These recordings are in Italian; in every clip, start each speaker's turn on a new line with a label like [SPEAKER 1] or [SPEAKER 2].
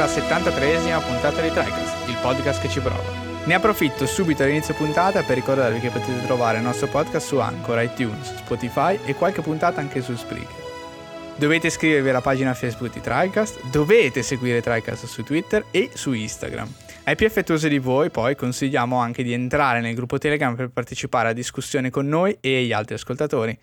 [SPEAKER 1] Alla 73esima puntata di TriCast, il podcast che ci prova. Ne approfitto subito all'inizio puntata per ricordarvi che potete trovare il nostro podcast su Anchor, iTunes, Spotify e qualche puntata anche su Spreaker. Dovete iscrivervi alla pagina Facebook di TriCast, dovete seguire TriCast su Twitter e su Instagram. Ai più affettuosi di voi poi consigliamo anche di entrare nel gruppo Telegram per partecipare a discussioni con noi e gli altri ascoltatori.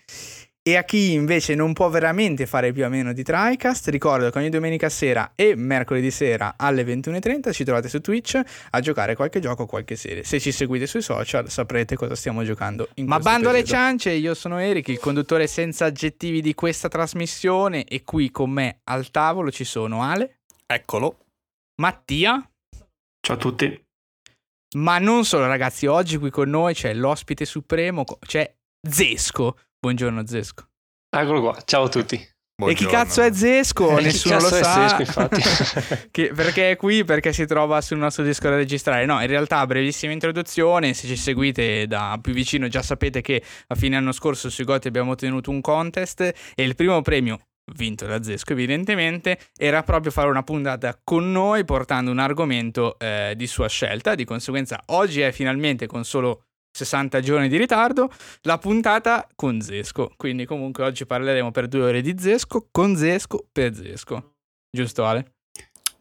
[SPEAKER 1] E a chi invece non può veramente fare più a meno di TriCast, ricordo che ogni domenica sera e mercoledì sera alle 21.30 ci trovate su Twitch a giocare qualche gioco o qualche serie. Se ci seguite sui social saprete cosa stiamo giocando in Ma bando alle ciance, io sono Eric, il conduttore senza aggettivi di questa trasmissione e qui con me al tavolo ci sono Ale.
[SPEAKER 2] Eccolo.
[SPEAKER 1] Mattia.
[SPEAKER 3] Ciao a tutti.
[SPEAKER 1] Ma non solo ragazzi, oggi qui con noi c'è l'ospite supremo, c'è Zesco. Buongiorno Zesco.
[SPEAKER 3] Eccolo qua, ciao a tutti.
[SPEAKER 1] Buongiorno. E chi cazzo è Zesco?
[SPEAKER 3] Eh,
[SPEAKER 1] Nessuno lo sa.
[SPEAKER 3] Zesco, infatti.
[SPEAKER 1] che, perché è qui? Perché si trova sul nostro disco da registrare. No, in realtà, brevissima introduzione. Se ci seguite da più vicino, già sapete che a fine anno scorso sui Goti abbiamo ottenuto un contest e il primo premio vinto da Zesco evidentemente, era proprio fare una puntata con noi portando un argomento eh, di sua scelta, di conseguenza oggi è finalmente con solo 60 giorni di ritardo, la puntata con Zesco. Quindi comunque oggi parleremo per due ore di Zesco, con Zesco, per Zesco. Giusto Ale?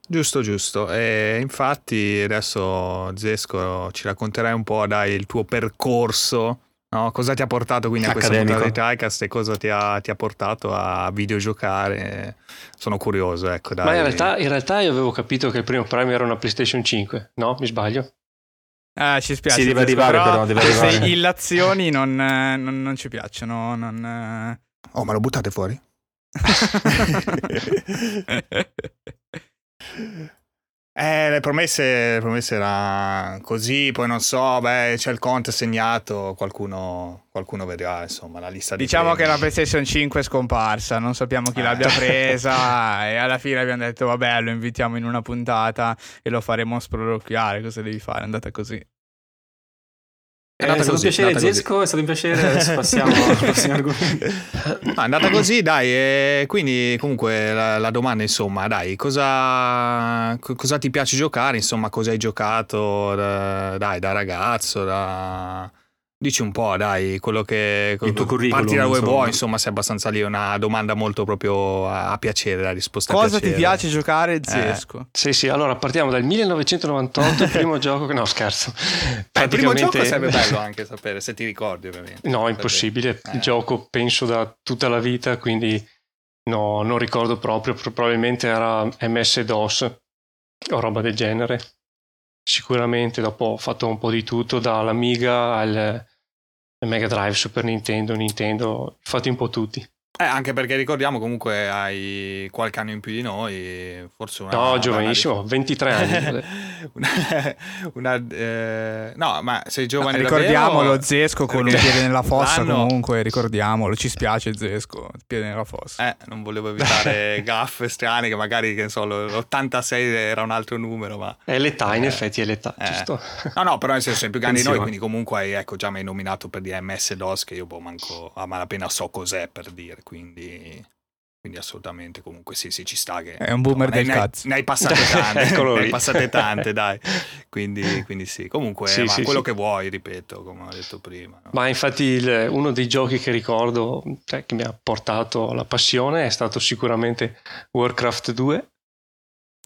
[SPEAKER 2] Giusto, giusto. E infatti adesso Zesco ci racconterai un po' dai il tuo percorso, no? cosa ti ha portato quindi a questa puntata di TriCast e cosa ti ha, ti ha, portato a videgiocare. Sono curioso, ecco. Dai.
[SPEAKER 3] Ma in realtà, in realtà io avevo capito che il primo premio era una PlayStation 5, no? Mi sbaglio?
[SPEAKER 1] Ah, ci spiace.
[SPEAKER 4] Si deve arrivare, però, deve
[SPEAKER 1] queste arrivare. illazioni non, non, non, ci piacciono. Non...
[SPEAKER 2] Oh, ma lo buttate fuori? eh, le promesse, le promesse erano così, poi non so, beh, c'è il conto segnato, qualcuno, qualcuno vedrà, insomma, la lista di
[SPEAKER 1] Diciamo
[SPEAKER 2] premi.
[SPEAKER 1] che la PlayStation 5 è scomparsa, non sappiamo chi eh. l'abbia presa e alla fine abbiamo detto, vabbè, lo invitiamo in una puntata e lo faremo sproloquiare, cosa devi fare? È andata così.
[SPEAKER 4] È, è stato così, un piacere Zesco, è stato un piacere, adesso passiamo al prossimo argomento.
[SPEAKER 2] No, è andata così, dai, e quindi comunque la, la domanda insomma, dai, cosa, cosa, ti piace giocare, insomma, cosa hai giocato da, dai, da ragazzo, da Dici un po', dai, quello che
[SPEAKER 4] il tuo curriculum,
[SPEAKER 2] parti da dove insomma. vuoi, insomma, sei abbastanza lì, è una domanda molto proprio a, a piacere, la risposta
[SPEAKER 1] Cosa
[SPEAKER 2] ti
[SPEAKER 1] piace giocare, Zesco? Eh.
[SPEAKER 3] Sì, sì, allora partiamo dal 1998, il primo gioco che no, scherzo.
[SPEAKER 2] Beh, il primo gioco sarebbe bello anche sapere se ti ricordi, ovviamente.
[SPEAKER 3] No, impossibile. Eh. Gioco penso da tutta la vita, quindi no, non ricordo proprio, probabilmente era MS-DOS o roba del genere sicuramente dopo ho fatto un po' di tutto dall'Amiga al Mega Drive, Super Nintendo, Nintendo, fatti un po' tutti.
[SPEAKER 2] Eh, anche perché ricordiamo comunque hai qualche anno in più di noi, forse una...
[SPEAKER 3] No, giovanissimo, una... 23 anni.
[SPEAKER 2] una, una eh, no, ma sei giovane
[SPEAKER 1] Ricordiamolo,
[SPEAKER 2] davvero...
[SPEAKER 1] Zesco con un piede nella fossa comunque, ricordiamolo, ci spiace Zesco, piede nella fossa.
[SPEAKER 2] Eh, non volevo evitare gaffe strane che magari, che so, l'86 era un altro numero, ma...
[SPEAKER 3] È l'età, in eh, effetti è l'età, eh. giusto?
[SPEAKER 2] No, no, però nel senso sei più grande di noi, quindi comunque hai, ecco, già mi hai nominato per dire MS-DOS che io boh, manco a malapena so cos'è per dire quindi, quindi assolutamente comunque sì, sì, ci sta che...
[SPEAKER 1] È un boomer
[SPEAKER 2] no,
[SPEAKER 1] del
[SPEAKER 2] ne,
[SPEAKER 1] cazzo.
[SPEAKER 2] Ne hai passate tante, ne hai passate tante, dai. Quindi, quindi sì, comunque sì, sì, quello sì. che vuoi, ripeto, come ho detto prima. No?
[SPEAKER 3] Ma infatti il, uno dei giochi che ricordo, cioè, che mi ha portato la passione è stato sicuramente Warcraft 2.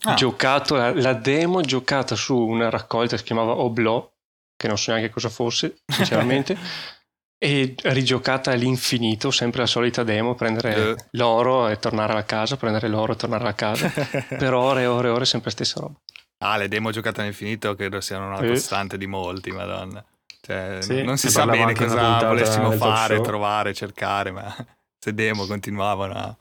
[SPEAKER 3] Ah. Giocato, la, la demo giocata su una raccolta che si chiamava Oblò, che non so neanche cosa fosse, sinceramente. E rigiocata all'infinito, sempre la solita demo, prendere uh. l'oro e tornare a casa, prendere l'oro e tornare a casa, per ore e ore e ore, sempre stessa roba.
[SPEAKER 2] Ah, le demo giocate all'infinito credo siano una costante di molti, madonna. Cioè, sì, non si sa bene cosa volessimo fare, trovare, cercare, ma se demo continuavano a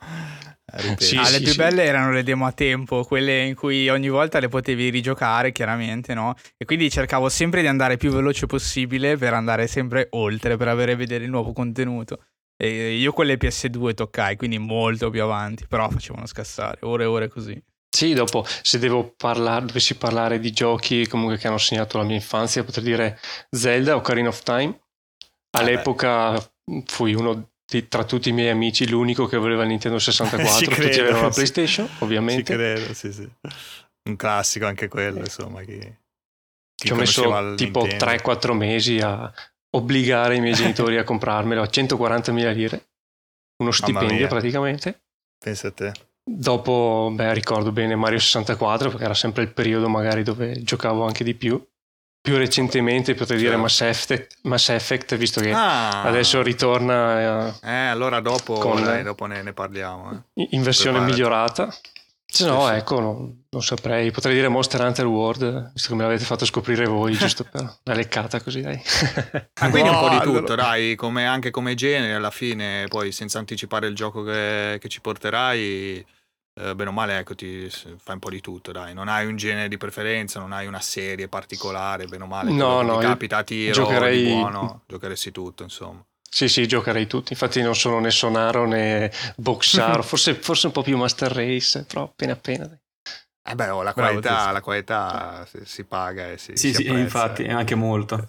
[SPEAKER 1] sì, ah, sì, le più sì. belle erano le demo a tempo, quelle in cui ogni volta le potevi rigiocare, chiaramente, no? E quindi cercavo sempre di andare più veloce possibile per andare sempre oltre, per avere vedere il nuovo contenuto. E io quelle PS2 toccai, quindi molto più avanti, però facevano scassare, ore e ore così.
[SPEAKER 3] Sì, dopo se devo parlare, dovessi parlare di giochi comunque che hanno segnato la mia infanzia, potrei dire Zelda o Ocarina of Time. All'epoca eh fui uno tra tutti i miei amici l'unico che voleva Nintendo 64 tutti avevano la PlayStation ovviamente
[SPEAKER 2] ci credo sì sì Un classico anche quello, insomma. Chi,
[SPEAKER 3] chi Ci ho messo tipo 3-4 mesi a obbligare i miei genitori a comprarmelo a 140.000 lire, uno stipendio praticamente.
[SPEAKER 2] Pensa a te.
[SPEAKER 3] Dopo, beh, ricordo bene Mario 64 perché era sempre il periodo magari dove giocavo anche di più. Più recentemente potrei dire certo. Mass Effect, Mass Effect visto che ah. adesso ritorna.
[SPEAKER 2] Eh, eh allora dopo, con, dai, dopo ne, ne parliamo.
[SPEAKER 3] Eh. In versione Preparati. migliorata. Se no, sì, ecco, non, non, saprei. Potrei dire Monster Hunter World, visto che me l'avete fatto scoprire voi, giusto per una leccata così, dai.
[SPEAKER 2] ah, quindi no, un po' di tutto, dai, come, anche come genere, alla fine, poi senza anticipare il gioco che, che ci porterai, eh, bene o male, ecco, ti fai un po' di tutto, dai. Non hai un genere di preferenza, non hai una serie particolare, bene o male.
[SPEAKER 3] No, no,
[SPEAKER 2] ti capita a tiro, giocherei... di buono, giocheresti tutto, insomma.
[SPEAKER 3] Sì, sì, giocherei tutti. Infatti non sono né Sonaro né Boxaro, forse, forse, un po' più Master Race, però appena appena.
[SPEAKER 2] Eh beh, oh, la, qualità, Bravo, la qualità si paga e si
[SPEAKER 4] Sì,
[SPEAKER 2] si
[SPEAKER 4] sì, infatti, anche molto.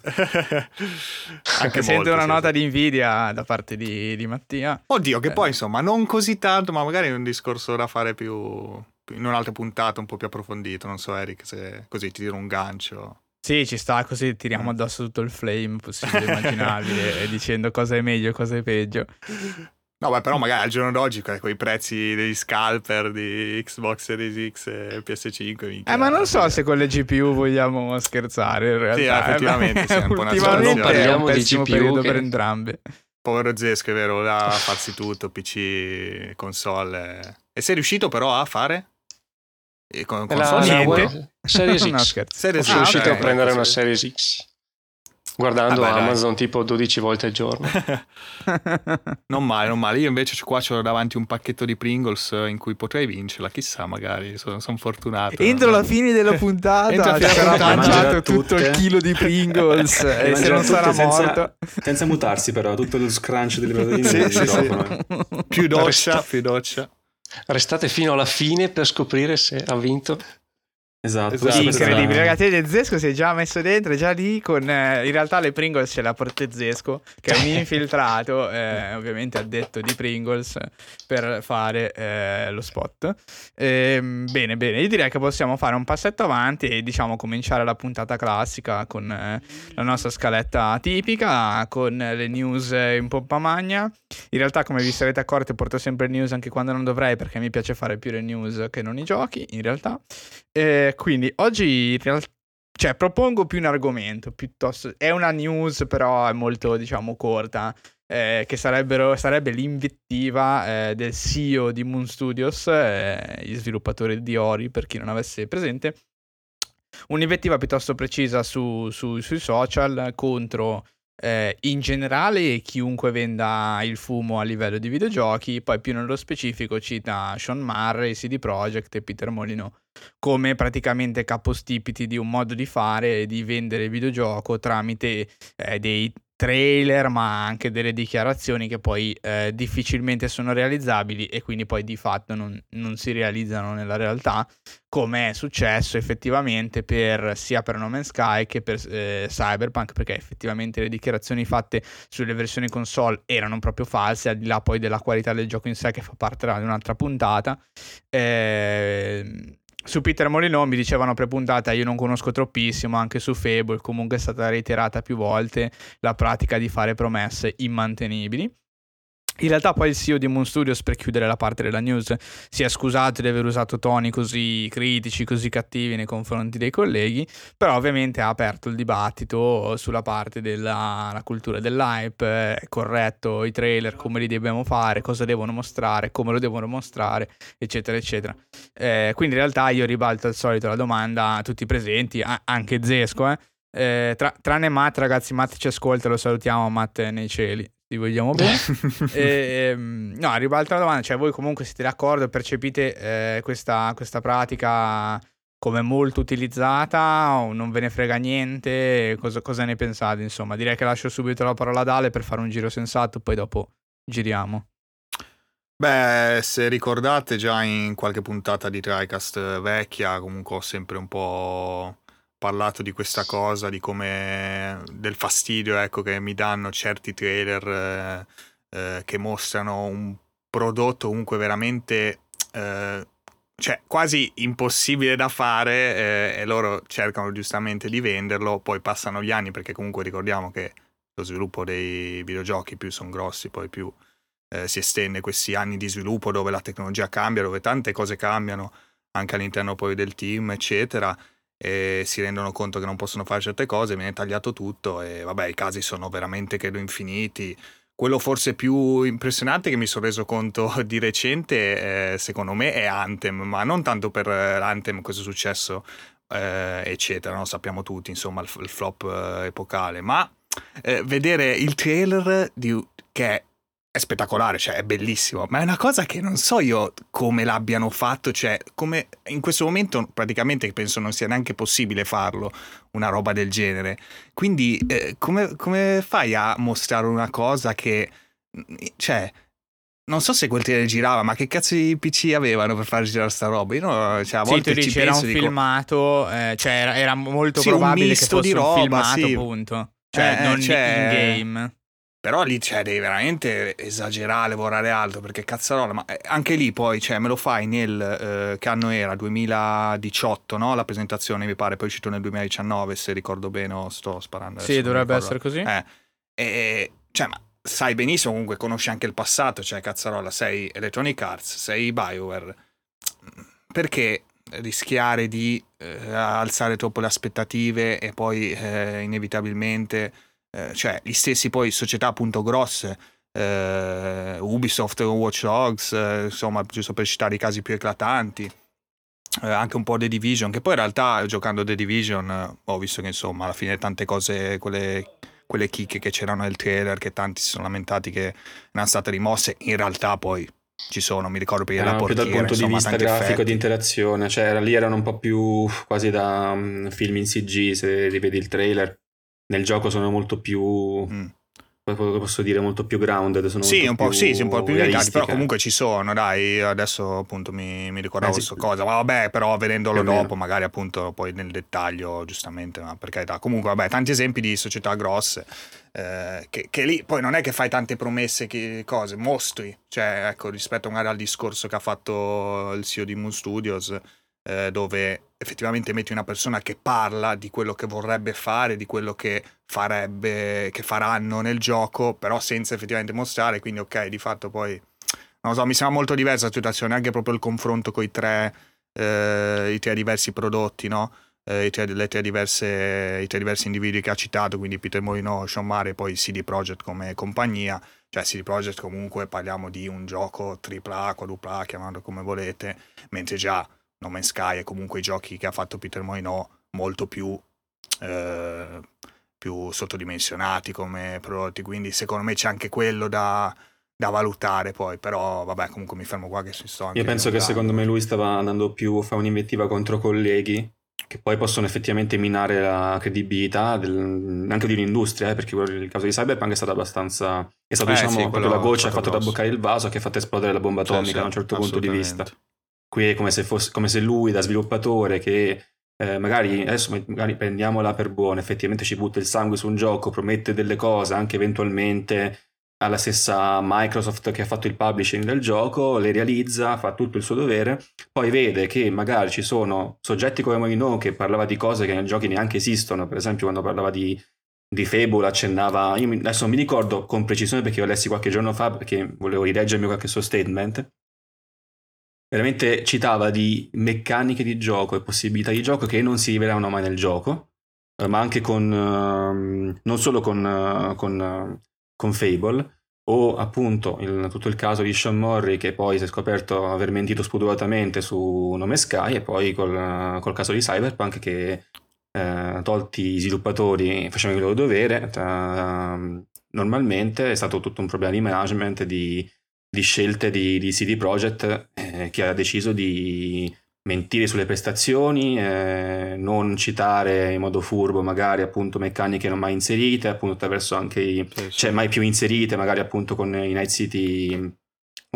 [SPEAKER 1] anche Sento molto, una sì, nota sì. di invidia da parte di, di Mattia.
[SPEAKER 2] Oddio, che eh. poi insomma non così tanto, ma magari è un discorso da fare più in un'altra puntata un po' più approfondito. Non so, Eric, se così ti tiro un gancio.
[SPEAKER 1] Sì, ci sta, così tiriamo addosso tutto il flame possibile immaginabile, dicendo cosa è meglio e cosa è peggio.
[SPEAKER 2] No, beh, però magari al giorno d'oggi con i prezzi degli scalper di Xbox Series X e PS5.
[SPEAKER 1] Minchia, eh, ma non so se con le GPU vogliamo scherzare in realtà.
[SPEAKER 2] Sì, effettivamente, sì, è un po' una
[SPEAKER 3] Ultimamente è un pessimo periodo
[SPEAKER 1] che... per entrambe.
[SPEAKER 2] Povero Zesco, è vero, a farsi tutto, PC, console. E sei riuscito però a fare?
[SPEAKER 3] E con console niente. Series X. no, Series Sono riuscito okay, a prendere una Series X. Guardando ah, beh, Amazon dai. tipo 12 volte al giorno.
[SPEAKER 2] non male, non male. Io invece qua ho davanti un pacchetto di Pringles in cui potrei vincerla. Chissà, magari sono, sono fortunato.
[SPEAKER 1] Entro la fine della puntata ci avrà mangiato tutto il chilo di Pringles e se non sarà
[SPEAKER 4] senza,
[SPEAKER 1] morto.
[SPEAKER 4] Senza mutarsi però, tutto lo scrunch delle patatine. sì, sì, sì.
[SPEAKER 2] Più doccia, più doccia.
[SPEAKER 3] Restate fino alla fine per scoprire se ha vinto.
[SPEAKER 4] Esatto,
[SPEAKER 1] esatto incredibile. Ragazzi, il Zesco si è già messo dentro, è già lì con... Eh, in realtà le Pringles ce l'ha portato Zesco, che è un infiltrato, eh, ovviamente addetto di Pringles, per fare eh, lo spot. Ehm, bene, bene, io direi che possiamo fare un passetto avanti e diciamo cominciare la puntata classica con eh, la nostra scaletta tipica, con le news in pompa magna. In realtà, come vi sarete accorti, porto sempre news anche quando non dovrei, perché mi piace fare più le news che non i giochi, in realtà. Eh, quindi oggi in realtà cioè, propongo più un argomento piuttosto. È una news, però è molto, diciamo, corta. Eh, che sarebbe l'invettiva eh, del CEO di Moon Studios, eh, gli sviluppatori di Ori, per chi non avesse presente. Un'invettiva piuttosto precisa su, su, sui social contro eh, in generale chiunque venda il fumo a livello di videogiochi, poi più nello specifico cita Sean Murray, CD Projekt e Peter Molino come praticamente capostipiti di un modo di fare e di vendere il videogioco tramite eh, dei trailer ma anche delle dichiarazioni che poi eh, difficilmente sono realizzabili e quindi poi di fatto non, non, si realizzano nella realtà come è successo effettivamente per, sia per No Man's Sky che per eh, Cyberpunk perché effettivamente le dichiarazioni fatte sulle versioni console erano proprio false al di là poi della qualità del gioco in sé che fa parte di un'altra puntata. Eh, su Peter Molino mi dicevano pre-puntata, io non conosco troppissimo, anche su Fable comunque è stata reiterata più volte la pratica di fare promesse immantenibili. In realtà poi il CEO di Moon Studios, per chiudere la parte della news, si è scusato di aver usato toni così critici, così cattivi nei confronti dei colleghi, però ovviamente ha aperto il dibattito sulla parte della cultura dell'hype, è corretto i trailer, come li dobbiamo fare, cosa devono mostrare, come lo devono mostrare, eccetera, eccetera. Eh, quindi in realtà io ribalto al solito la domanda a tutti i presenti, anche Zesco, eh. Eh, tra, tranne Matt, ragazzi, Matt ci ascolta, lo salutiamo, Matt nei cieli ti vogliamo bene. e, ehm, no, ribalto la domanda, cioè voi comunque siete d'accordo, percepite eh, questa, questa pratica come molto utilizzata o non ve ne frega niente? Cosa, cosa, ne pensate? Insomma, direi che lascio subito la parola ad Ale per fare un giro sensato, poi dopo giriamo.
[SPEAKER 2] Beh, se ricordate già in qualche puntata di TriCast vecchia, comunque ho sempre un po' parlato di questa cosa, di come del fastidio ecco, che mi danno certi trailer eh, eh, che mostrano un prodotto comunque veramente eh, cioè, quasi impossibile da fare eh, e loro cercano giustamente di venderlo, poi passano gli anni perché comunque ricordiamo che lo sviluppo dei videogiochi più sono grossi, poi più eh, si estende questi anni di sviluppo dove la tecnologia cambia, dove tante cose cambiano anche all'interno poi del team, eccetera, e si rendono conto che non possono fare certe cose, viene tagliato tutto e vabbè, i casi sono veramente credo infiniti. Quello forse più impressionante che mi sono reso conto di recente, eh, secondo me, è Anthem, ma non tanto per Anthem è successo, eh, eccetera, no? sappiamo tutti, insomma, il, il flop eh, epocale, ma eh, vedere il trailer di, che è è spettacolare, cioè è bellissimo, ma è una cosa che non so io come l'abbiano fatto, cioè come in questo momento praticamente penso non sia neanche possibile farlo, una roba del genere. Quindi eh, come, come, fai a mostrare una cosa che, cioè, non so se quel trailer girava, ma che cazzo di PC avevano per far girare sta roba? Io no, cioè, a volte
[SPEAKER 1] sì, tu dici, era un dico... filmato, eh, cioè era, era molto sì, probabile che fosse di roba, un filmato, sì. appunto. Cioè, eh, non cioè... in game.
[SPEAKER 2] Però lì cioè, devi veramente esagerare, lavorare alto perché cazzarola, ma eh, anche lì poi cioè, me lo fai nel eh, che anno era? 2018, no? La presentazione mi pare, poi è uscito nel 2019 se ricordo bene o sto sparando.
[SPEAKER 1] Sì, dovrebbe essere così.
[SPEAKER 2] Eh, e, cioè, ma sai benissimo, comunque conosci anche il passato, cioè cazzarola, sei Electronic Arts, sei BioWare. Perché rischiare di eh, alzare troppo le aspettative e poi eh, inevitabilmente eh, cioè gli stessi poi società appunto grosse, eh, Ubisoft, Watch Dogs, eh, insomma giusto per citare i casi più eclatanti, eh, anche un po' The Division, che poi in realtà giocando The Division eh, ho visto che insomma alla fine tante cose, quelle, quelle chicche che c'erano nel trailer, che tanti si sono lamentati che erano state rimosse, in realtà poi ci sono, mi ricordo per la portiera,
[SPEAKER 4] dal punto
[SPEAKER 2] insomma,
[SPEAKER 4] di vista grafico effetti. di interazione, cioè lì erano un po' più quasi da um, film in CG se rivedi il trailer nel gioco sono molto più... Mm. Posso dire molto più grounded. Sono
[SPEAKER 2] sì, un po',
[SPEAKER 4] sì,
[SPEAKER 2] sì, un po' più realistiche, però comunque ci sono, dai. Adesso appunto mi, mi ricordavo eh, questa sì. cosa. Ma vabbè, però vedendolo dopo, magari appunto poi nel dettaglio, giustamente, ma per carità. Comunque, vabbè, tanti esempi di società grosse. Eh, che, che, lì poi non è che fai tante promesse, che, cose, mostri. Cioè, ecco, rispetto magari al discorso che ha fatto il CEO di Moon Studios eh, dove effettivamente metti una persona che parla di quello che vorrebbe fare, di quello che farebbe, che faranno nel gioco, però senza effettivamente mostrare, quindi ok, di fatto poi, non so, mi sembra molto diversa la situazione, anche proprio il confronto con i tre, eh, i tre diversi prodotti, no? Eh, i, tre, tre diverse, i tre diversi individui che ha citato, quindi Peter Molino, Sean Mare e poi CD Projekt come compagnia, cioè CD Projekt comunque parliamo di un gioco AAA, quadrupla, chiamarlo come volete, mentre già No Man's Sky e comunque i giochi che ha fatto Peter Moinò molto più, eh, più sottodimensionati come prodotti, quindi secondo me c'è anche quello da, da valutare poi, però vabbè comunque mi fermo qua che si sto
[SPEAKER 4] Io penso che secondo me lui stava andando più a fare un'invettiva contro colleghi che poi possono effettivamente minare la credibilità del, anche di un'industria, eh, perché il caso di Cyberpunk è stato abbastanza... è stato eh, diciamo sì, proprio la goccia che ha fatto grosso. da boccare il vaso che ha fatto esplodere la bomba atomica sì, sì, da un certo punto di vista. Qui è come se, fosse, come se lui, da sviluppatore, che eh, magari adesso magari prendiamola per buona, effettivamente ci butta il sangue su un gioco, promette delle cose anche eventualmente alla stessa Microsoft che ha fatto il publishing del gioco, le realizza, fa tutto il suo dovere, poi vede che magari ci sono soggetti come Molino che parlava di cose che nei giochi neanche esistono, per esempio quando parlava di, di Fable accennava, io adesso non mi ricordo con precisione perché ho lessi qualche giorno fa perché volevo rileggermi qualche suo statement, veramente citava di meccaniche di gioco e possibilità di gioco che non si rivelavano mai nel gioco, eh, ma anche con, uh, non solo con, uh, con, uh, con, Fable, o appunto il, tutto il caso di Sean Morri che poi si è scoperto aver mentito spudoratamente su Nome Sky e poi col, col caso di Cyberpunk che tolti i sviluppatori facevano il loro dovere, normalmente è stato tutto un problema di management, di di scelte di, di CD Projekt eh, che ha deciso di mentire sulle prestazioni, eh, non citare in modo furbo magari appunto meccaniche non mai inserite, appunto attraverso anche i, sì, sì. cioè mai più inserite magari appunto con i Night City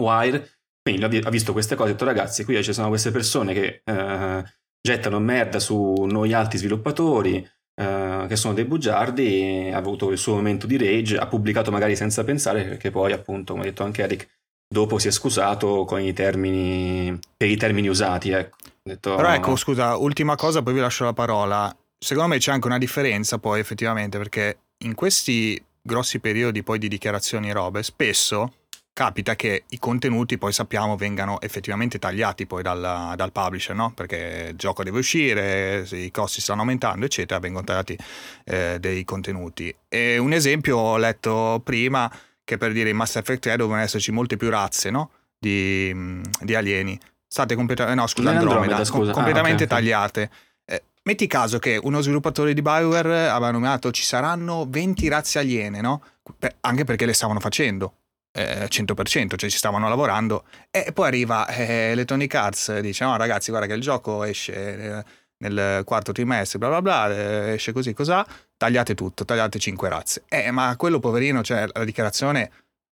[SPEAKER 4] Wire. Quindi ha visto queste cose e ha detto ragazzi, qui ci sono queste persone che eh, gettano merda su noi altri sviluppatori, Uh, che sono dei bugiardi, ha avuto il suo momento di rage, ha pubblicato magari senza pensare, perché poi appunto, come ha detto anche Eric, dopo si è scusato con i termini, per i termini usati. Ecco.
[SPEAKER 2] Detto, Però ecco, scusa, ultima cosa, poi vi lascio la parola. Secondo me c'è anche una differenza poi effettivamente, perché in questi grossi periodi poi di dichiarazioni robe, spesso capita che i contenuti poi sappiamo vengano effettivamente tagliati poi dal, dal publisher, no? Perché il gioco deve uscire, i costi stanno aumentando, eccetera, vengono tagliati eh, dei contenuti. E un esempio ho letto prima che per dire in Mass Effect 3 dovevano esserci molte più razze, no? Di, di alieni. State completamente, no scusa, Andromeda, Andromeda scusa. Com- completamente ah, okay, tagliate. Eh, metti caso che uno sviluppatore di Bioware aveva nominato ci saranno 20 razze aliene, no? Per, anche perché le stavano facendo eh, 100%, cioè ci stavano lavorando e poi arriva eh, Electronic Arts dice no ragazzi guarda che il gioco esce eh, nel quarto trimestre bla bla bla eh, esce così cos'ha? Tagliate tutto tagliate 5 razze. Eh ma quello poverino cioè la dichiarazione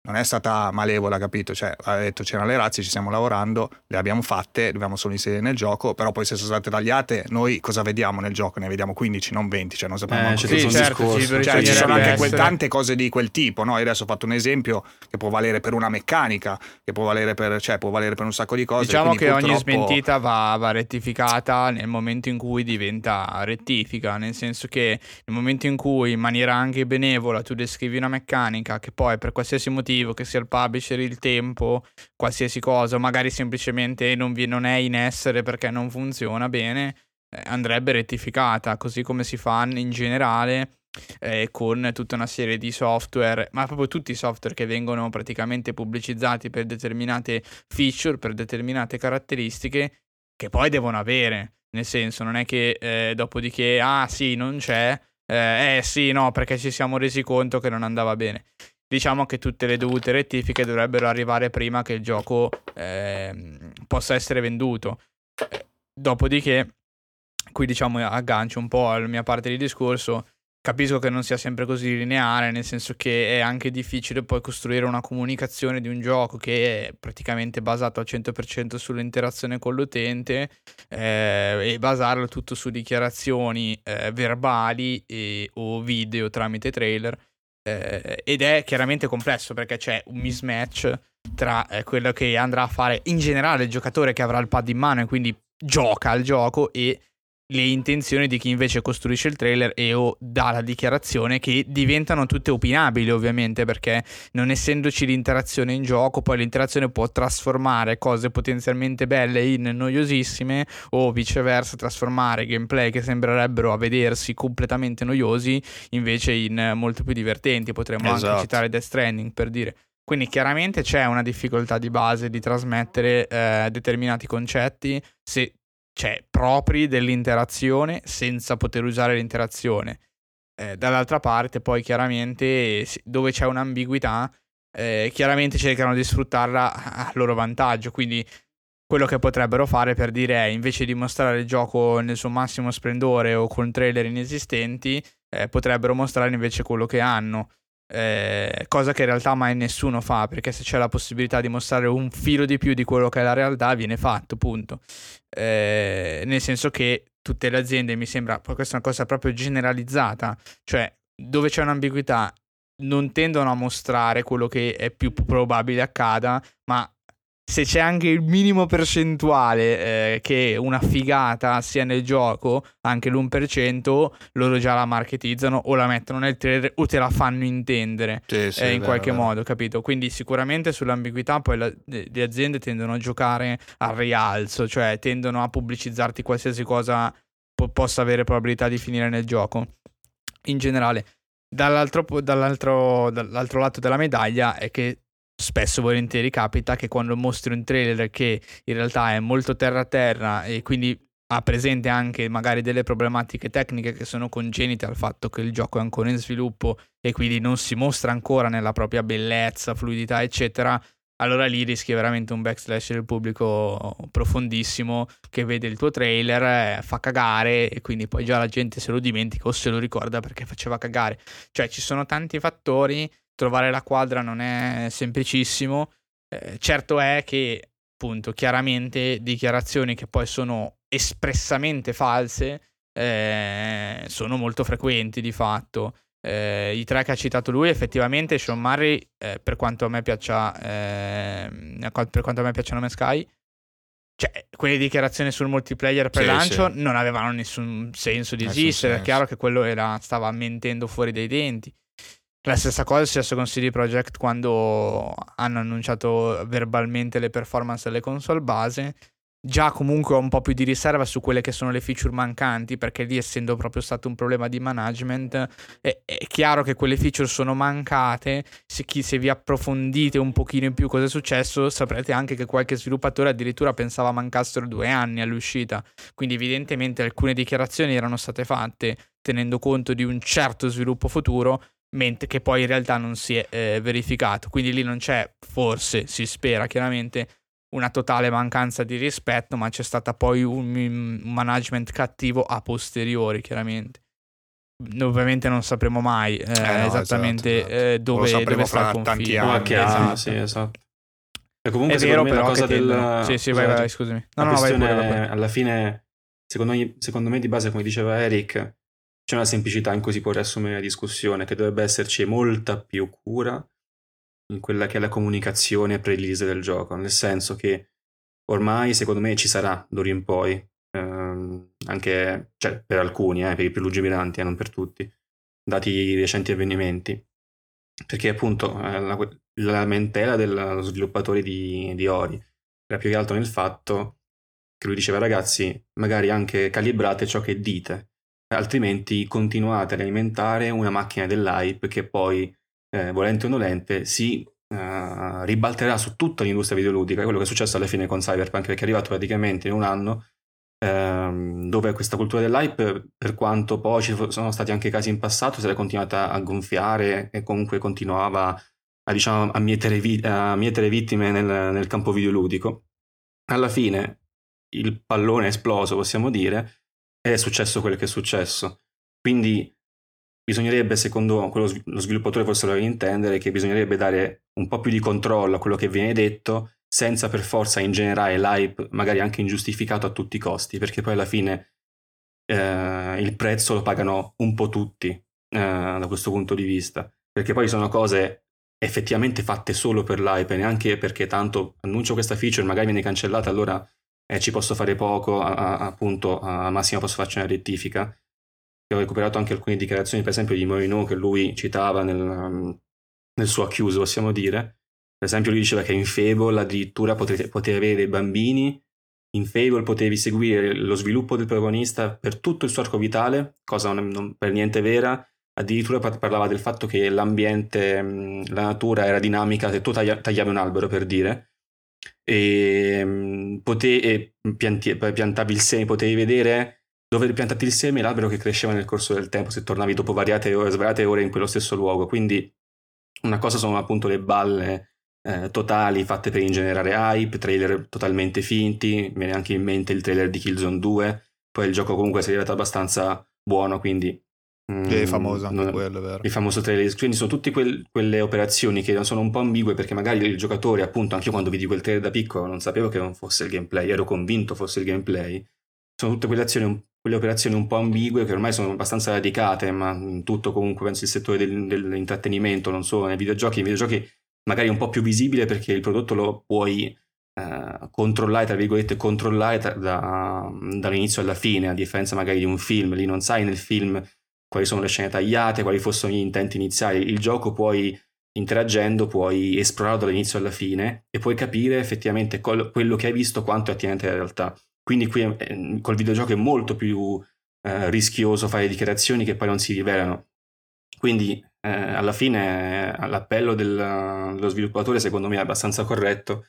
[SPEAKER 2] non è stata malevola, capito? Cioè, ha detto c'erano le razze, ci stiamo lavorando, le abbiamo fatte, dobbiamo solo inserire nel gioco, però poi se sono state tagliate, noi cosa vediamo nel gioco? Ne vediamo 15, non 20, cioè non sappiamo
[SPEAKER 4] eh, sì, certo,
[SPEAKER 2] ci, cioè, ci sono anche quel, tante cose di quel tipo, no? Io adesso ho fatto un esempio che può valere per una meccanica, che può valere per, cioè, può valere per un sacco di cose.
[SPEAKER 1] Diciamo che
[SPEAKER 2] purtroppo...
[SPEAKER 1] ogni smentita va, va rettificata nel momento in cui diventa rettifica, nel senso che nel momento in cui in maniera anche benevola tu descrivi una meccanica che poi per qualsiasi motivo, che sia il pub publisher il tempo, qualsiasi cosa, magari semplicemente non, vi, non è in essere perché non funziona bene, eh, andrebbe rettificata, così come si fa in generale eh, con tutta una serie di software, ma proprio tutti i software che vengono praticamente pubblicizzati per determinate feature, per determinate caratteristiche, che poi devono avere. Nel senso, non è che eh, dopodiché, ah sì, non c'è, eh, eh sì, no, perché ci siamo resi conto che non andava bene diciamo che tutte le dovute rettifiche dovrebbero arrivare prima che il gioco eh, possa essere venduto. Dopodiché, qui diciamo aggancio un po' alla mia parte di discorso, capisco che non sia sempre così lineare, nel senso che è anche difficile poi costruire una comunicazione di un gioco che è praticamente basato al 100% sull'interazione con l'utente eh, e basarlo tutto su dichiarazioni eh, verbali e, o video tramite trailer eh, ed è chiaramente complesso perché c'è un mismatch tra eh, quello che andrà a fare in generale il giocatore che avrà il pad in mano e quindi gioca al gioco e le intenzioni di chi invece costruisce il trailer e o dà la dichiarazione che diventano tutte opinabili ovviamente perché non essendoci l'interazione in gioco poi l'interazione può trasformare cose potenzialmente belle in noiosissime o viceversa trasformare gameplay che sembrerebbero a vedersi completamente noiosi invece in molto più divertenti potremmo esatto. anche citare Death Stranding per dire quindi chiaramente c'è una difficoltà di base di trasmettere eh, determinati concetti se cioè propri dell'interazione senza poter usare l'interazione. Eh, dall'altra parte poi chiaramente dove c'è un'ambiguità eh, chiaramente cercano di sfruttarla a loro vantaggio, quindi quello che potrebbero fare per dire è invece di mostrare il gioco nel suo massimo splendore o con trailer inesistenti, eh, potrebbero mostrare invece quello che hanno. Eh, cosa che in realtà mai nessuno fa perché se c'è la possibilità di mostrare un filo di più di quello che è la realtà viene fatto punto. Eh, nel senso che tutte le aziende mi sembra questa è una cosa proprio generalizzata cioè dove c'è un'ambiguità non tendono a mostrare quello che è più probabile accada ma se c'è anche il minimo percentuale eh, che una figata sia nel gioco, anche l'1%, loro già la marketizzano o la mettono nel trailer o te la fanno intendere sì, sì, eh, in vero, qualche vero. modo, capito? Quindi sicuramente sull'ambiguità poi la, le aziende tendono a giocare al rialzo, cioè tendono a pubblicizzarti qualsiasi cosa po- possa avere probabilità di finire nel gioco. In generale, dall'altro, dall'altro, dall'altro lato della medaglia è che spesso e volentieri capita che quando mostri un trailer che in realtà è molto terra a terra e quindi ha presente anche magari delle problematiche tecniche che sono congenite al fatto che il gioco è ancora in sviluppo e quindi non si mostra ancora nella propria bellezza, fluidità, eccetera, allora lì rischi veramente un backslash del pubblico profondissimo che vede il tuo trailer, eh, fa cagare e quindi poi già la gente se lo dimentica o se lo ricorda perché faceva cagare. Cioè ci sono tanti fattori trovare la quadra non è semplicissimo. Eh, certo è che, appunto, chiaramente dichiarazioni che poi sono espressamente false eh, sono molto frequenti di fatto. eh, i tre che ha citato lui, effettivamente Sean Murray, eh, per quanto a me piaccia, eh, per quanto a me piacciono me Sky, cioè, quelle dichiarazioni sul multiplayer pre-lancio sì, non avevano nessun senso di esistere. È chiaro che quello era, stava mentendo fuori dai denti. La stessa cosa è successo con CD Projekt quando hanno annunciato verbalmente le performance delle console base. Già comunque ho un po' più di riserva su quelle che sono le feature mancanti, perché lì essendo proprio stato un problema di management, è, è chiaro che quelle feature sono mancate, se, chi, se vi approfondite un pochino in più cosa è successo, saprete anche che qualche sviluppatore addirittura pensava mancassero due anni all'uscita, quindi evidentemente alcune dichiarazioni erano state fatte tenendo conto di un certo sviluppo futuro, mentre che poi in realtà non si è eh, verificato, quindi lì non c'è, forse si spera chiaramente, una totale mancanza di rispetto, ma c'è stata poi un, un management cattivo a posteriori, chiaramente. Ovviamente non sapremo mai eh, eh no, esattamente esatto, esatto. Eh, dove, dove sta il confine.
[SPEAKER 4] Tanti anni, sì, esatto. E comunque
[SPEAKER 1] è vero, però, la cosa del... Sì, sì, vai, vai, scusami.
[SPEAKER 4] No, no, vai pure, vai. alla fine, secondo me, secondo me, di base, come diceva Eric, c'è una semplicità in cui si può riassumere la discussione, che dovrebbe esserci molta più cura in quella che è la comunicazione pre-release del gioco, nel senso che ormai secondo me ci sarà d'ora in poi, ehm, anche cioè, per alcuni, eh, per i più lungimiranti, eh, non per tutti, dati i recenti avvenimenti, perché appunto eh, la, la, lamentela dello sviluppatore di, di Ori era più che altro nel fatto che lui diceva ragazzi magari anche calibrate ciò che dite, altrimenti continuate ad alimentare una macchina dell'hype che poi eh, volente o nolente, si uh, ribalterà su tutta l'industria videoludica, quello che è successo alla fine con Cyberpunk, perché è arrivato praticamente in un anno ehm, dove questa cultura dell'hype, per quanto poi ci sono stati anche casi in passato, si era continuata a gonfiare e comunque continuava a, diciamo, a, mietere, vi- a mietere, vittime nel, nel campo videoludico. Alla fine il pallone è esploso, possiamo dire, è successo quello che è successo. Quindi bisognerebbe, secondo quello lo sviluppatore forse lo deve intendere, che bisognerebbe dare un po' più di controllo a quello che viene detto, senza per forza ingenerare l'hype, magari anche ingiustificato a tutti i costi, perché poi alla fine eh, il prezzo lo pagano un po' tutti eh, da questo punto di vista, perché poi sono cose effettivamente fatte solo per l'hype, neanche perché tanto annuncio questa feature, magari viene cancellata, allora eh, ci posso fare poco, a, a, appunto, a massimo posso farci una rettifica ho recuperato anche alcune dichiarazioni, per esempio, di Morino che lui citava nel, um, nel suo acchiuso, possiamo dire. Per esempio, lui diceva che in Fable addirittura potevi, potevi avere bambini, in Fable potevi seguire lo sviluppo del protagonista per tutto il suo arco vitale, cosa non, non per niente vera. Addirittura parlava del fatto che l'ambiente, mm, la natura era dinamica se tu tagliavi un albero, per dire, e, mm, pote- e pianti- piantavi il seme, potevi vedere dove piantati il seme l'albero che cresceva nel corso del tempo se tornavi dopo variate ore, svariate ore in quello stesso luogo. Quindi una cosa sono appunto le balle eh, totali fatte per ingenerare hype, trailer totalmente finti, mi viene anche in mente il trailer di Killzone 2, poi il gioco comunque si è rivelato abbastanza buono, quindi...
[SPEAKER 2] Mm, è famoso anche non, quello, vero?
[SPEAKER 4] Il famoso trailer, quindi sono tutte quel, quelle operazioni che sono un po' ambigue perché magari il giocatore, appunto, anche io quando vidi quel trailer da piccolo non sapevo che non fosse il gameplay, ero convinto fosse il gameplay, sono tutte quelle azioni quelle operazioni un po' ambigue che ormai sono abbastanza radicate, ma in tutto comunque penso il settore del, dell'intrattenimento, non solo nei videogiochi, nei videogiochi magari è un po' più visibile perché il prodotto lo puoi eh, controllare, tra virgolette, controllare da, da, dall'inizio alla fine, a differenza magari di un film, lì non sai nel film quali sono le scene tagliate, quali fossero gli intenti iniziali, il gioco puoi interagendo puoi esplorarlo dall'inizio alla fine e puoi capire effettivamente col, quello che hai visto quanto è attinente alla realtà. Quindi qui eh, col videogioco è molto più eh, rischioso fare dichiarazioni che poi non si rivelano. Quindi eh, alla fine eh, l'appello del, dello sviluppatore secondo me è abbastanza corretto,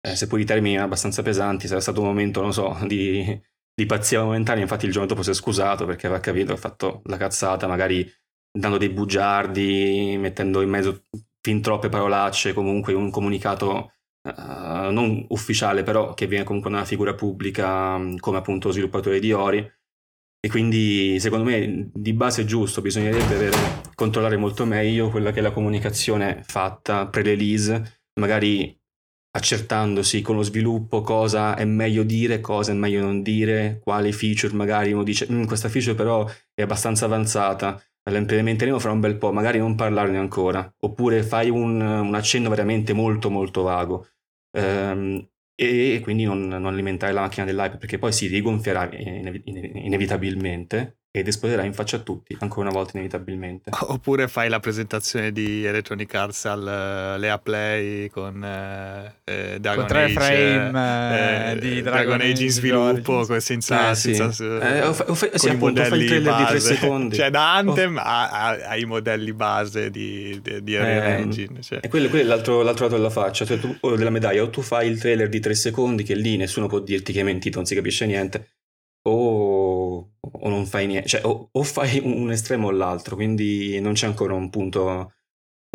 [SPEAKER 4] eh, seppur i termini erano abbastanza pesanti, sarà stato un momento, non so, di, di pazzia momentanea, infatti il giorno dopo si è scusato perché aveva capito, ha fatto la cazzata, magari dando dei bugiardi, mettendo in mezzo fin troppe parolacce, comunque un comunicato uh, non ufficiale, però che viene comunque una figura pubblica mm, come appunto sviluppatore di Ori. E quindi secondo me di base è giusto, bisognerebbe avere, controllare molto meglio quella che è la comunicazione fatta pre-release, magari accertandosi con lo sviluppo cosa è meglio dire, cosa è meglio non dire, quali feature magari uno dice mm, questa feature però è abbastanza avanzata, la implementeremo fra un bel po', magari non parlarne ancora, oppure fai un, un accenno veramente molto molto vago. Um, e quindi non, non, alimentare la macchina dell'hype perché poi si rigonfierà inevitabilmente ed esploderà in faccia a tutti, ancora una volta inevitabilmente.
[SPEAKER 2] Oppure fai la presentazione di Electronic Arts all'EA Play con eh, eh Dragon con Age,
[SPEAKER 1] frame eh, di Dragon, Dragon Age in sviluppo
[SPEAKER 2] con, senza,
[SPEAKER 4] eh,
[SPEAKER 2] senza
[SPEAKER 4] sì. eh, o fa, o fa, sì, appunto, fai il trailer base. di 3 secondi.
[SPEAKER 2] Cioè da Anthem oh. ai modelli base di, di, di Unreal eh, Engine. Cioè.
[SPEAKER 4] E quello, quello è l'altro, l'altro, lato della faccia, cioè tu, o della medaglia, o tu fai il trailer di 3 secondi che lì nessuno può dirti che hai mentito, non si capisce niente, o, o non fai niente, cioè o, o, fai un estremo o l'altro, quindi non c'è ancora un punto,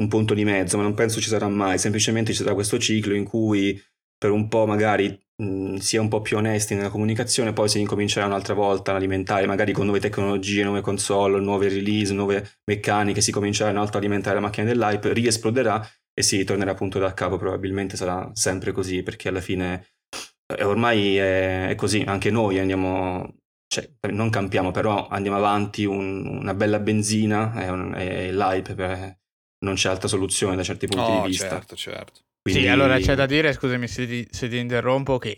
[SPEAKER 4] un punto di mezzo, ma non penso ci sarà mai, semplicemente ci sarà questo ciclo in cui per un po' magari mh, si è un po' più onesti nella comunicazione, poi si incomincerà un'altra volta ad alimentare, magari con nuove tecnologie, nuove console, nuove release, nuove meccaniche, si comincerà un altro a alimentare la macchina dell'hype, riesploderà e si tornerà appunto da capo, probabilmente sarà sempre così, perché alla fine e ormai è, così, anche noi andiamo, cioè, non campiamo, però andiamo avanti, un, una bella benzina e, un, e l'hype, per, non c'è altra soluzione da certi punti
[SPEAKER 2] oh,
[SPEAKER 4] di vista.
[SPEAKER 2] Certo, certo.
[SPEAKER 1] Quindi... Sì, allora c'è da dire, scusami se ti, se ti interrompo, che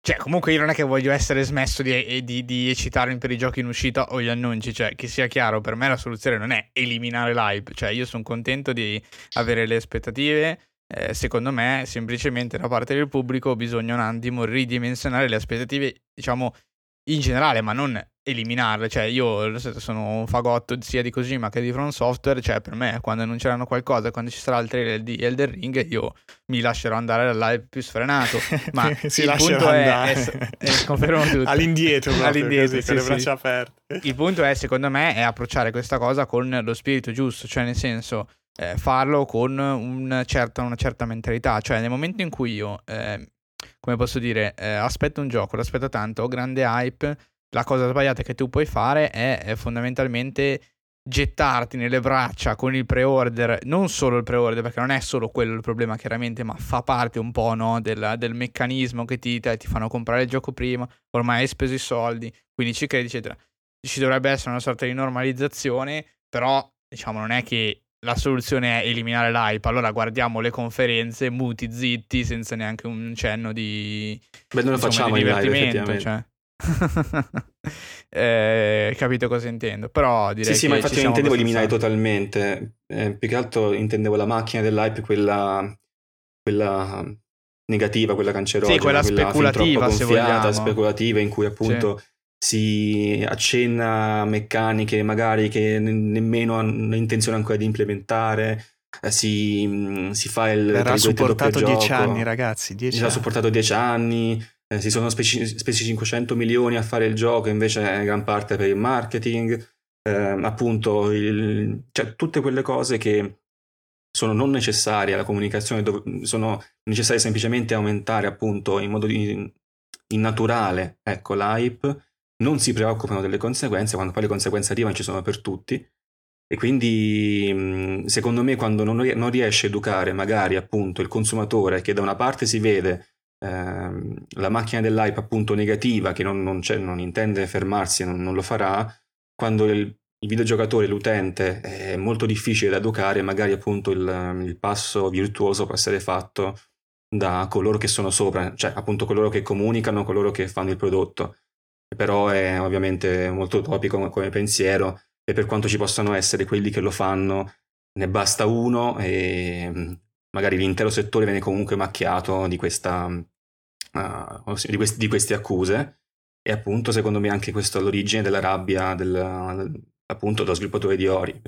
[SPEAKER 1] cioè, comunque io non è che voglio essere smesso di, di, di, eccitarmi per i giochi in uscita o gli annunci, cioè che sia chiaro, per me la soluzione non è eliminare l'hype, cioè io sono contento di avere le aspettative, eh, secondo me, semplicemente da parte del pubblico bisogna un attimo ridimensionare le aspettative, diciamo, in generale, ma non eliminarle. Cioè, io sono un fagotto sia di Kojima che di From Software, cioè per me quando annunceranno qualcosa, quando ci sarà il trailer di Elder Ring, io mi lascerò andare al live più sfrenato. Ma
[SPEAKER 2] si il punto
[SPEAKER 1] è, è, è, confermo tutto.
[SPEAKER 2] all'indietro, proprio, all'indietro così, sì, con le braccia sì. aperte.
[SPEAKER 1] Il punto è, secondo me, è approcciare questa cosa con lo spirito giusto, cioè nel senso eh, farlo con un certa, una certa mentalità. Cioè, nel momento in cui io, eh, come posso dire, eh, aspetto un gioco, lo aspetto tanto, ho grande hype, la cosa sbagliata che tu puoi fare è, è fondamentalmente gettarti nelle braccia con il pre-order, non solo il pre-order, perché non è solo quello il problema chiaramente, ma fa parte un po' no, del, del, meccanismo che ti, ti fanno comprare il gioco prima, ormai hai speso i soldi, quindi ci credi, eccetera. Ci dovrebbe essere una sorta di normalizzazione, però diciamo non è che la soluzione è eliminare l'hype. Allora guardiamo le conferenze muti, zitti, senza neanche un cenno di,
[SPEAKER 4] Beh, noi lo insomma, facciamo di divertimento. Live, cioè.
[SPEAKER 1] eh, capito cosa intendo però direi
[SPEAKER 4] sì sì ma infatti non intendevo eliminare totalmente eh, più che altro intendevo la macchina dell'hype quella, quella negativa quella cancerogena
[SPEAKER 1] sì, quella, quella speculativa
[SPEAKER 4] gonfiata, speculativa in cui appunto sì si accenna a meccaniche magari che ne- nemmeno hanno intenzione ancora di implementare. Eh, si, mm, si, fa il
[SPEAKER 2] Verrà supportato 10 anni, ragazzi. 10
[SPEAKER 4] Verrà supportato 10 anni. Eh, si sono spesi, spesi 500 milioni a fare il gioco, invece è gran parte per il marketing. Eh, appunto, il, cioè, tutte quelle cose che sono non necessarie alla comunicazione, dov- sono necessarie semplicemente aumentare appunto in modo di, innaturale ecco, l'hype non si preoccupano delle conseguenze, quando poi le conseguenze arrivano ci sono per tutti. E quindi secondo me quando non riesce a educare magari appunto il consumatore che da una parte si vede ehm, la macchina dell'hype appunto negativa che non, non, non intende fermarsi non, non, lo farà, quando il, il videogiocatore, l'utente è molto difficile da educare, magari appunto il, il passo virtuoso può essere fatto da coloro che sono sopra, cioè appunto coloro che comunicano, coloro che fanno il prodotto però è ovviamente molto utopico come pensiero e per quanto ci possano essere quelli che lo fanno, ne basta uno e mm, magari l'intero settore viene comunque macchiato di, questa, uh, di, questi, di queste accuse e appunto secondo me anche questo è l'origine della rabbia del, appunto dello sviluppatore di Ori.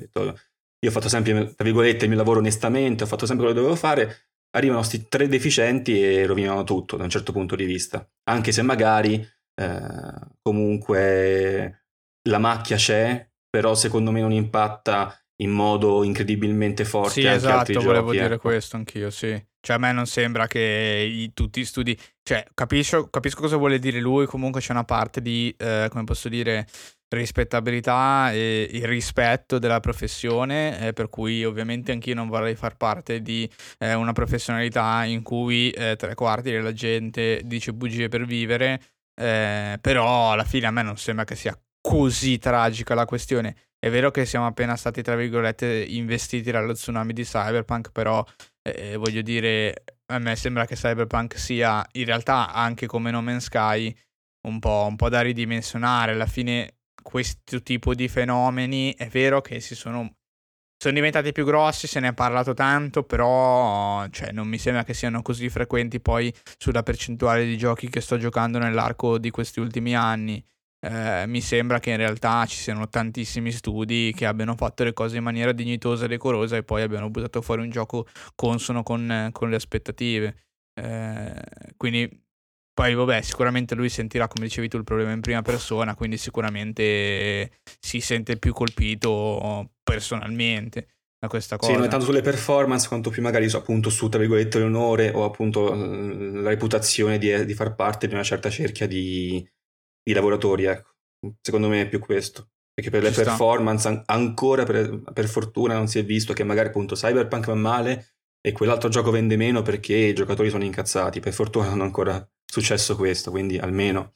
[SPEAKER 4] Io ho fatto sempre, tra virgolette, il mio lavoro onestamente, ho fatto sempre quello che dovevo fare, arrivano questi tre deficienti e rovinano tutto da un certo punto di vista, anche se magari eh, comunque la macchia c'è, però secondo me non impatta in modo incredibilmente forte.
[SPEAKER 1] Sì, esatto, volevo dire ecco. questo anch'io, sì. Cioè a me non sembra che i, tutti i studi... Cioè capisco, capisco, cosa vuole dire lui, comunque c'è una parte di, eh, come posso dire, rispettabilità e il rispetto della professione, eh, per cui ovviamente anch'io non vorrei far parte di eh, una professionalità in cui eh, tre quarti della gente dice bugie per vivere, eh, però alla fine a me non sembra che sia così tragica la questione. È vero che siamo appena stati, tra virgolette, investiti dallo tsunami di Cyberpunk, però eh, voglio dire, a me sembra che Cyberpunk sia in realtà anche come No Man's Sky un po', un po da ridimensionare. Alla fine questo tipo di fenomeni è vero che si sono sono diventati più grossi, se ne è parlato tanto, però cioè, non mi sembra che siano così frequenti poi sulla percentuale di giochi che sto giocando nell'arco di questi ultimi anni. Eh, mi sembra che in realtà ci siano tantissimi studi che abbiano fatto le cose in maniera dignitosa e decorosa e poi abbiano buttato fuori un gioco consono con, con le aspettative. Eh, quindi poi, vabbè, sicuramente lui sentirà, come dicevi tu, il problema in prima persona, quindi sicuramente si sente più colpito personalmente da questa cosa.
[SPEAKER 4] Sì, non è tanto sulle performance quanto più magari appunto su, tra virgolette, l'onore o appunto la reputazione di, di far parte di una certa cerchia di, di lavoratori, ecco. Secondo me è più questo. Perché per le Ci performance an- ancora per, per, fortuna non si è visto che magari appunto Cyberpunk va male e quell'altro gioco vende meno perché i giocatori sono incazzati. Per fortuna non è ancora successo questo, quindi almeno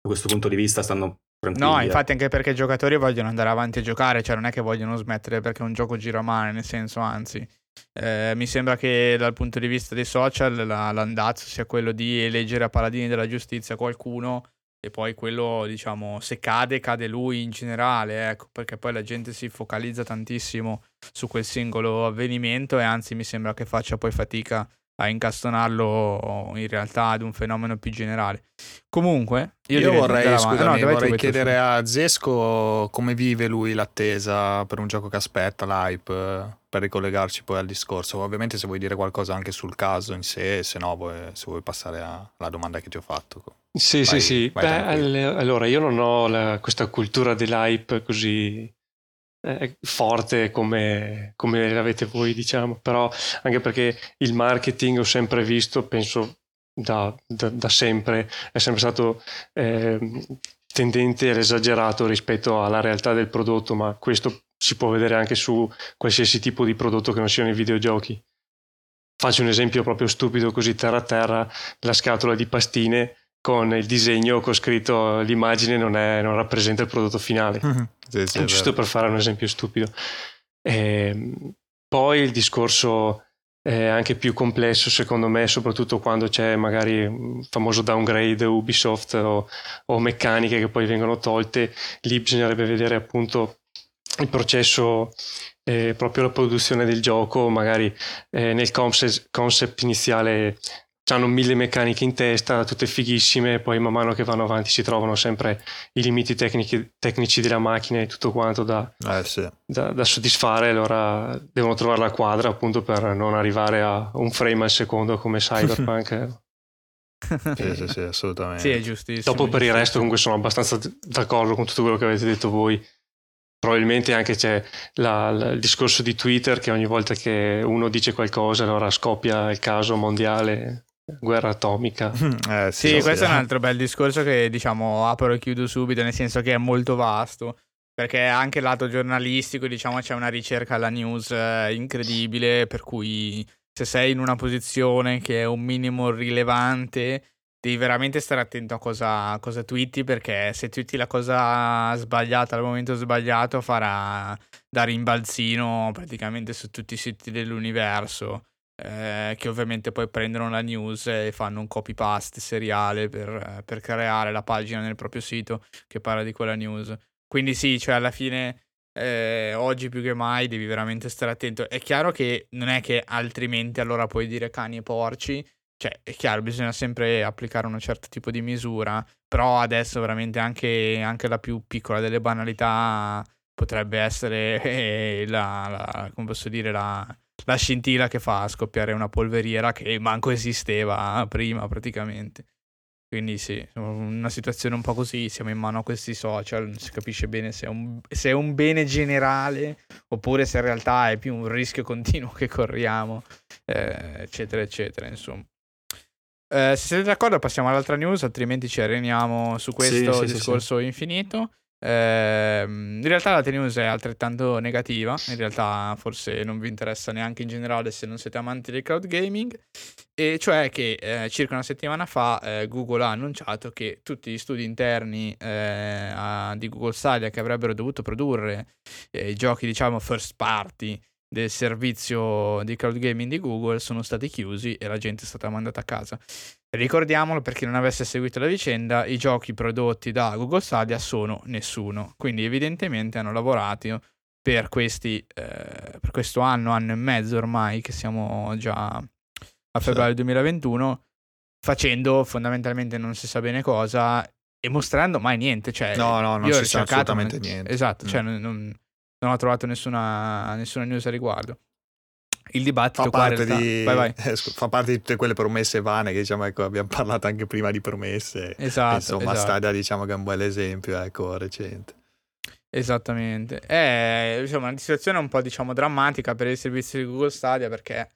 [SPEAKER 4] da questo punto di vista stanno
[SPEAKER 1] No, infatti anche perché i giocatori vogliono andare avanti a giocare, cioè non è che vogliono smettere perché un gioco gira male, nel senso anzi. Eh, mi sembra che dal punto di vista dei social la, l'andazzo sia quello di eleggere a paladini della giustizia qualcuno e poi quello, diciamo, se cade, cade lui in generale, ecco, perché poi la gente si focalizza tantissimo su quel singolo avvenimento e anzi mi sembra che faccia poi fatica a incastonarlo in realtà ad un fenomeno più generale. Comunque, io,
[SPEAKER 2] io vorrei, scusami, no, vorrei chiedere a Zesco come vive lui l'attesa per un gioco che aspetta, l'hype, per ricollegarci poi al discorso. Ovviamente se vuoi dire qualcosa anche sul caso in sé, se no vuoi, se vuoi passare alla domanda che ti ho fatto.
[SPEAKER 3] Sì, vai, sì, sì. Beh, allora, io non ho la, questa cultura dell'hype così eh, forte come, come l'avete voi, diciamo, però anche perché il marketing ho sempre visto, penso da, da, da sempre, è sempre stato eh, tendente all'esagerato rispetto alla realtà del prodotto, ma questo si può vedere anche su qualsiasi tipo di prodotto che non siano i videogiochi. Faccio un esempio proprio stupido così terra a terra, la scatola di pastine con il disegno con scritto l'immagine non, è, non rappresenta il prodotto finale. Mm-hmm. Sì, sì, giusto per fare un esempio stupido. E, ehm, poi il discorso è anche più complesso secondo me, soprattutto quando c'è magari il famoso downgrade Ubisoft o, o meccaniche che poi vengono tolte. Lì bisognerebbe vedere appunto il processo eh, proprio la produzione del gioco, magari eh, nel concept, concept iniziale hanno mille meccaniche in testa, tutte fighissime, poi man mano che vanno avanti si trovano sempre i limiti tecnici, tecnici della macchina e tutto quanto da,
[SPEAKER 2] eh, sì.
[SPEAKER 3] da, da, soddisfare, allora devono trovare la quadra appunto per non arrivare a un frame al secondo come Cyberpunk.
[SPEAKER 2] sì, sì, sì, assolutamente.
[SPEAKER 1] Sì, è giustissimo.
[SPEAKER 3] Dopo per il resto comunque sono abbastanza d'accordo con tutto quello che avete detto voi. Probabilmente anche c'è la, la, il discorso di Twitter che ogni volta che uno dice qualcosa allora scoppia il caso mondiale guerra atomica.
[SPEAKER 1] Eh, sì, sì questo è un altro bel discorso che diciamo apro e chiudo subito, nel senso che è molto vasto. Perché anche lato giornalistico, diciamo, c'è una ricerca alla news eh, incredibile, per cui se sei in una posizione che è un minimo rilevante, devi veramente stare attento a cosa, cosa twitti, perché se twitti la cosa sbagliata al momento sbagliato farà da rimbalzino praticamente su tutti i siti dell'universo eh, che ovviamente poi prendono la news e fanno un copy paste seriale per, per, creare la pagina nel proprio sito che parla di quella news. Quindi sì, cioè alla fine eh, oggi più che mai devi veramente stare attento. È chiaro che non è che altrimenti allora puoi dire cani e porci. Cioè, è chiaro, bisogna sempre applicare un certo tipo di misura, però adesso veramente anche, anche la più piccola delle banalità potrebbe essere eh, la, la, come posso dire, la, la scintilla che fa scoppiare una polveriera che manco esisteva prima praticamente. Quindi sì, una situazione un po' così, siamo in mano a questi social, non si capisce bene se è, un, se è un bene generale oppure se in realtà è più un rischio continuo che corriamo, eh, eccetera, eccetera, insomma. Eh, se siete d'accordo passiamo all'altra news, altrimenti ci areniamo su questo sì, sì, discorso sì, infinito. Eh, in realtà la news è altrettanto negativa, in realtà forse non vi interessa neanche in generale se non siete amanti del cloud gaming, e cioè che eh, circa una settimana fa eh, Google ha annunciato che tutti gli studi interni eh, a, di Google Stadia che avrebbero dovuto produrre eh, i giochi diciamo first party del servizio di cloud gaming di Google sono stati chiusi e la gente è stata mandata a casa. Ricordiamolo per chi non avesse seguito la vicenda, i giochi prodotti da Google Stadia sono nessuno, quindi evidentemente hanno lavorato per, questi, eh, per questo anno, anno e mezzo ormai, che siamo già a febbraio sì. 2021, facendo fondamentalmente non si sa bene cosa e mostrando mai niente. Cioè,
[SPEAKER 2] no, no, non si sa assolutamente niente.
[SPEAKER 1] Esatto, cioè mm. cioè non, non, ho trovato nessuna, nessuna news a riguardo il dibattito
[SPEAKER 2] fa parte, di, vai, vai. Eh, fa parte di tutte quelle promesse vane che diciamo, ecco, abbiamo parlato anche prima di promesse.
[SPEAKER 1] Esatto.
[SPEAKER 2] Insomma,
[SPEAKER 1] esatto.
[SPEAKER 2] Stadia diciamo che è un bel esempio, ecco, recente.
[SPEAKER 1] Esattamente. È diciamo, una situazione un po' diciamo, drammatica per il servizio di Google Stadia perché,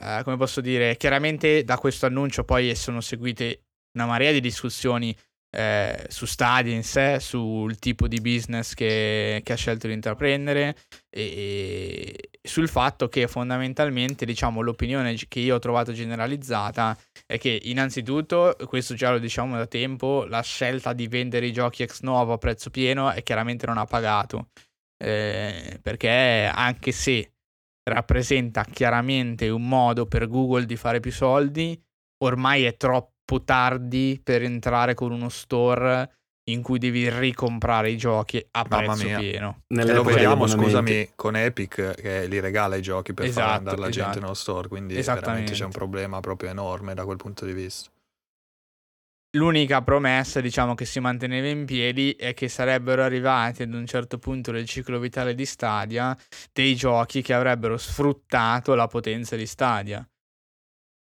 [SPEAKER 1] eh, come posso dire, chiaramente da questo annuncio poi sono seguite una marea di discussioni eh, su Stadia in sé, sul tipo di business che, che ha scelto di intraprendere e, e, sul fatto che fondamentalmente diciamo l'opinione che io ho trovato generalizzata è che innanzitutto, questo già lo diciamo da tempo, la scelta di vendere i giochi ex novo a prezzo pieno è chiaramente non ha pagato eh, perché anche se rappresenta chiaramente un modo per Google di fare più soldi, ormai è troppo troppo tardi per entrare con uno store in cui devi ricomprare i giochi a prezzo pieno.
[SPEAKER 2] Nelle lo vediamo, scusami, con Epic che li regala i giochi per esatto, far andare la esatto. gente nello store, quindi veramente c'è un problema proprio enorme da quel punto di vista.
[SPEAKER 1] L'unica promessa, diciamo, che si manteneva in piedi è che sarebbero arrivati ad un certo punto del ciclo vitale di Stadia dei giochi che avrebbero sfruttato la potenza di Stadia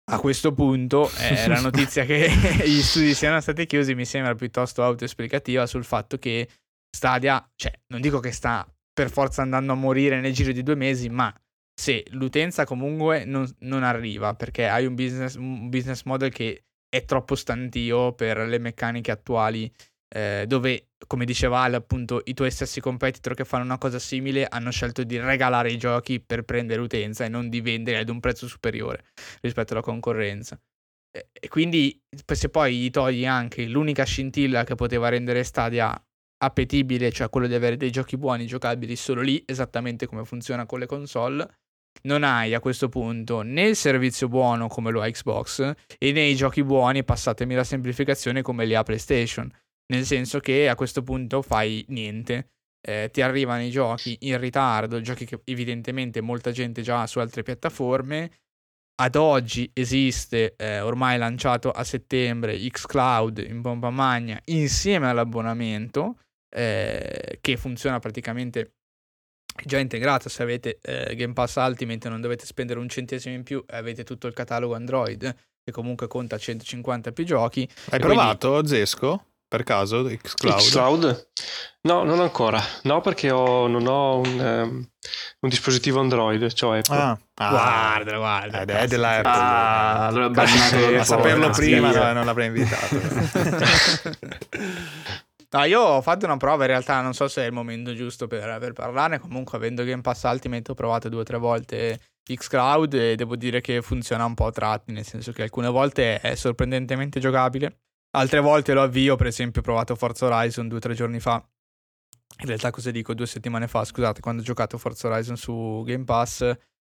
[SPEAKER 1] a questo punto eh, la notizia che gli studi siano stati chiusi mi sembra piuttosto autoesplicativa sul fatto che Stadia, cioè non dico che sta per forza andando a morire nel giro di due mesi, ma se l'utenza comunque non, non arriva perché hai un business, un business model che è troppo stantio per le meccaniche attuali eh, dove, come diceva Ale, appunto, i tuoi stessi competitor che fanno una cosa simile hanno scelto di regalare i giochi per prendere utenza e non di vendere ad un prezzo superiore rispetto alla concorrenza. E quindi, se poi gli togli anche l'unica scintilla che poteva rendere Stadia appetibile, cioè quello di avere dei giochi buoni, giocabili solo lì, esattamente come funziona con le console, non hai a questo punto né il servizio buono come lo ha Xbox e né i giochi buoni, passatemi la semplificazione, come li ha PlayStation nel senso che a questo punto fai niente. Eh, ti arrivano i giochi in ritardo, giochi che evidentemente molta gente già ha su altre piattaforme. Ad oggi esiste, eh, ormai lanciato a settembre, xCloud in pompa magna insieme all'abbonamento, eh, che funziona praticamente già integrato. Se avete eh, Game Pass Ultimate non dovete spendere un centesimo in più avete tutto il catalogo Android, che comunque conta 150 più giochi.
[SPEAKER 2] Hai Quindi... provato Zesco? Per caso
[SPEAKER 3] Xcloud? Xcloud? No, non ancora. No, perché ho, non ho un, um, un, dispositivo Android, cioè Apple.
[SPEAKER 1] Ah, ah, guarda, guarda.
[SPEAKER 2] Ed è della Apple. Ah, allora a saperlo prima no, non l'avrei invitato.
[SPEAKER 1] no, io ho fatto una prova, in realtà non so se è il momento giusto per, per parlarne, comunque avendo Game Pass Ultimate ho provato due o tre volte Xcloud e devo dire che funziona un po' a tratti, nel senso che alcune volte è sorprendentemente giocabile Altre volte lo avvio, per esempio ho provato Forza Horizon due o tre giorni fa. In realtà cosa dico? Due settimane fa, scusate, quando ho giocato Forza Horizon su Game Pass.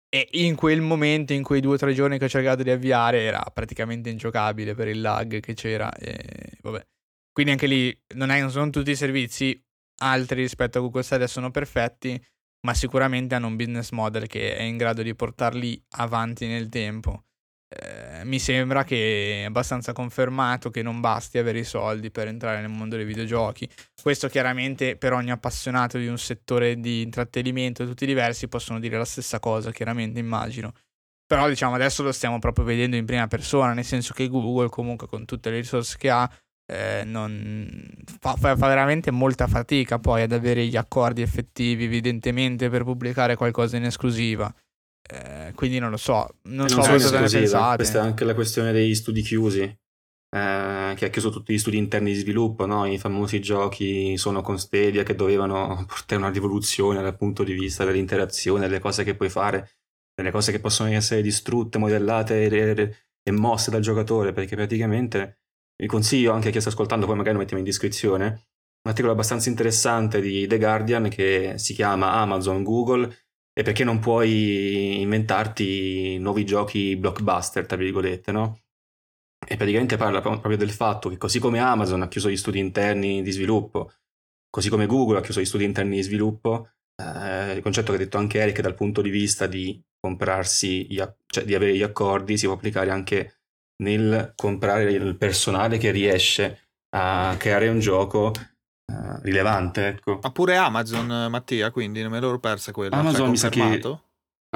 [SPEAKER 1] E in quel momento, in quei due o tre giorni che ho cercato di avviare, era praticamente ingiocabile per il lag che c'era. E vabbè. Quindi anche lì non, è, non sono tutti i servizi, altri rispetto a Google Stadia sono perfetti, ma sicuramente hanno un business model che è in grado di portarli avanti nel tempo. Eh, mi sembra che è abbastanza confermato che non basti avere i soldi per entrare nel mondo dei videogiochi. Questo chiaramente per ogni appassionato di un settore di intrattenimento, tutti diversi possono dire la stessa cosa, chiaramente immagino. Però diciamo adesso lo stiamo proprio vedendo in prima persona, nel senso che Google comunque con tutte le risorse che ha eh, non... fa, fa, veramente molta fatica poi ad avere gli accordi effettivi evidentemente per pubblicare qualcosa in esclusiva. Eh, quindi non lo so, non, non so cosa ne pensate.
[SPEAKER 4] Questa è anche la questione degli studi chiusi. eh, che ha chiuso tutti gli studi interni di sviluppo, no? i famosi giochi sono con Stadia che dovevano portare una rivoluzione dal punto di vista dell'interazione, delle cose che puoi fare, delle cose che possono essere distrutte, modellate e, e mosse dal giocatore, perché praticamente vi consiglio anche a chi sta ascoltando, poi magari lo mettiamo in descrizione, un articolo abbastanza interessante di The Guardian che si chiama Amazon, Google e perché non puoi inventarti nuovi giochi blockbuster, tra virgolette, no? E praticamente parla proprio del fatto che così come Amazon ha chiuso gli studi interni di sviluppo, così come Google ha chiuso gli studi interni di sviluppo, eh, il concetto che ha detto anche Eric dal punto di vista di comprarsi, gli, cioè di avere gli accordi, si può applicare anche nel comprare il personale che riesce a creare un gioco uh, rilevante. Ecco.
[SPEAKER 2] Ma pure Amazon, Mattia, quindi non me l'ho persa quella.
[SPEAKER 4] Amazon cioè, mi sa che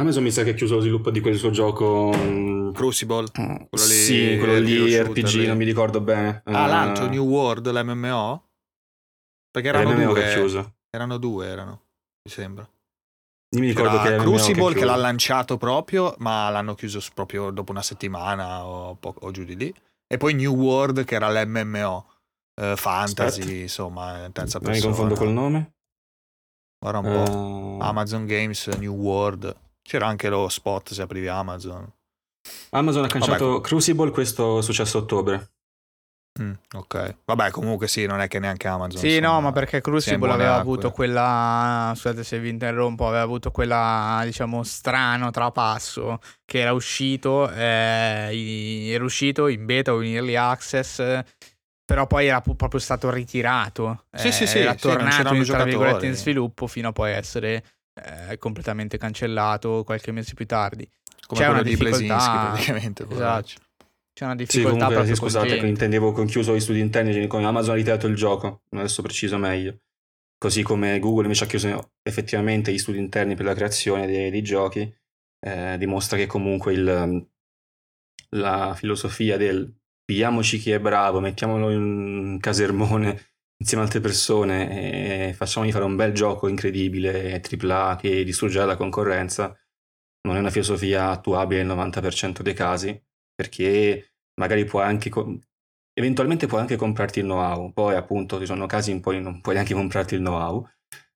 [SPEAKER 4] Amazon mi sa che ha chiuso lo sviluppo di quel suo gioco
[SPEAKER 2] mm, Crucible
[SPEAKER 4] quello lì, sì, quello lì RPG non mi ricordo bene.
[SPEAKER 2] Ah uh, l'altro New World l'MMO perché erano due. erano due erano mi sembra.
[SPEAKER 4] Io mi ricordo C'era
[SPEAKER 2] che Crucible che, che, l'ha lanciato proprio ma l'hanno chiuso proprio dopo una settimana o, po- o giù di lì. E poi New World che era l'MMO eh, fantasy Aspetta. insomma terza persona
[SPEAKER 4] mi confondo col nome
[SPEAKER 2] guarda un po' uh... Amazon Games New World c'era anche lo spot se aprivi Amazon.
[SPEAKER 4] Amazon ha cancellato Vabbè, Crucible questo successo a ottobre.
[SPEAKER 2] Mm, ok, vabbè, comunque sì, non è che neanche Amazon.
[SPEAKER 1] Sì, insomma, no, ma perché Crucible aveva acque. avuto quella. Scusate se vi interrompo, aveva avuto quella, diciamo, strano trapasso che era uscito, eh, era uscito in beta o in early access. Però poi era proprio stato ritirato.
[SPEAKER 2] Sì, eh, sì, sì.
[SPEAKER 1] Era
[SPEAKER 2] sì,
[SPEAKER 1] tornato in, tra virgolette in sviluppo fino a poi essere è completamente cancellato qualche mese più tardi.
[SPEAKER 2] Come C'è una di difficoltà praticamente.
[SPEAKER 1] Esatto. C'è una difficoltà
[SPEAKER 4] sì,
[SPEAKER 1] comunque,
[SPEAKER 4] scusate, intendevo con chiuso gli studi interni, come Amazon ha ritirato il gioco, adesso preciso meglio. Così come Google invece ha chiuso effettivamente gli studi interni per la creazione dei, dei giochi, eh, dimostra che comunque il, la filosofia del pigliamoci chi è bravo, mettiamolo in un casermone insieme ad altre persone e facciamogli fare un bel gioco incredibile, AAA, che distruggerà la concorrenza, non è una filosofia attuabile nel 90% dei casi, perché magari puoi anche, eventualmente puoi anche comprarti il know-how, poi appunto ci sono casi in cui non puoi neanche comprarti il know-how,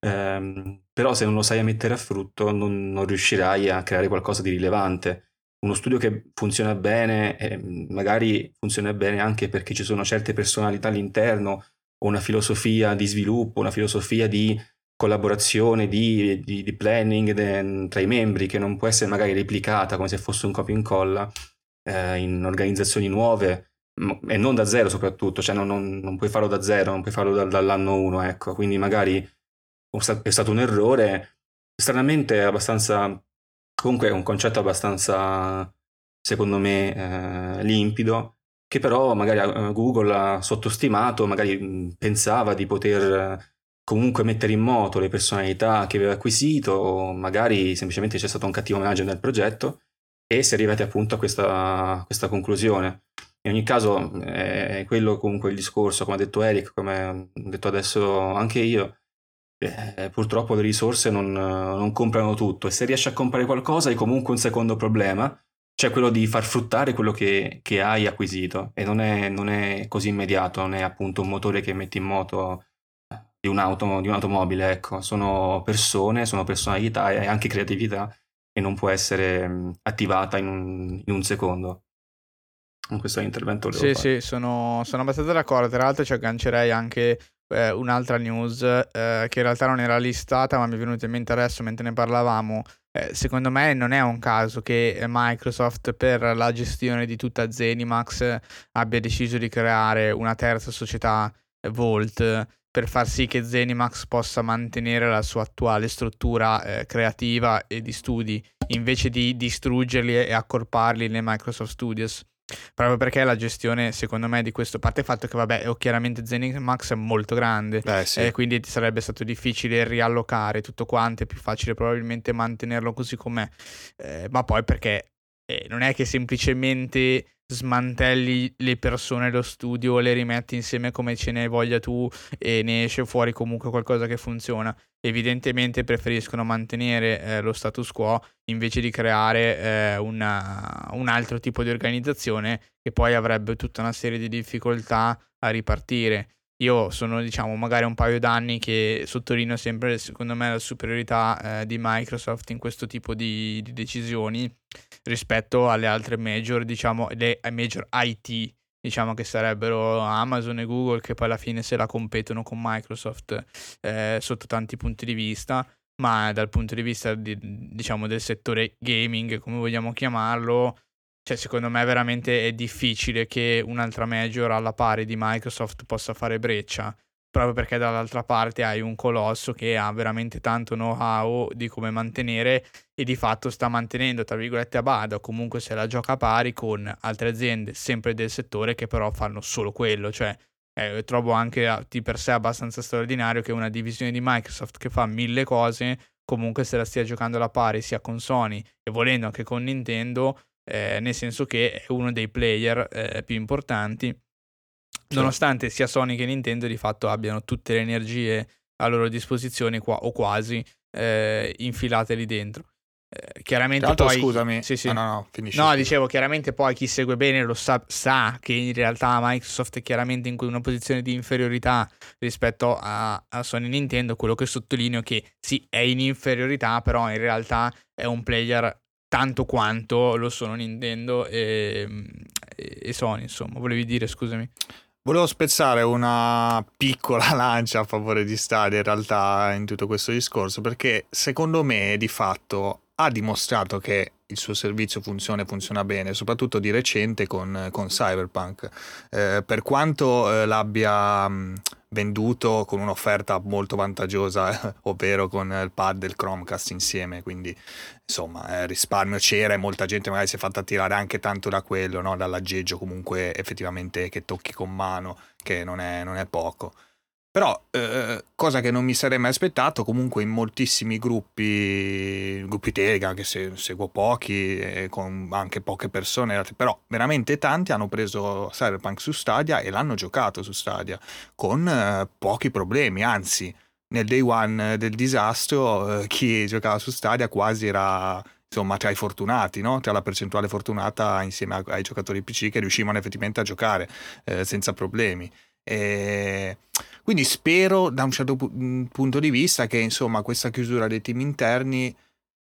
[SPEAKER 4] ehm, però se non lo sai a mettere a frutto non, non, riuscirai a creare qualcosa di rilevante. Uno studio che funziona bene, eh, magari funziona bene anche perché ci sono certe personalità all'interno una filosofia di sviluppo, una filosofia di collaborazione, di, di, di planning de, tra i membri che non può essere magari replicata come se fosse un copia e incolla eh, in organizzazioni nuove e non da zero soprattutto, cioè non, non, non puoi farlo da zero, non puoi farlo da, dall'anno uno, ecco, quindi magari è stato un errore, stranamente abbastanza, comunque è un concetto abbastanza, secondo me, eh, limpido, che però magari eh, Google ha sottostimato, magari pensava di poter comunque mettere in moto le personalità che aveva acquisito, o magari semplicemente c'è stato un cattivo management del progetto e si è arrivati appunto a questa, questa conclusione. In ogni caso è quello comunque il discorso, come ha detto Eric, come ho detto adesso anche io, eh, purtroppo le risorse non, non comprano tutto e se riesci a comprare qualcosa hai comunque un secondo problema cioè quello di far fruttare quello che, che hai acquisito e non è, non è, così immediato, non è appunto un motore che metti in moto eh, di, un'auto, di un'automobile, ecco, sono persone, sono personalità e anche creatività e non può essere attivata in un, in un secondo. Con questo intervento
[SPEAKER 1] Sì, fare. sì, sono, sono abbastanza d'accordo. Tra l'altro ci aggancerei anche eh, un'altra news eh, che in realtà non era listata, ma mi è venuta in mente adesso mentre ne parlavamo. Eh, secondo me non è un caso che Microsoft per la gestione di tutta Zenimax abbia deciso di creare una terza società Volt per far sì che Zenimax possa mantenere la sua attuale struttura eh, creativa e di studi invece di distruggerli e accorparli nei Microsoft Studios. Proprio perché la gestione, secondo me, di questo, a parte il fatto che, vabbè, chiaramente Zenimax è molto grande,
[SPEAKER 2] eh, sì.
[SPEAKER 1] eh, quindi sarebbe stato difficile riallocare tutto quanto, è più facile probabilmente mantenerlo così com'è, eh, ma poi perché eh, non è che semplicemente smantelli le persone, lo studio, le rimetti insieme come ce ne voglia tu e ne esce fuori comunque qualcosa che funziona. Evidentemente preferiscono mantenere eh, lo status quo invece di creare eh, una, un altro tipo di organizzazione che poi avrebbe tutta una serie di difficoltà a ripartire. Io sono, diciamo, magari un paio d'anni che sottolineo sempre, secondo me, la superiorità eh, di Microsoft in questo tipo di, di, decisioni rispetto alle altre major, diciamo, le major IT, diciamo che sarebbero Amazon e Google, che poi alla fine se la competono con Microsoft eh, sotto tanti punti di vista, ma dal punto di vista, di, diciamo, del settore gaming, come vogliamo chiamarlo, cioè, secondo me veramente è difficile che un'altra major alla pari di Microsoft possa fare breccia, proprio perché dall'altra parte hai un colosso che ha veramente tanto know-how di come mantenere e di fatto sta mantenendo, tra virgolette, a bada. Comunque se la gioca a pari con altre aziende sempre del settore che però fanno solo quello, cioè eh, trovo anche di per sé abbastanza straordinario che una divisione di Microsoft che fa mille cose comunque se la stia giocando alla pari sia con Sony e volendo anche con Nintendo eh, nel senso che è uno dei player eh, più importanti, sì. nonostante sia Sony che Nintendo di fatto abbiano tutte le energie a loro disposizione qua, o quasi eh, infilate lì dentro. Eh, chiaramente
[SPEAKER 2] Tanto,
[SPEAKER 1] poi
[SPEAKER 2] scusami,
[SPEAKER 1] sì, sì.
[SPEAKER 2] no, no, no,
[SPEAKER 1] finisci, no dicevo chiaramente poi chi segue bene lo sa, sa, che in realtà Microsoft è chiaramente in una posizione di inferiorità rispetto a, a Sony e Nintendo quello che sottolineo è che sì è in inferiorità però in realtà è un player tanto quanto lo sono Nintendo e, e Sony, insomma. Volevi dire, scusami.
[SPEAKER 2] Volevo spezzare una piccola lancia a favore di Stadia in realtà in tutto questo discorso perché secondo me di fatto ha dimostrato che il suo servizio funziona e funziona bene, soprattutto di recente con, con Cyberpunk. Eh, per quanto eh, l'abbia mh, venduto con un'offerta molto vantaggiosa, ovvero con il pad del Chromecast insieme, quindi insomma eh, risparmio c'era e molta gente magari si è fatta tirare anche tanto da quello, no? dall'aggeggio comunque effettivamente che tocchi con mano, che non è, non è poco. Però, eh, cosa che non mi sarei mai aspettato, comunque in moltissimi gruppi, gruppi Telegram, che se, seguo pochi, eh, con anche poche persone, però veramente tanti hanno preso Cyberpunk su Stadia e l'hanno giocato su Stadia con eh, pochi problemi, anzi, nel day one del disastro eh, chi giocava su Stadia quasi era insomma tra i fortunati, no? tra la percentuale fortunata insieme ai giocatori PC che riuscivano effettivamente a giocare eh, senza problemi. E quindi spero da un certo pu- punto di vista che insomma questa chiusura dei team interni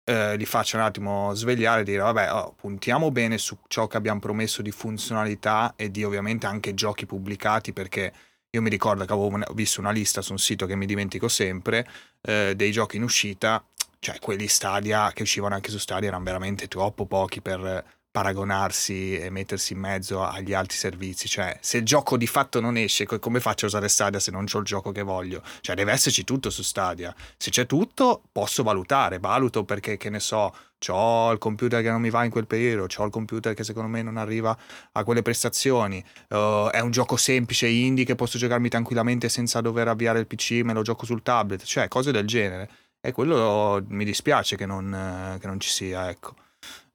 [SPEAKER 2] eh, li faccia un attimo svegliare e dire vabbè oh, puntiamo bene su ciò che abbiamo promesso di funzionalità e di ovviamente anche giochi pubblicati perché io mi ricordo che avevo visto una lista su un sito che mi dimentico sempre eh, dei giochi in uscita cioè quelli Stadia che uscivano anche su Stadia erano veramente troppo pochi per paragonarsi e mettersi in mezzo agli altri servizi. Cioè, se il gioco di fatto non esce, come faccio a usare Stadia se non ho il gioco che voglio? Cioè, deve esserci tutto su Stadia. Se c'è tutto, posso valutare, valuto perché, che ne so, ho il computer che non mi va in quel periodo, ho il computer che secondo me non arriva a quelle prestazioni, uh, è un gioco semplice indie che posso giocarmi tranquillamente senza dover avviare il PC, me lo gioco sul tablet, cioè cose del genere. E quello mi dispiace che non, che non ci sia, ecco.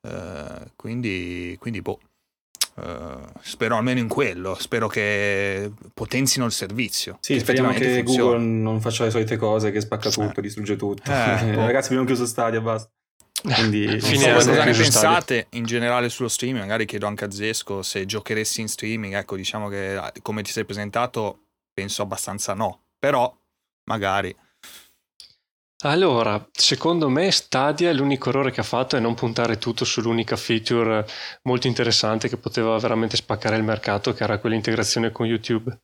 [SPEAKER 2] Uh, quindi, quindi, boh. Uh, spero almeno in quello. Spero che potenzino il servizio.
[SPEAKER 4] Sì, che speriamo che funzioni. Google non faccia le solite cose, che spacca tutto, eh. distrugge tutto. Eh, boh. Ragazzi, abbiamo chiuso Stadia, basta.
[SPEAKER 2] Quindi, so cosa ne pensate in generale sullo streaming? Magari chiedo anche a Zesco se giocheresti in streaming. Ecco, diciamo che come ti sei presentato, penso abbastanza no. Però, magari.
[SPEAKER 3] Allora, secondo me Stadia l'unico errore che ha fatto è non puntare tutto sull'unica feature molto interessante che poteva veramente spaccare il mercato, che era quell'integrazione con YouTube.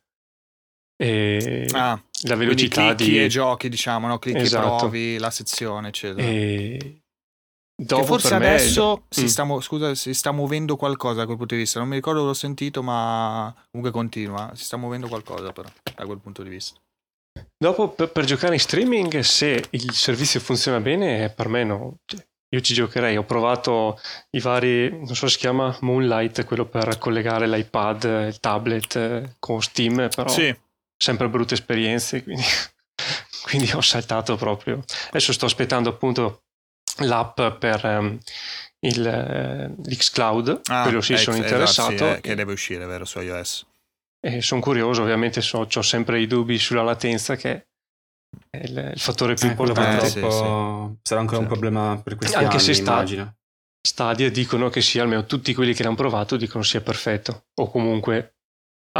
[SPEAKER 3] E ah, la velocità di...
[SPEAKER 2] e giochi, diciamo, no? clicchi esatto. provi la sezione, eccetera. E... Dopo che forse adesso me... si, mm. sta, scusa, si sta muovendo qualcosa da quel punto di vista. Non mi ricordo l'ho sentito, ma comunque continua. Si sta muovendo qualcosa però da quel punto di vista.
[SPEAKER 3] Dopo per, per, giocare in streaming, se il servizio funziona bene, per me no. Cioè, io ci giocherei. Ho provato i vari, non so se si chiama Moonlight, quello per collegare l'iPad, il tablet eh, con Steam, però sì. sempre brutte esperienze, quindi, quindi ho saltato proprio. Adesso sto aspettando appunto l'app per um, il, eh, l'Xcloud, ah, quello sì, sono interessato. Esatto, sì,
[SPEAKER 2] eh, che deve uscire, vero, su iOS.
[SPEAKER 3] E sono curioso, ovviamente so, ho sempre i dubbi sulla latenza che è il, il fattore più eh, importante.
[SPEAKER 4] Sì, sì. Sarà ancora un problema per questi Anche anni, se sta, immagino.
[SPEAKER 3] Stadia dicono che sia, almeno tutti quelli che l'hanno provato dicono sia perfetto, o comunque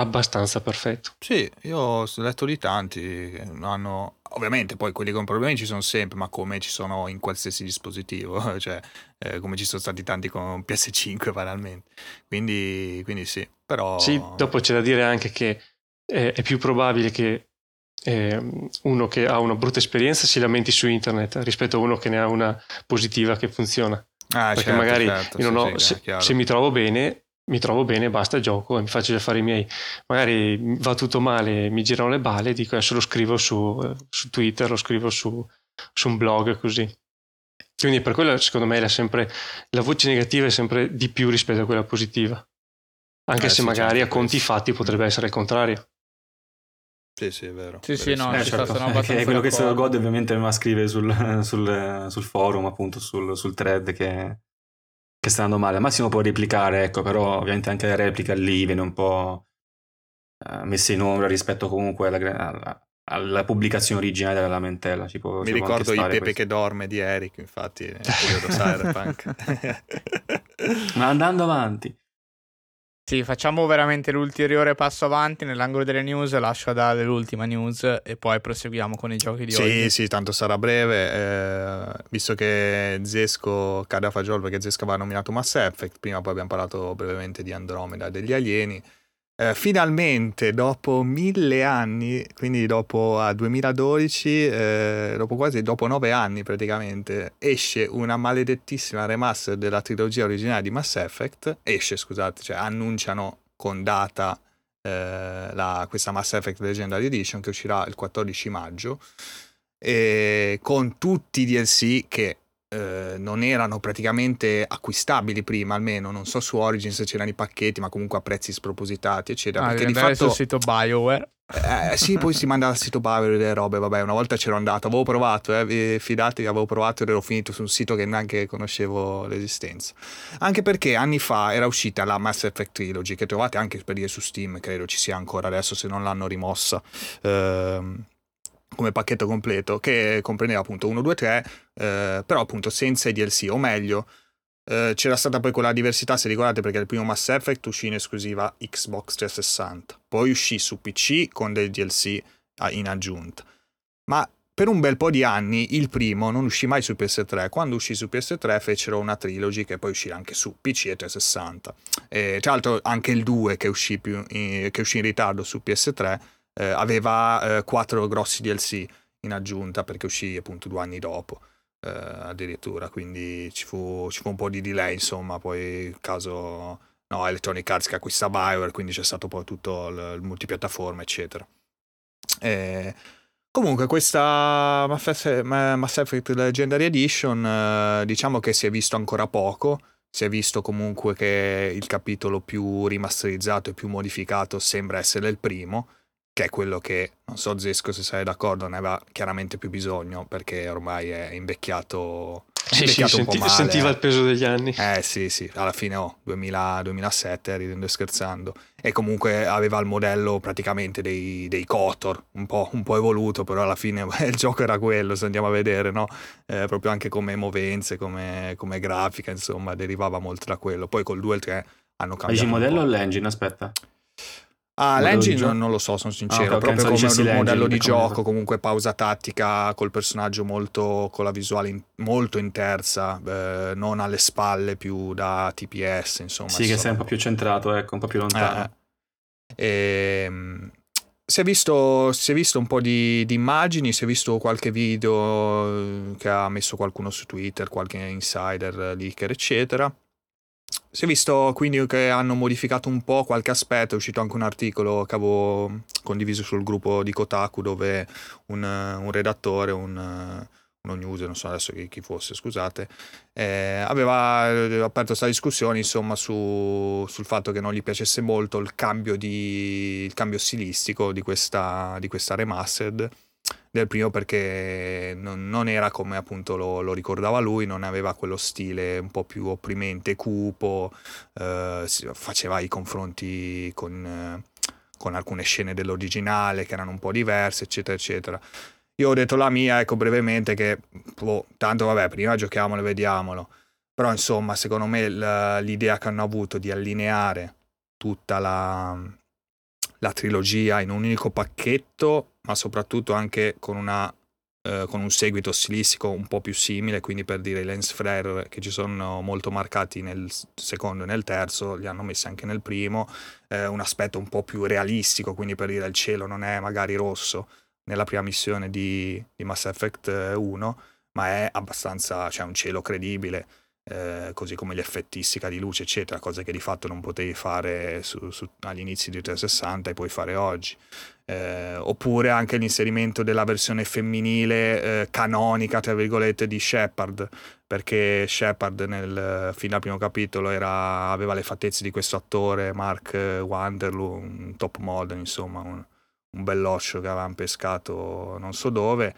[SPEAKER 3] abbastanza perfetto.
[SPEAKER 2] Sì, io ho letto di tanti che hanno ovviamente poi quelli con problemi ci sono sempre, ma come ci sono in qualsiasi dispositivo, cioè eh, come ci sono stati tanti con PS5 banalmente. Quindi, quindi sì, però...
[SPEAKER 3] Sì, dopo c'è da dire anche che eh, è più probabile che eh, uno che ha una brutta esperienza si lamenti su internet rispetto a uno che ne ha una positiva che funziona. Ah, Perché certo, magari certo, sì, ho, sì, se, se mi trovo bene mi trovo bene, basta, gioco e mi faccio già fare i miei. Magari va tutto male, mi girano le balle, dico adesso lo scrivo su, su Twitter, lo scrivo su, su, un blog così. Quindi per quello secondo me la, sempre, la voce negativa è sempre di più rispetto a quella positiva. Anche eh, se sì, magari certo, a conti fatti potrebbe essere il contrario.
[SPEAKER 2] Sì, sì, è vero.
[SPEAKER 1] Sì, sì, no, eh, certo.
[SPEAKER 4] è quello che se God ovviamente ma scrive sul, sul, sul, forum, appunto, sul, sul thread che che sta andando male. Al massimo può replicare, ecco, però ovviamente anche la replica lì viene un po' uh, messa in ombra rispetto comunque alla, alla, alla pubblicazione originale della lamentela. Ci può,
[SPEAKER 2] Mi
[SPEAKER 4] ci
[SPEAKER 2] ricordo il Pepe questo. che dorme di Eric, infatti, nel periodo cyberpunk.
[SPEAKER 4] Ma andando avanti.
[SPEAKER 1] Sì, facciamo veramente l'ulteriore passo avanti nell'angolo delle news, lascio dare l'ultima news e poi proseguiamo con i giochi di
[SPEAKER 2] sì,
[SPEAKER 1] oggi.
[SPEAKER 2] Sì, sì, tanto sarà breve, eh, visto che Zesco cade a fagiolo perché Zesco aveva nominato Mass Effect, prima poi abbiamo parlato brevemente di Andromeda e degli alieni, eh, finalmente dopo mille anni, quindi dopo a 2012, eh, dopo quasi dopo nove anni praticamente, esce una maledettissima remaster della trilogia originale di Mass Effect. Esce, scusate, cioè annunciano con data eh, la, questa Mass Effect Legendary Edition che uscirà il 14 maggio. E con tutti i DLC che eh, non erano praticamente acquistabili prima, almeno non so su Origins se c'erano i pacchetti, ma comunque a prezzi spropositati, eccetera.
[SPEAKER 1] Ah, perché di fatto sul sito BioWare.
[SPEAKER 2] Eh, sì, poi si manda al sito BioWare delle robe, vabbè, una volta c'ero andato, avevo provato, eh, fidatevi, avevo provato ed ero finito su un sito che neanche conoscevo l'esistenza. Anche perché anni fa era uscita la Mass Effect Trilogy, che trovate anche per dire su Steam, credo ci sia ancora adesso se non l'hanno rimossa. Ehm come pacchetto completo che comprendeva appunto 1, 2, 3, eh, però appunto senza i DLC, o meglio, eh, c'era stata poi quella diversità, se ricordate, perché il primo Mass Effect uscì in esclusiva Xbox 360, poi uscì su PC con dei DLC in aggiunta. Ma per un bel po' di anni il primo non uscì mai su PS3. Quando uscì su PS3 fecero una trilogy che poi uscì anche su PC e 360. E, tra l'altro anche il 2 che uscì, più, che uscì in ritardo su PS3 eh, aveva eh, quattro grossi DLC in aggiunta perché uscì appunto due anni dopo eh, addirittura, quindi ci fu, ci fu, un po' di delay insomma, poi il caso no, Electronic Arts che acquista Bioware, quindi c'è stato poi tutto il, il multipiattaforma eccetera. E, Comunque, questa Mass Effect Legendary Edition, eh, diciamo che si è visto ancora poco. Si è visto comunque che il capitolo più rimasterizzato e più modificato sembra essere il primo che è quello che, non so Zesco se sei d'accordo, ne aveva chiaramente più bisogno perché ormai è invecchiato, è
[SPEAKER 3] sì, invecchiato sì, senti, sentiva il peso degli anni.
[SPEAKER 2] Eh sì, sì, alla fine oh, 2000, 2007, ridendo e scherzando. E comunque aveva il modello praticamente dei, dei Kotor, un po', un po', evoluto, però alla fine il gioco era quello, se andiamo a vedere, no? Eh, proprio anche come movenze, come, come, grafica, insomma, derivava molto da quello. Poi col 2 e il 3 hanno cambiato.
[SPEAKER 4] Dici il modello o l'engine? Aspetta.
[SPEAKER 2] Ah, l'engine non, non, lo so, sono sincero. Ah, okay, proprio come un modello di gioco, comunque pausa tattica col personaggio molto con la visuale in, molto in terza, eh, non alle spalle più da TPS, insomma.
[SPEAKER 4] Sì, che sei un po' più centrato, ecco, un po' più lontano.
[SPEAKER 2] Eh, e, ehm, si, è visto, si è visto un po' di, di, immagini, si è visto qualche video che ha messo qualcuno su Twitter, qualche insider, leaker, eccetera. Si è visto quindi che hanno modificato un po' qualche aspetto, è uscito anche un articolo che avevo condiviso sul gruppo di Kotaku dove un, un redattore, un, uno news, non so adesso chi, chi fosse, scusate, eh, aveva aperto questa discussione insomma su, sul fatto che non gli piacesse molto il cambio, di, il cambio stilistico di questa, di questa remastered del primo perché non, non era come appunto lo, lo, ricordava lui, non aveva quello stile un po' più opprimente, cupo, eh, faceva i confronti con, eh, con alcune scene dell'originale che erano un po' diverse, eccetera, eccetera. Io ho detto la mia, ecco brevemente, che boh, tanto vabbè, prima giochiamolo e vediamolo. Però insomma, secondo me l'idea che hanno avuto di allineare tutta la, la trilogia in un unico pacchetto, ma soprattutto anche con, una, eh, con, un seguito stilistico un po' più simile, quindi per dire i lens flare che ci sono molto marcati nel secondo e nel terzo, li hanno messi anche nel primo, eh, un aspetto un po' più realistico, quindi per dire il cielo non è magari rosso nella prima missione di, di Mass Effect 1, ma è abbastanza, cioè un cielo credibile eh, così come l'effettistica di luce, eccetera, cose che di fatto non potevi fare su, su, agli inizi di 360 e puoi fare oggi. Eh, oppure anche l'inserimento della versione femminile eh, canonica, tra virgolette, di Shepard, perché Shepard nel, fino al primo capitolo era, aveva le fattezze di questo attore, Mark Wanderloo, un top model, insomma, un, un bell'oscio che avevano pescato non so dove.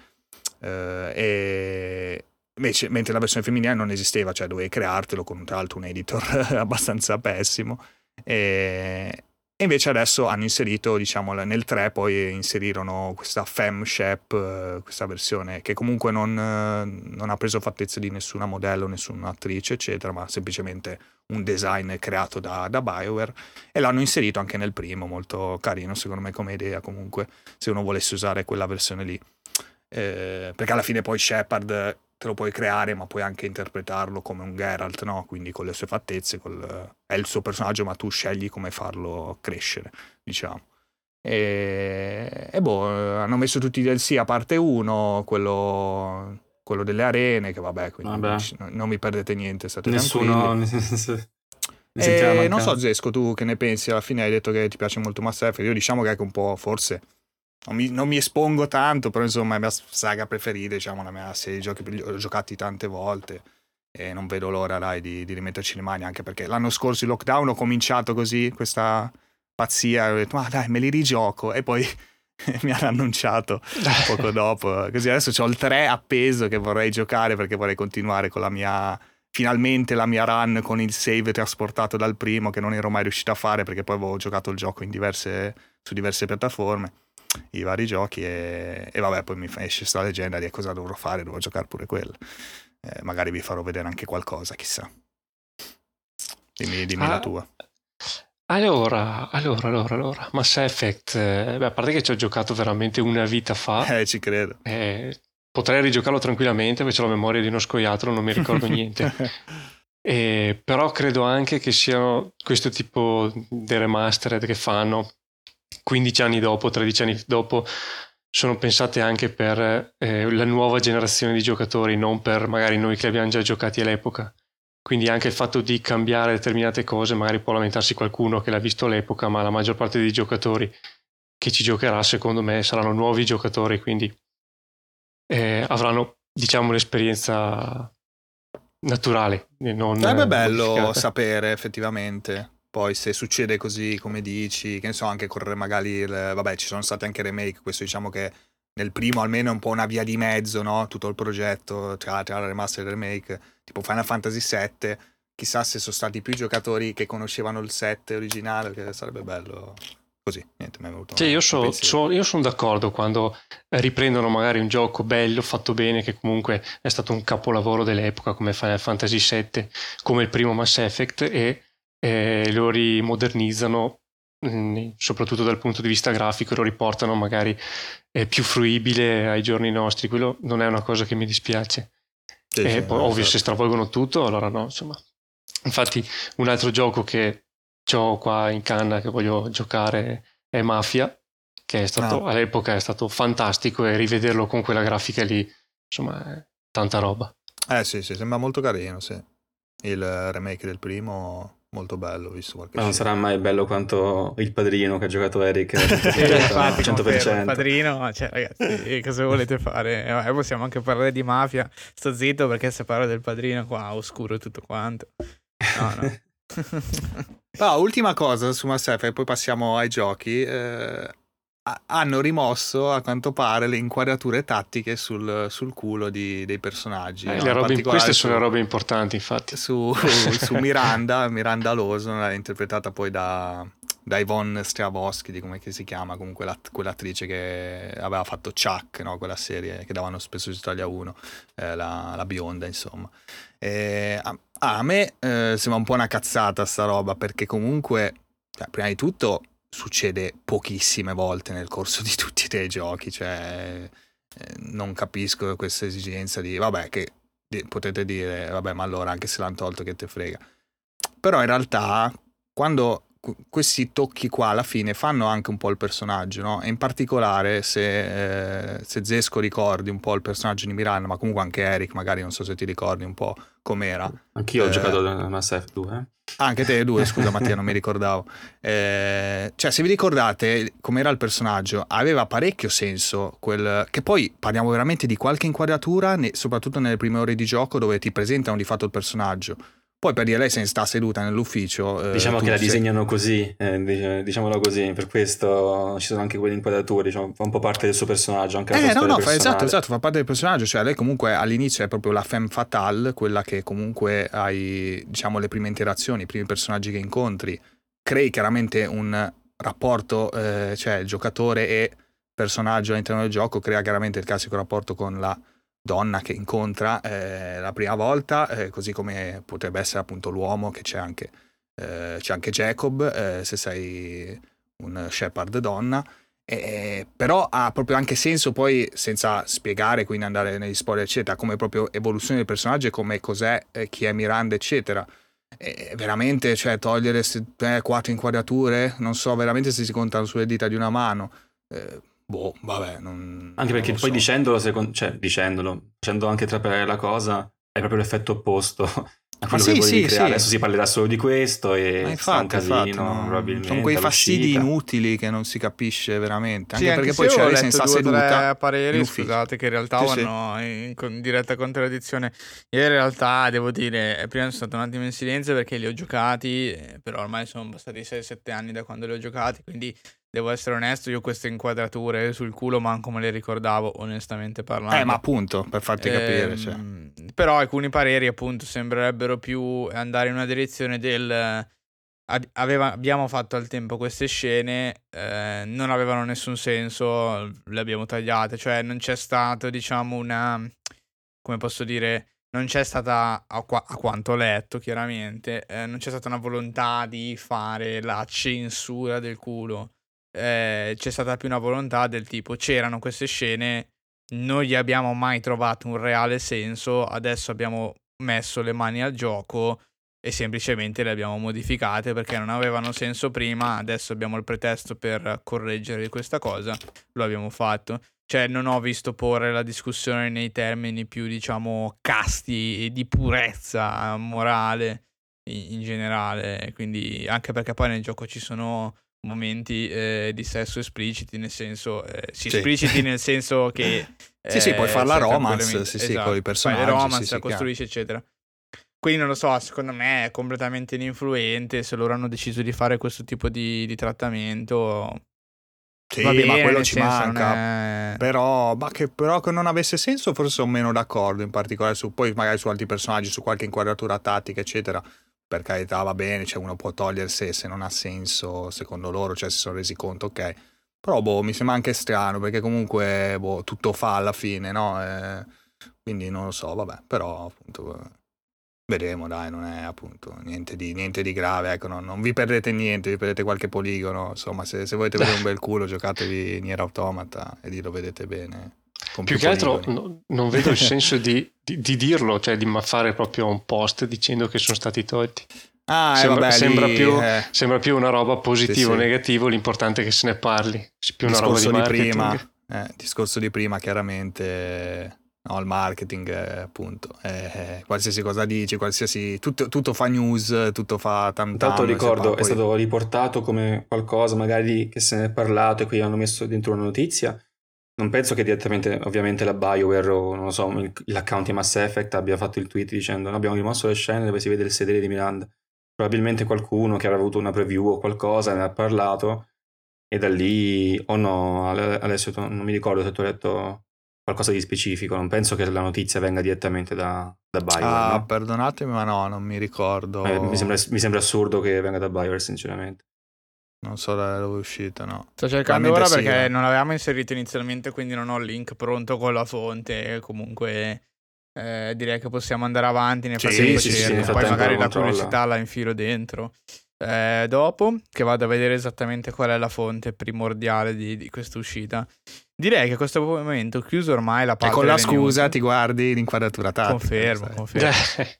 [SPEAKER 2] Eh, e, Invece, mentre la versione femminile non esisteva, cioè dovevi creartelo con tra l'altro un editor abbastanza pessimo. E, e, invece adesso hanno inserito, diciamo, nel 3 poi inserirono questa Fem Shep, questa versione che comunque non, non ha preso fattezze di nessuna modello, nessuna attrice, eccetera, ma semplicemente un design creato da, da BioWare e l'hanno inserito anche nel primo, molto carino secondo me come idea comunque, se uno volesse usare quella versione lì. Eh, perché alla fine poi Shepard te lo puoi creare, ma puoi anche interpretarlo come un Geralt, no? Quindi con le sue fattezze, col... è il suo personaggio, ma tu scegli come farlo crescere, diciamo. E, e boh, hanno messo tutti i DLC a parte uno, quello, quello delle arene, che vabbè, quindi vabbè. non mi perdete niente, state Nessuno, tranquilli. E non so Zesco, tu che ne pensi? Alla fine hai detto che ti piace molto Mass Effect. Io diciamo che è un po' forse non mi, non mi, espongo tanto, però insomma è la mia saga preferita, diciamo, la mia serie di giochi, ho giocati tante volte e non vedo l'ora dai, di, di rimetterci le mani, anche perché l'anno scorso in lockdown ho cominciato così, questa pazzia, ho detto ma dai me li rigioco. E poi mi hanno annunciato poco dopo, così adesso ho il 3 appeso che vorrei giocare perché vorrei continuare con la mia finalmente la mia run con il save trasportato dal primo che non ero mai riuscito a fare perché poi avevo giocato il gioco diverse, su diverse piattaforme i vari giochi e, e vabbè poi mi esce questa leggenda di cosa dovrò fare, devo giocare pure quello. Eh, magari vi farò vedere anche qualcosa, chissà. Dimmi, dimmi ah, la tua.
[SPEAKER 3] Allora, allora, allora, allora, Mass Effect, eh, beh, a parte che ci ho giocato veramente una vita fa.
[SPEAKER 2] Eh, ci credo.
[SPEAKER 3] Eh, potrei rigiocarlo tranquillamente perché ho la memoria di uno scoiattolo, non mi ricordo niente. Eh, però credo anche che siano questo tipo di remastered che fanno 15 anni dopo, 13 anni dopo, sono pensate anche per eh, la nuova generazione di giocatori, non per magari noi che abbiamo già giocati all'epoca. Quindi anche il fatto di cambiare determinate cose, magari può lamentarsi qualcuno che l'ha visto all'epoca, ma la maggior parte dei giocatori che ci giocherà, secondo me, saranno nuovi giocatori, quindi eh, avranno, diciamo, l'esperienza naturale. Non
[SPEAKER 2] Sarebbe bello sapere effettivamente. Poi se succede così come dici, che ne so, anche correre magari il, vabbè, ci sono stati anche remake, questo diciamo che nel primo almeno è un po' una via di mezzo, no? Tutto il progetto tra, tra remaster e il remake, tipo Final Fantasy VII, chissà se sono stati più giocatori che conoscevano il 7 originale, che sarebbe bello così, niente, mi è venuto.
[SPEAKER 3] Cioè, io, so, so, io sono d'accordo quando riprendono magari un gioco bello, fatto bene, che comunque è stato un capolavoro dell'epoca come Final Fantasy VII, come il primo Mass Effect, e eh, lo rimodernizzano mm, soprattutto dal punto di vista grafico, lo riportano magari eh, più fruibile ai giorni nostri. Quello non è una cosa che mi dispiace. Sì, eh, sì, poi, ovvio, se stravolgono tutto, allora no, insomma. Infatti, un altro gioco che ho qua in canna che voglio giocare è Mafia, che è stato, ah. all'epoca è stato fantastico e rivederlo con quella grafica lì, insomma, è tanta roba.
[SPEAKER 2] Eh sì, sì, sembra molto carino, sì. Il remake del primo molto bello visto qualche
[SPEAKER 4] Ma non sarà mai bello quanto il padrino che ha giocato Eric
[SPEAKER 1] sì, infatti, 100%. Il padrino, cioè ragazzi, cosa volete fare? Eh, possiamo anche parlare di mafia. Sto zitto perché se parlo del padrino qua oscuro tutto quanto. No, no.
[SPEAKER 2] ah, ultima cosa su Mass Effect, poi passiamo ai giochi. Eh, hanno rimosso a quanto pare le inquadrature tattiche sul, sul culo di, dei personaggi.
[SPEAKER 3] Eh, no? robe, queste su, sono le robe importanti, infatti.
[SPEAKER 2] Su, su Miranda, Miranda Lawson, interpretata poi da, da Yvonne Stravoschi, di come si chiama, comunque l'att- quell'attrice che aveva fatto Chuck, no? quella serie che davano spesso su Italia 1, eh, la, la, bionda, insomma. E, a, a, me eh, sembra un po' una cazzata sta roba, perché comunque, cioè, prima di tutto succede pochissime volte nel corso di tutti i giochi, cioè eh, non capisco questa esigenza di vabbè che potete dire vabbè ma allora anche se l'hanno tolto che te frega. Però in realtà quando questi tocchi qua alla fine fanno anche un po' il personaggio, no? E in particolare se, eh, se Zesco ricordi un po' il personaggio di Miranda, ma comunque anche Eric, magari non so se ti ricordi un po' com'era.
[SPEAKER 4] Anch'io eh, ho giocato a Mass Effect 2. Eh?
[SPEAKER 2] Anche te due, scusa Mattia, non mi ricordavo. Eh, cioè, se vi ricordate com'era il personaggio, aveva parecchio senso quel... Che poi parliamo veramente di qualche inquadratura, soprattutto nelle prime ore di gioco, dove ti presentano di fatto il personaggio poi per dire lei se ne sta seduta nell'ufficio.
[SPEAKER 4] Eh, diciamo che la sei... disegnano così, eh, diciamolo così, per questo ci sono anche quelle inquadrature, diciamo, fa un po' parte del suo personaggio. Anche
[SPEAKER 2] eh, no, no, fa, esatto, esatto, fa parte del personaggio. Cioè, lei comunque all'inizio è proprio la femme fatale, quella che comunque hai, diciamo, le prime interazioni, i primi personaggi che incontri. Crei chiaramente un rapporto, eh, cioè il giocatore e personaggio all'interno del gioco, crea chiaramente il classico rapporto con la donna che incontra eh, la prima volta, eh, così come potrebbe essere appunto l'uomo che c'è anche, eh, c'è anche Jacob, eh, se sei un shepherd donna. però ha proprio anche senso poi, senza spiegare, quindi andare negli spoiler, eccetera, come proprio evoluzione del personaggio come cos'è, eh, chi è Miranda, eccetera. E veramente, cioè, togliere eh, quattro inquadrature, non so veramente se si contano sulle dita di una mano. Eh, Boh, vabbè, non,
[SPEAKER 4] Anche perché
[SPEAKER 2] non
[SPEAKER 4] poi
[SPEAKER 2] so.
[SPEAKER 4] dicendolo, secondo, cioè dicendolo, facendo anche trapelare la cosa, è proprio l'effetto opposto a quello sì, che volevi sì, creare. Sì. Adesso si parlerà solo di questo e Ma infatti, un casino, infatti, probabilmente.
[SPEAKER 2] Sono quei fastidi inutili che non si capisce veramente. Anche, anche perché poi c'è lei senza seduta.
[SPEAKER 1] pareri, scusate, che in realtà vanno in, in, diretta contraddizione. Io in realtà devo dire, prima sono stato un attimo in silenzio perché li ho giocati, eh, però ormai sono passati 6-7 anni da quando li ho giocati, quindi Devo essere onesto, io queste inquadrature sul culo manco me le ricordavo, onestamente parlando.
[SPEAKER 2] Eh, ma appunto, per farti eh, capire. Cioè.
[SPEAKER 1] Però alcuni pareri, appunto, sembrerebbero più andare in una direzione del... Aveva, abbiamo fatto al tempo queste scene, eh, non avevano nessun senso, le abbiamo tagliate, cioè non c'è stato, diciamo, una... come posso dire non c'è stata, a, qua, a, quanto ho letto chiaramente, eh, non c'è stata una volontà di fare la censura del culo eh, c'è stata più una volontà del tipo c'erano queste scene, non gli abbiamo mai trovato un reale senso, adesso abbiamo messo le mani al gioco e semplicemente le abbiamo modificate perché non avevano senso prima, adesso abbiamo il pretesto per correggere questa cosa, lo abbiamo fatto. Cioè non ho visto porre la discussione nei termini più diciamo casti e di purezza morale in, in generale, quindi anche perché poi nel gioco ci sono momenti eh, di sesso espliciti, nel senso, eh, sì, sì. espliciti nel senso che...
[SPEAKER 2] sì, sì, puoi fare la romance, sì, sì, esatto. con i personaggi.
[SPEAKER 1] Fai romance,
[SPEAKER 2] sì,
[SPEAKER 1] la costruisci, eccetera. Quindi non lo so, secondo me è completamente ininfluente se loro hanno deciso di fare questo tipo di, di trattamento.
[SPEAKER 2] Sì, bene, ma quello ci manca. È... Però, ma che, però che non avesse senso, forse sono meno d'accordo, in particolare su, poi magari su altri personaggi, su qualche inquadratura tattica, eccetera per carità va bene, cioè uno può togliersi se non ha senso secondo loro, cioè si sono resi conto, ok. Però boh, mi sembra anche strano perché comunque boh, tutto fa alla fine, no? Eh, quindi non lo so, vabbè, però appunto vedremo, dai, non è appunto niente di, niente di grave, ecco, non, non, vi perdete niente, vi perdete qualche poligono, insomma, se, se volete vedere un bel culo giocatevi Nier Automata e lì lo vedete bene.
[SPEAKER 3] Più, più che altro no, non vedo il senso di, di, di, dirlo, cioè di fare proprio un post dicendo che sono stati tolti.
[SPEAKER 2] Ah,
[SPEAKER 3] sembra,
[SPEAKER 2] eh, vabbè,
[SPEAKER 3] sembra,
[SPEAKER 2] lì,
[SPEAKER 3] più,
[SPEAKER 2] eh.
[SPEAKER 3] sembra, più, una roba positiva o sì, negativo, l'importante è che se ne parli. Più una
[SPEAKER 2] discorso
[SPEAKER 3] roba
[SPEAKER 2] di, di prima, eh, discorso di prima, chiaramente. No, il marketing, eh, appunto. Eh, qualsiasi cosa dici, qualsiasi. Tutto, tutto fa news, tutto fa tanto.
[SPEAKER 4] Tanto ricordo, è stato riportato come qualcosa magari che se ne è parlato e qui hanno messo dentro una notizia non penso che direttamente, ovviamente, la BioWare o non lo so, l'account di Mass Effect abbia fatto il tweet dicendo abbiamo rimosso le scene dove si vede il sedere di Miranda. Probabilmente qualcuno che aveva avuto una preview o qualcosa ne ha parlato e da lì o oh no, adesso non mi ricordo se tu hai detto qualcosa di specifico, non penso che la notizia venga direttamente da, da Bioware.
[SPEAKER 2] Ah,
[SPEAKER 4] no?
[SPEAKER 2] perdonatemi, ma no, non mi ricordo.
[SPEAKER 4] Eh, mi, sembra, mi, sembra, assurdo che venga da Bioware, sinceramente.
[SPEAKER 2] Non so da dove è uscita, no.
[SPEAKER 1] Sto cercando ora perché non l'avevamo inserito inizialmente, quindi non ho il link pronto con la fonte. Comunque eh, direi che possiamo andare avanti, ne sì, sì, sì, sì, poi magari la curiosità la infilo dentro. Eh, dopo che vado a vedere esattamente qual è la fonte primordiale di, di questa uscita. Direi che a questo momento, chiuso ormai la parte.
[SPEAKER 2] E con la scusa news, ti guardi l'inquadratura tattica.
[SPEAKER 1] Confermo, confermo.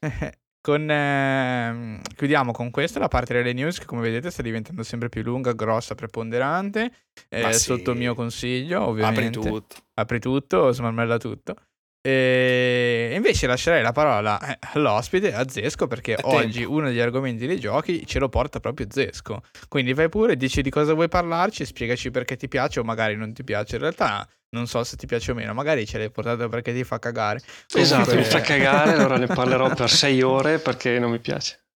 [SPEAKER 1] con, eh, chiudiamo con questa la parte delle news che come vedete sta diventando sempre più lunga, grossa, preponderante. Eh, sì. Sotto il mio consiglio, ovviamente.
[SPEAKER 2] Apri tutto.
[SPEAKER 1] Apri tutto, smarmella tutto. E invece lascerei la parola eh, all'ospite, a Zesco, perché a oggi tempo. uno degli argomenti dei giochi ce lo porta proprio Zesco. Quindi vai pure, dici di cosa vuoi parlarci, spiegaci perché ti piace o magari non ti piace. In realtà non so se ti piace o meno, magari ce l'hai portato perché ti fa cagare.
[SPEAKER 3] Comunque... Esatto, mi fa cagare, allora ne parlerò per sei ore perché non mi piace.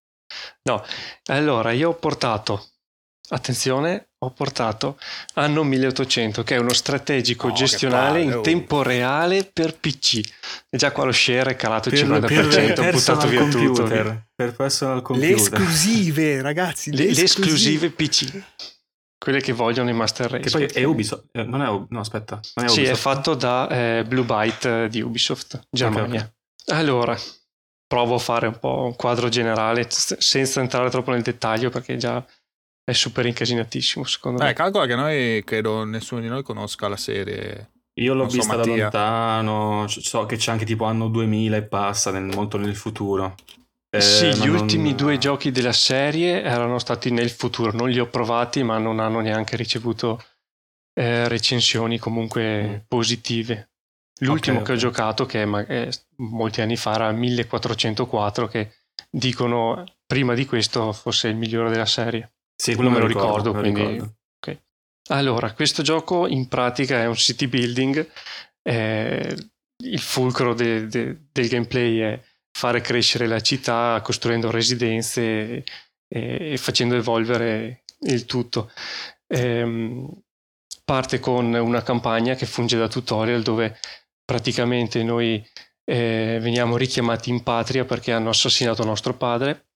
[SPEAKER 3] No, allora io ho portato attenzione, ho portato anno 1800, che è uno strategico no, gestionale in oh. tempo reale per PC. E già qua lo share è calato il 50%, ho buttato via
[SPEAKER 4] computer,
[SPEAKER 3] tutto.
[SPEAKER 4] Per personal computer.
[SPEAKER 2] Le esclusive, ragazzi,
[SPEAKER 3] le, le esclusive. PC. Quelle che vogliono i Master Race.
[SPEAKER 4] Che poi è Ubisoft, eh, non è No, aspetta. Non è
[SPEAKER 3] sì, è fatto da eh, Blue Byte di Ubisoft, Germania. Okay, okay. Allora, provo a fare un po' un quadro generale senza entrare troppo nel dettaglio perché già è super incasinatissimo secondo
[SPEAKER 2] Beh,
[SPEAKER 3] me.
[SPEAKER 2] calcola che noi credo nessuno di noi conosca la serie.
[SPEAKER 4] Io l'ho vista so, da lontano, so che c'è anche tipo anno 2000 e passa, nel, molto nel futuro.
[SPEAKER 3] Eh, sì, gli non... ultimi due giochi della serie erano stati nel futuro, non li ho provati ma non hanno neanche ricevuto eh, recensioni comunque mm. positive. L'ultimo okay, che okay. ho giocato, che è, è, molti anni fa, era 1404, che dicono prima di questo fosse il migliore della serie.
[SPEAKER 4] Sì, quello me lo
[SPEAKER 3] ricordo,
[SPEAKER 4] ricordo
[SPEAKER 3] quindi... Ricordo. Okay. Allora, questo gioco in pratica è un city building, eh, il fulcro de, de, del gameplay è fare crescere la città costruendo residenze e, e facendo evolvere il tutto. Eh, parte con una campagna che funge da tutorial dove praticamente noi eh, veniamo richiamati in patria perché hanno assassinato nostro padre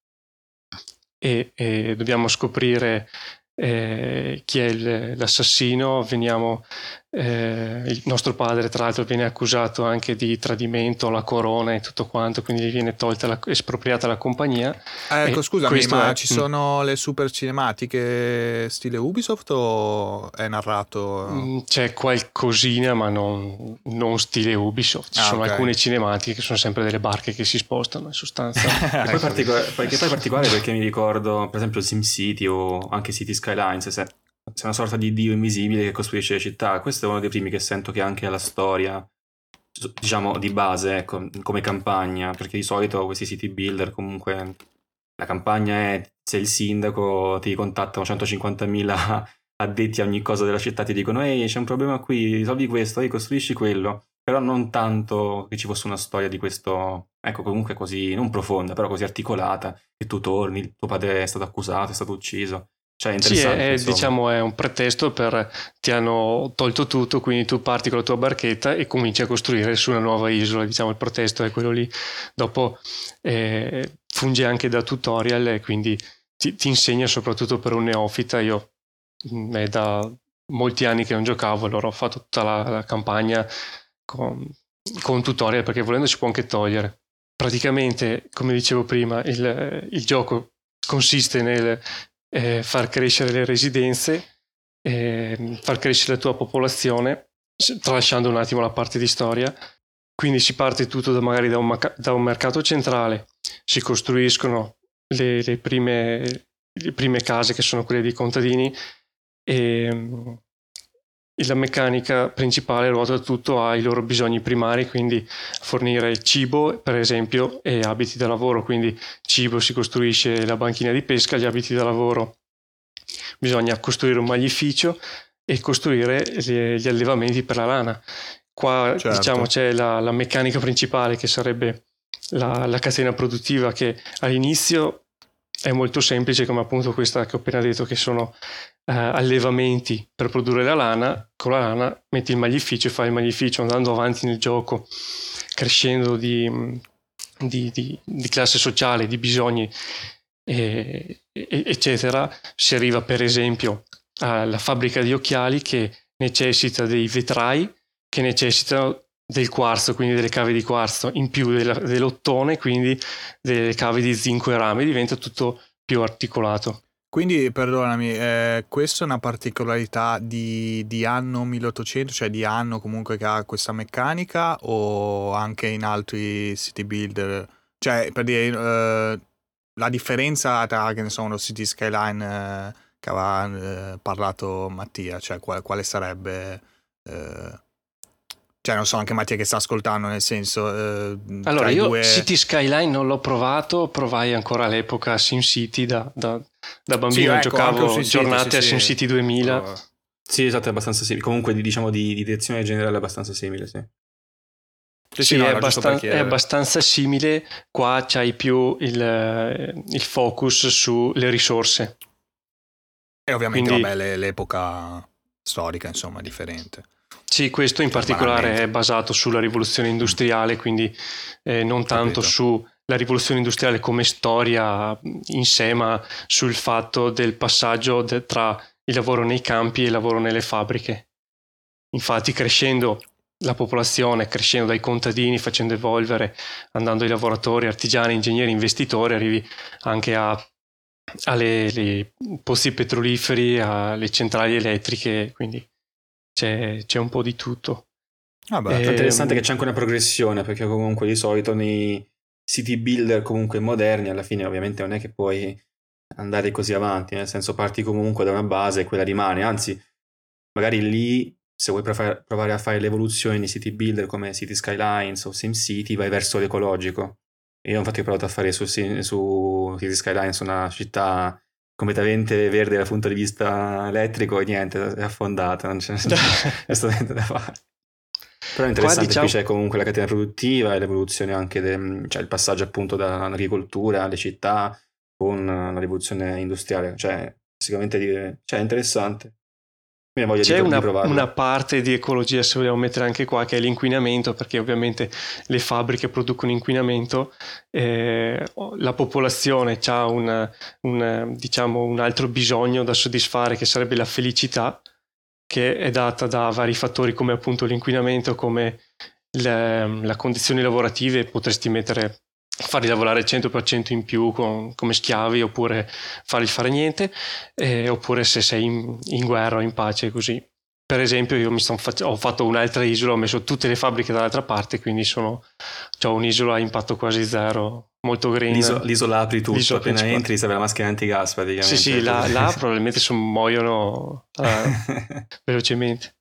[SPEAKER 3] e, e dobbiamo scoprire eh, chi è il, l'assassino, veniamo, eh, il nostro padre tra l'altro viene accusato anche di tradimento, la corona e tutto quanto, quindi gli viene tolta la, espropriata la compagnia.
[SPEAKER 2] Eh, ecco, scusami, ma è... ci sono le super cinematiche stile Ubisoft o è narrato?
[SPEAKER 3] Mm, c'è qualcosina, ma non, non stile Ubisoft. Ci ah, sono okay. alcune cinematiche che sono sempre delle barche che si spostano in sostanza.
[SPEAKER 4] e poi, particolare, poi, poi particolare perché mi ricordo, per esempio, SimCity o anche City Skylines, se sei una sorta di dio invisibile che costruisce le città. Questo è uno dei primi che sento che anche la storia, diciamo di base, ecco, come campagna, perché di solito questi city builder comunque la campagna è se il sindaco ti contattano 150.000 addetti a ogni cosa della città ti dicono ehi c'è un problema qui, risolvi questo, ehi costruisci quello però non tanto che ci fosse una storia di questo, ecco comunque così, non profonda, però così articolata, che tu torni, tuo padre è stato accusato, è stato ucciso, cioè,
[SPEAKER 3] sì, è, diciamo, è un pretesto per ti hanno tolto tutto, quindi tu parti con la tua barchetta e cominci a costruire su una nuova isola. Diciamo, il pretesto è quello lì. Dopo eh, funge anche da tutorial e quindi ti, ti, insegna soprattutto per un neofita. Io mm, è da molti anni che non giocavo, allora ho fatto tutta la, la campagna con, con tutorial perché volendo si può anche togliere. Praticamente, come dicevo prima, il, il gioco consiste nel eh, far crescere le residenze, eh, far crescere la tua popolazione, tralasciando un attimo la parte di storia. Quindi si parte tutto da, magari da un, da un mercato centrale, si costruiscono le, le, prime, le, prime, case che sono quelle dei contadini e la meccanica principale ruota tutto ai loro bisogni primari, quindi fornire cibo, per esempio, e abiti da lavoro. Quindi cibo si costruisce la banchina di pesca, gli abiti da lavoro bisogna costruire un maglificio e costruire gli allevamenti per la lana. Qua certo. diciamo c'è la, la, meccanica principale che sarebbe la, la catena produttiva che all'inizio è molto semplice come appunto questa che ho appena detto che sono eh, allevamenti per produrre la lana, con la lana metti il maglificio e fai il maglificio andando avanti nel gioco, crescendo di, di, di, di classe sociale, di bisogni, e, e, eccetera, si arriva per esempio alla fabbrica di occhiali che necessita dei vetrai che necessitano del quarzo, quindi delle cave di quarzo, in più della, dell'ottone, quindi delle cave di zinco e rame, diventa tutto più articolato.
[SPEAKER 2] Quindi, perdonami, eh, questa è una particolarità di, di, anno 1800, cioè di anno comunque che ha questa meccanica o anche in altri city builder? Cioè, per dire, eh, la differenza tra, che ne so, uno City Skyline eh, che aveva eh, parlato Mattia, cioè quale, quale sarebbe... Eh, cioè, non so, anche Mattia che sta ascoltando, nel senso... Eh,
[SPEAKER 3] allora, io due... City Skyline non l'ho provato, provai ancora all'epoca SimCity da, da, da bambino, sì, ecco, giocavo giornate sì, a SimCity 2000. Oh.
[SPEAKER 4] Sì, esatto, è abbastanza simile. Comunque, diciamo, di, di direzione generale è abbastanza simile, sì.
[SPEAKER 3] Sì, sì no, è, abbastan- è, abbastanza simile. Qua c'hai più il, il focus sulle risorse.
[SPEAKER 2] E ovviamente, Quindi... vabbè, l'epoca storica, insomma, è differente.
[SPEAKER 3] Sì, questo in particolare è basato sulla rivoluzione industriale, quindi eh, non tanto sulla rivoluzione industriale come storia in sé, ma sul fatto del passaggio de- tra il lavoro nei campi e il lavoro nelle fabbriche. Infatti, crescendo la popolazione, crescendo dai contadini, facendo evolvere, andando ai lavoratori, artigiani, ingegneri, investitori, arrivi anche a alle pozzi petroliferi, alle centrali elettriche, quindi c'è, c'è un po' di tutto.
[SPEAKER 4] Ah beh, è interessante che c'è anche una progressione, perché comunque di solito nei city builder comunque moderni, alla fine ovviamente non è che puoi andare così avanti, nel senso parti comunque da una base e quella rimane, anzi magari lì se vuoi provare a fare l'evoluzione di city builder come City Skylines o SimCity vai verso l'ecologico. Io infatti ho provato a fare su, su City Skylines una città completamente verde dal punto di vista elettrico e niente, è affondata, non c'è nessun niente da fare. Però è interessante, diciamo... qui c'è comunque la catena produttiva e l'evoluzione anche, del cioè il passaggio appunto dall'agricoltura alle città con la rivoluzione industriale, cioè sicuramente cioè, è interessante.
[SPEAKER 3] C'è una, una, parte di ecologia, se vogliamo mettere anche qua, che è l'inquinamento, perché ovviamente le fabbriche producono inquinamento, eh, la popolazione ha una, una, diciamo, un altro bisogno da soddisfare, che sarebbe la felicità, che è data da vari fattori come appunto l'inquinamento, come le, le condizioni lavorative, potresti mettere farli lavorare il 100% in più con, come schiavi oppure farli fare niente, eh, oppure se sei in, in, guerra o in pace così. Per esempio io mi fac- ho fatto un'altra isola, ho messo tutte le fabbriche dall'altra parte, quindi sono, ho un'isola a impatto quasi zero, molto green.
[SPEAKER 4] L'isola, l'isola apri tutto, l'isola appena principale. entri serve la maschera antigas praticamente.
[SPEAKER 3] Sì, sì, là, là probabilmente son, muoiono uh, velocemente.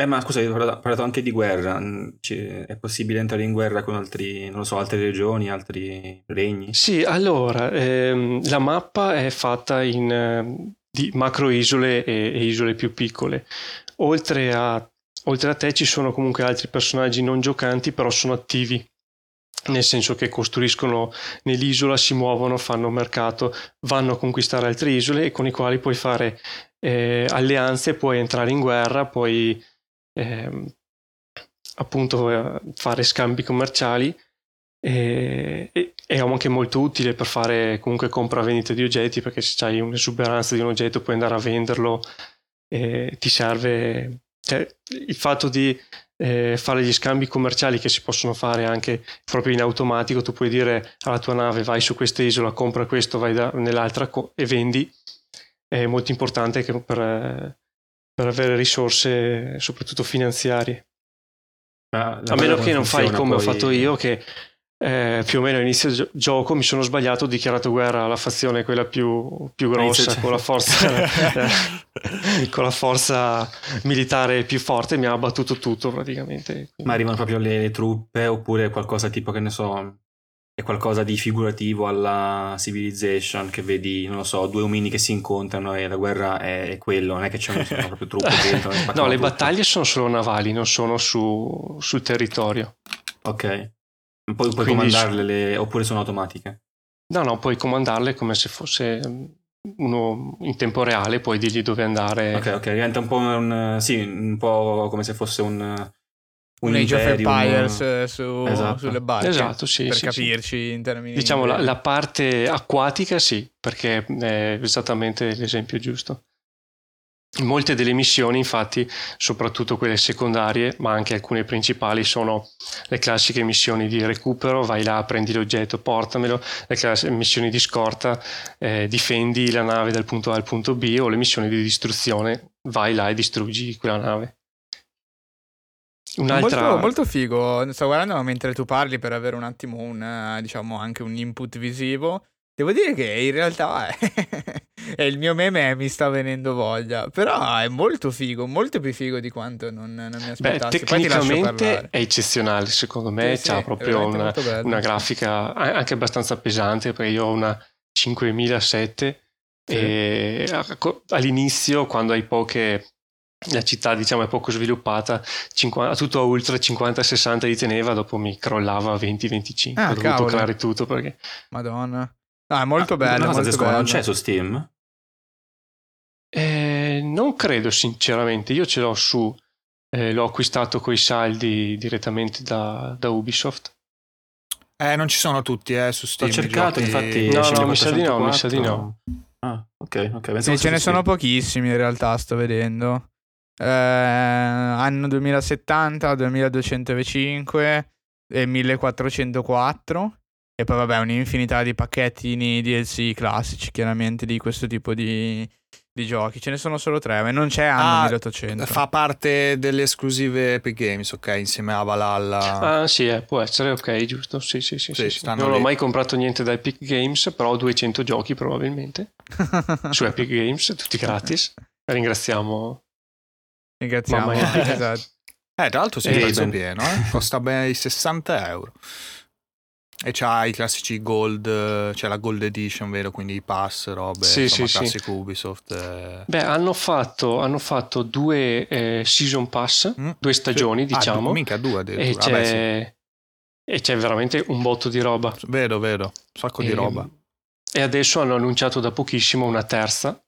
[SPEAKER 4] Eh, ma scusa, hai parlato anche di guerra. Cioè, è possibile entrare in guerra con altri, non lo so, altre regioni, altri regni?
[SPEAKER 3] Sì, allora, ehm, la mappa è fatta in eh, di macro isole e, e, isole più piccole. Oltre a, oltre a te ci sono comunque altri personaggi non giocanti, però sono attivi nel senso che costruiscono nell'isola, si muovono, fanno mercato, vanno a conquistare altre isole e con i quali puoi fare eh, alleanze, puoi entrare in guerra, puoi eh, appunto fare scambi commerciali e, e, è anche molto utile per fare comunque compra-vendita di oggetti perché se hai un'esuberanza di un oggetto puoi andare a venderlo e ti serve cioè, il fatto di eh, fare gli scambi commerciali che si possono fare anche proprio in automatico tu puoi dire alla tua nave vai su questa isola compra questo vai da, nell'altra co- e vendi è molto importante per, per avere risorse soprattutto finanziarie. Ah, a meno che non fai come poi... ho fatto io, che eh, più o meno all'inizio del gioco mi sono sbagliato, ho dichiarato guerra alla fazione quella più, più grossa, con la, forza, eh, con la forza militare più forte, mi ha abbattuto tutto praticamente.
[SPEAKER 4] Ma arrivano proprio le, le truppe oppure qualcosa tipo che ne so, è qualcosa di figurativo alla Civilization che vedi, non lo so, due omini che si incontrano e la guerra è, è quello, non è che c'è proprio truppe dentro.
[SPEAKER 3] no, le tutto. battaglie sono solo navali, non sono su, sul territorio.
[SPEAKER 4] Ok. Poi puoi Quindi... comandarle le... oppure sono automatiche?
[SPEAKER 3] No, no, puoi comandarle come se fosse uno in tempo reale, puoi dirgli dove andare.
[SPEAKER 4] Ok, ok, diventa un po', un, sì, un po' come se fosse un, un,
[SPEAKER 1] un Age of Empires su, esatto. sulle barche.
[SPEAKER 3] Esatto, sì.
[SPEAKER 1] Per
[SPEAKER 3] sì,
[SPEAKER 1] capirci sì. in termini...
[SPEAKER 3] Diciamo la, la, parte acquatica sì, perché è esattamente l'esempio giusto. Molte delle missioni, infatti, soprattutto quelle secondarie, ma anche alcune principali, sono le classiche missioni di recupero, vai là, prendi l'oggetto, portamelo, le classiche missioni di scorta, eh, difendi la nave dal punto A al punto B, o le missioni di distruzione, vai là e distruggi quella nave.
[SPEAKER 1] Un'altra... Molto, molto figo, sto guardando mentre tu parli per avere un attimo un, diciamo, anche un input visivo. Devo dire che in realtà è il mio meme mi sta venendo voglia, però è molto figo, molto più figo di quanto non, non mi aspettassi.
[SPEAKER 3] Beh, tecnicamente è eccezionale, secondo me, sì, c'ha sì, proprio una, una, grafica anche abbastanza pesante, perché io ho una 5007 sì. e all'inizio quando hai poche la città diciamo è poco sviluppata 50, tutto a ultra 50-60 li teneva dopo mi crollava a 20-25 ah, ho dovuto cavolo. creare tutto perché
[SPEAKER 1] madonna Ah, è molto ah, bello. Molto bello.
[SPEAKER 4] non c'è su Steam?
[SPEAKER 3] Eh, non credo, sinceramente. Io ce l'ho su. Eh, l'ho acquistato con i saldi direttamente da, da, Ubisoft.
[SPEAKER 2] Eh, non ci sono tutti, eh, su Steam.
[SPEAKER 4] Ho cercato, infatti.
[SPEAKER 3] No, no, mi sa di no, mi sa di no.
[SPEAKER 4] Ah, ok, ok.
[SPEAKER 1] Sì, ce ne sono pochissimi in realtà, sto vedendo. Eh, anno 2070, 2205 e 1404. E poi vabbè un'infinità di pacchettini DLC classici chiaramente di questo tipo di, di giochi. Ce ne sono solo tre, ma non c'è anno ah, 1800.
[SPEAKER 2] Fa parte delle esclusive Epic Games, ok? Insieme a Valhalla.
[SPEAKER 3] Ah sì, eh, può essere, ok, giusto. Sì, sì, sì. sì, sì. Non lì. ho mai comprato niente da Epic Games, però ho 200 giochi probabilmente. su Epic Games, tutti gratis. Ringraziamo.
[SPEAKER 1] Ringraziamo. esatto.
[SPEAKER 2] Eh, tra l'altro si è prezzo pieno, eh? costa bene i 60 euro. E c'ha i classici gold, c'è la gold edition, vero? Quindi i pass, robe, sì, insomma, sì, classico sì. Ubisoft. Eh.
[SPEAKER 3] Beh, hanno fatto, hanno fatto due eh, season pass, mm? due stagioni, sì. diciamo. Ah,
[SPEAKER 2] mica due
[SPEAKER 3] e c'è, Vabbè, e c'è veramente un botto di roba.
[SPEAKER 2] Vedo, vedo, un sacco e, di roba.
[SPEAKER 3] E adesso hanno annunciato da pochissimo una terza,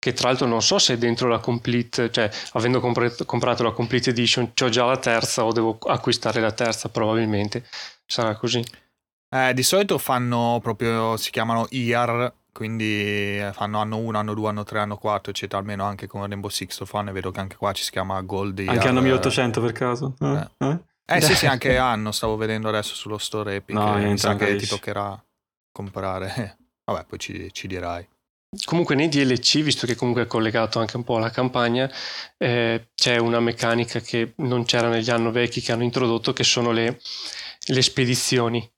[SPEAKER 3] che tra l'altro non so se è dentro la complete, cioè avendo comprato, comprato la complete edition, ho già la terza o devo acquistare la terza, probabilmente sarà così.
[SPEAKER 2] Eh, di solito fanno proprio, si chiamano IAR, quindi eh, fanno anno 1, anno 2, anno 3, anno 4, eccetera, almeno anche con Rainbow Six lo fanno e vedo che anche qua ci si chiama Gold IAR.
[SPEAKER 4] Anche anno 1800 per caso?
[SPEAKER 2] Eh, eh? eh? eh sì, sì, anche anno, stavo vedendo adesso sullo store Epic, no, mi sa che ti toccherà comprare. Vabbè, poi ci, ci dirai.
[SPEAKER 3] Comunque nei DLC, visto che comunque è collegato anche un po' alla campagna, eh, c'è una meccanica che non c'era negli anni vecchi che hanno introdotto, che sono le, le spedizioni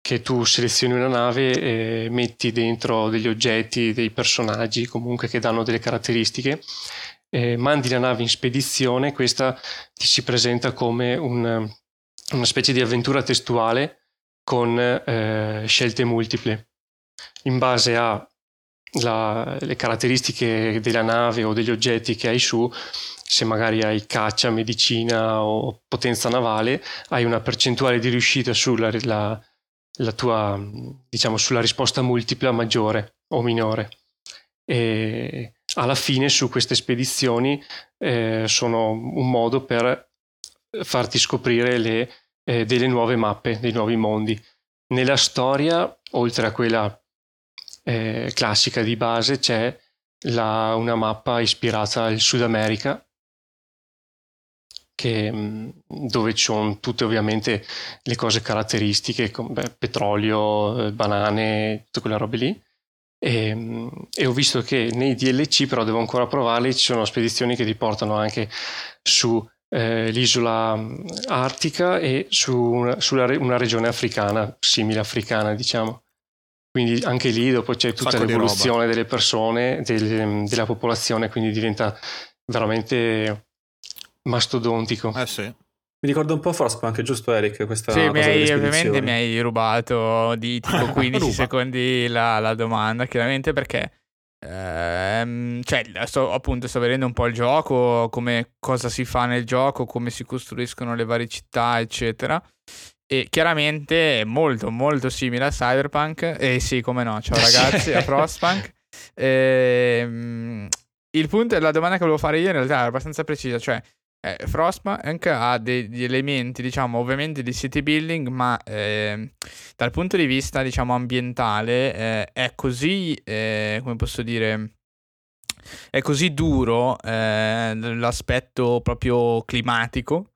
[SPEAKER 3] che tu selezioni una nave e metti dentro degli oggetti, dei personaggi comunque che danno delle caratteristiche, eh, mandi la nave in spedizione, questa ti si presenta come un, una specie di avventura testuale con eh, scelte multiple. In base alle caratteristiche della nave o degli oggetti che hai su, se magari hai caccia, medicina o potenza navale, hai una percentuale di riuscita sulla la, la tua, diciamo, sulla risposta multipla maggiore o minore. E alla fine su queste spedizioni eh, sono un modo per farti scoprire le, eh, delle nuove mappe, dei nuovi mondi. Nella storia, oltre a quella eh, classica di base, c'è la, una mappa ispirata al Sud America che, mm, dove ci sono tutte ovviamente le cose caratteristiche, come petrolio, eh, banane, tutte quelle robe lì. E, mm, e, ho visto che nei DLC, però devo ancora provarli, ci sono spedizioni che ti portano anche su eh, mm, artica e su una, sulla, una regione africana, simile africana, diciamo. Quindi anche lì dopo c'è tutta l'evoluzione delle persone, del, della popolazione, quindi diventa veramente mastodontico.
[SPEAKER 2] Eh sì.
[SPEAKER 4] Mi ricordo un po' Frostpunk, giusto Eric? Questa
[SPEAKER 1] sì, mi hai, ovviamente mi hai rubato di tipo 15 secondi la, la, domanda, chiaramente perché... Ehm, cioè, sto, appunto, sto vedendo un po' il gioco, come cosa si fa nel gioco, come si costruiscono le varie città, eccetera. E chiaramente è molto molto simile a Cyberpunk. E eh, sì come no. Ciao ragazzi a Frostpunk. Ehm, il punto la domanda che volevo fare io in realtà è abbastanza precisa. Cioè eh, Frostpunk ha degli elementi, diciamo, ovviamente di city building, ma eh, dal punto di vista, diciamo, ambientale eh, è così, eh, come posso dire, è così duro eh, l'aspetto proprio climatico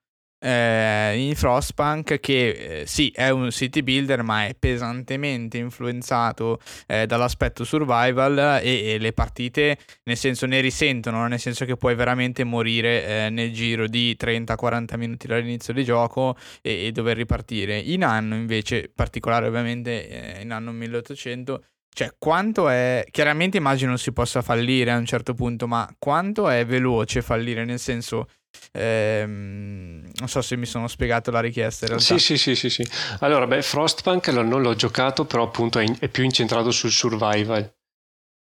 [SPEAKER 1] eh, in Frostpunk che eh, sì è un city builder ma è pesantemente influenzato eh, dall'aspetto survival e, e, le partite nel senso ne risentono nel senso che puoi veramente morire eh, nel giro di 30-40 minuti dall'inizio di gioco e, e, dover ripartire in anno invece particolare ovviamente eh, in anno 1800 cioè, quanto è. Chiaramente immagino si possa fallire a un certo punto, ma quanto è veloce fallire? Nel senso. Ehm, non so se mi sono spiegato la richiesta. In
[SPEAKER 3] realtà. Sì, sì, sì, sì, sì. Allora, beh, Frostpunk non l'ho giocato, però appunto è, in, è più incentrato sul survival.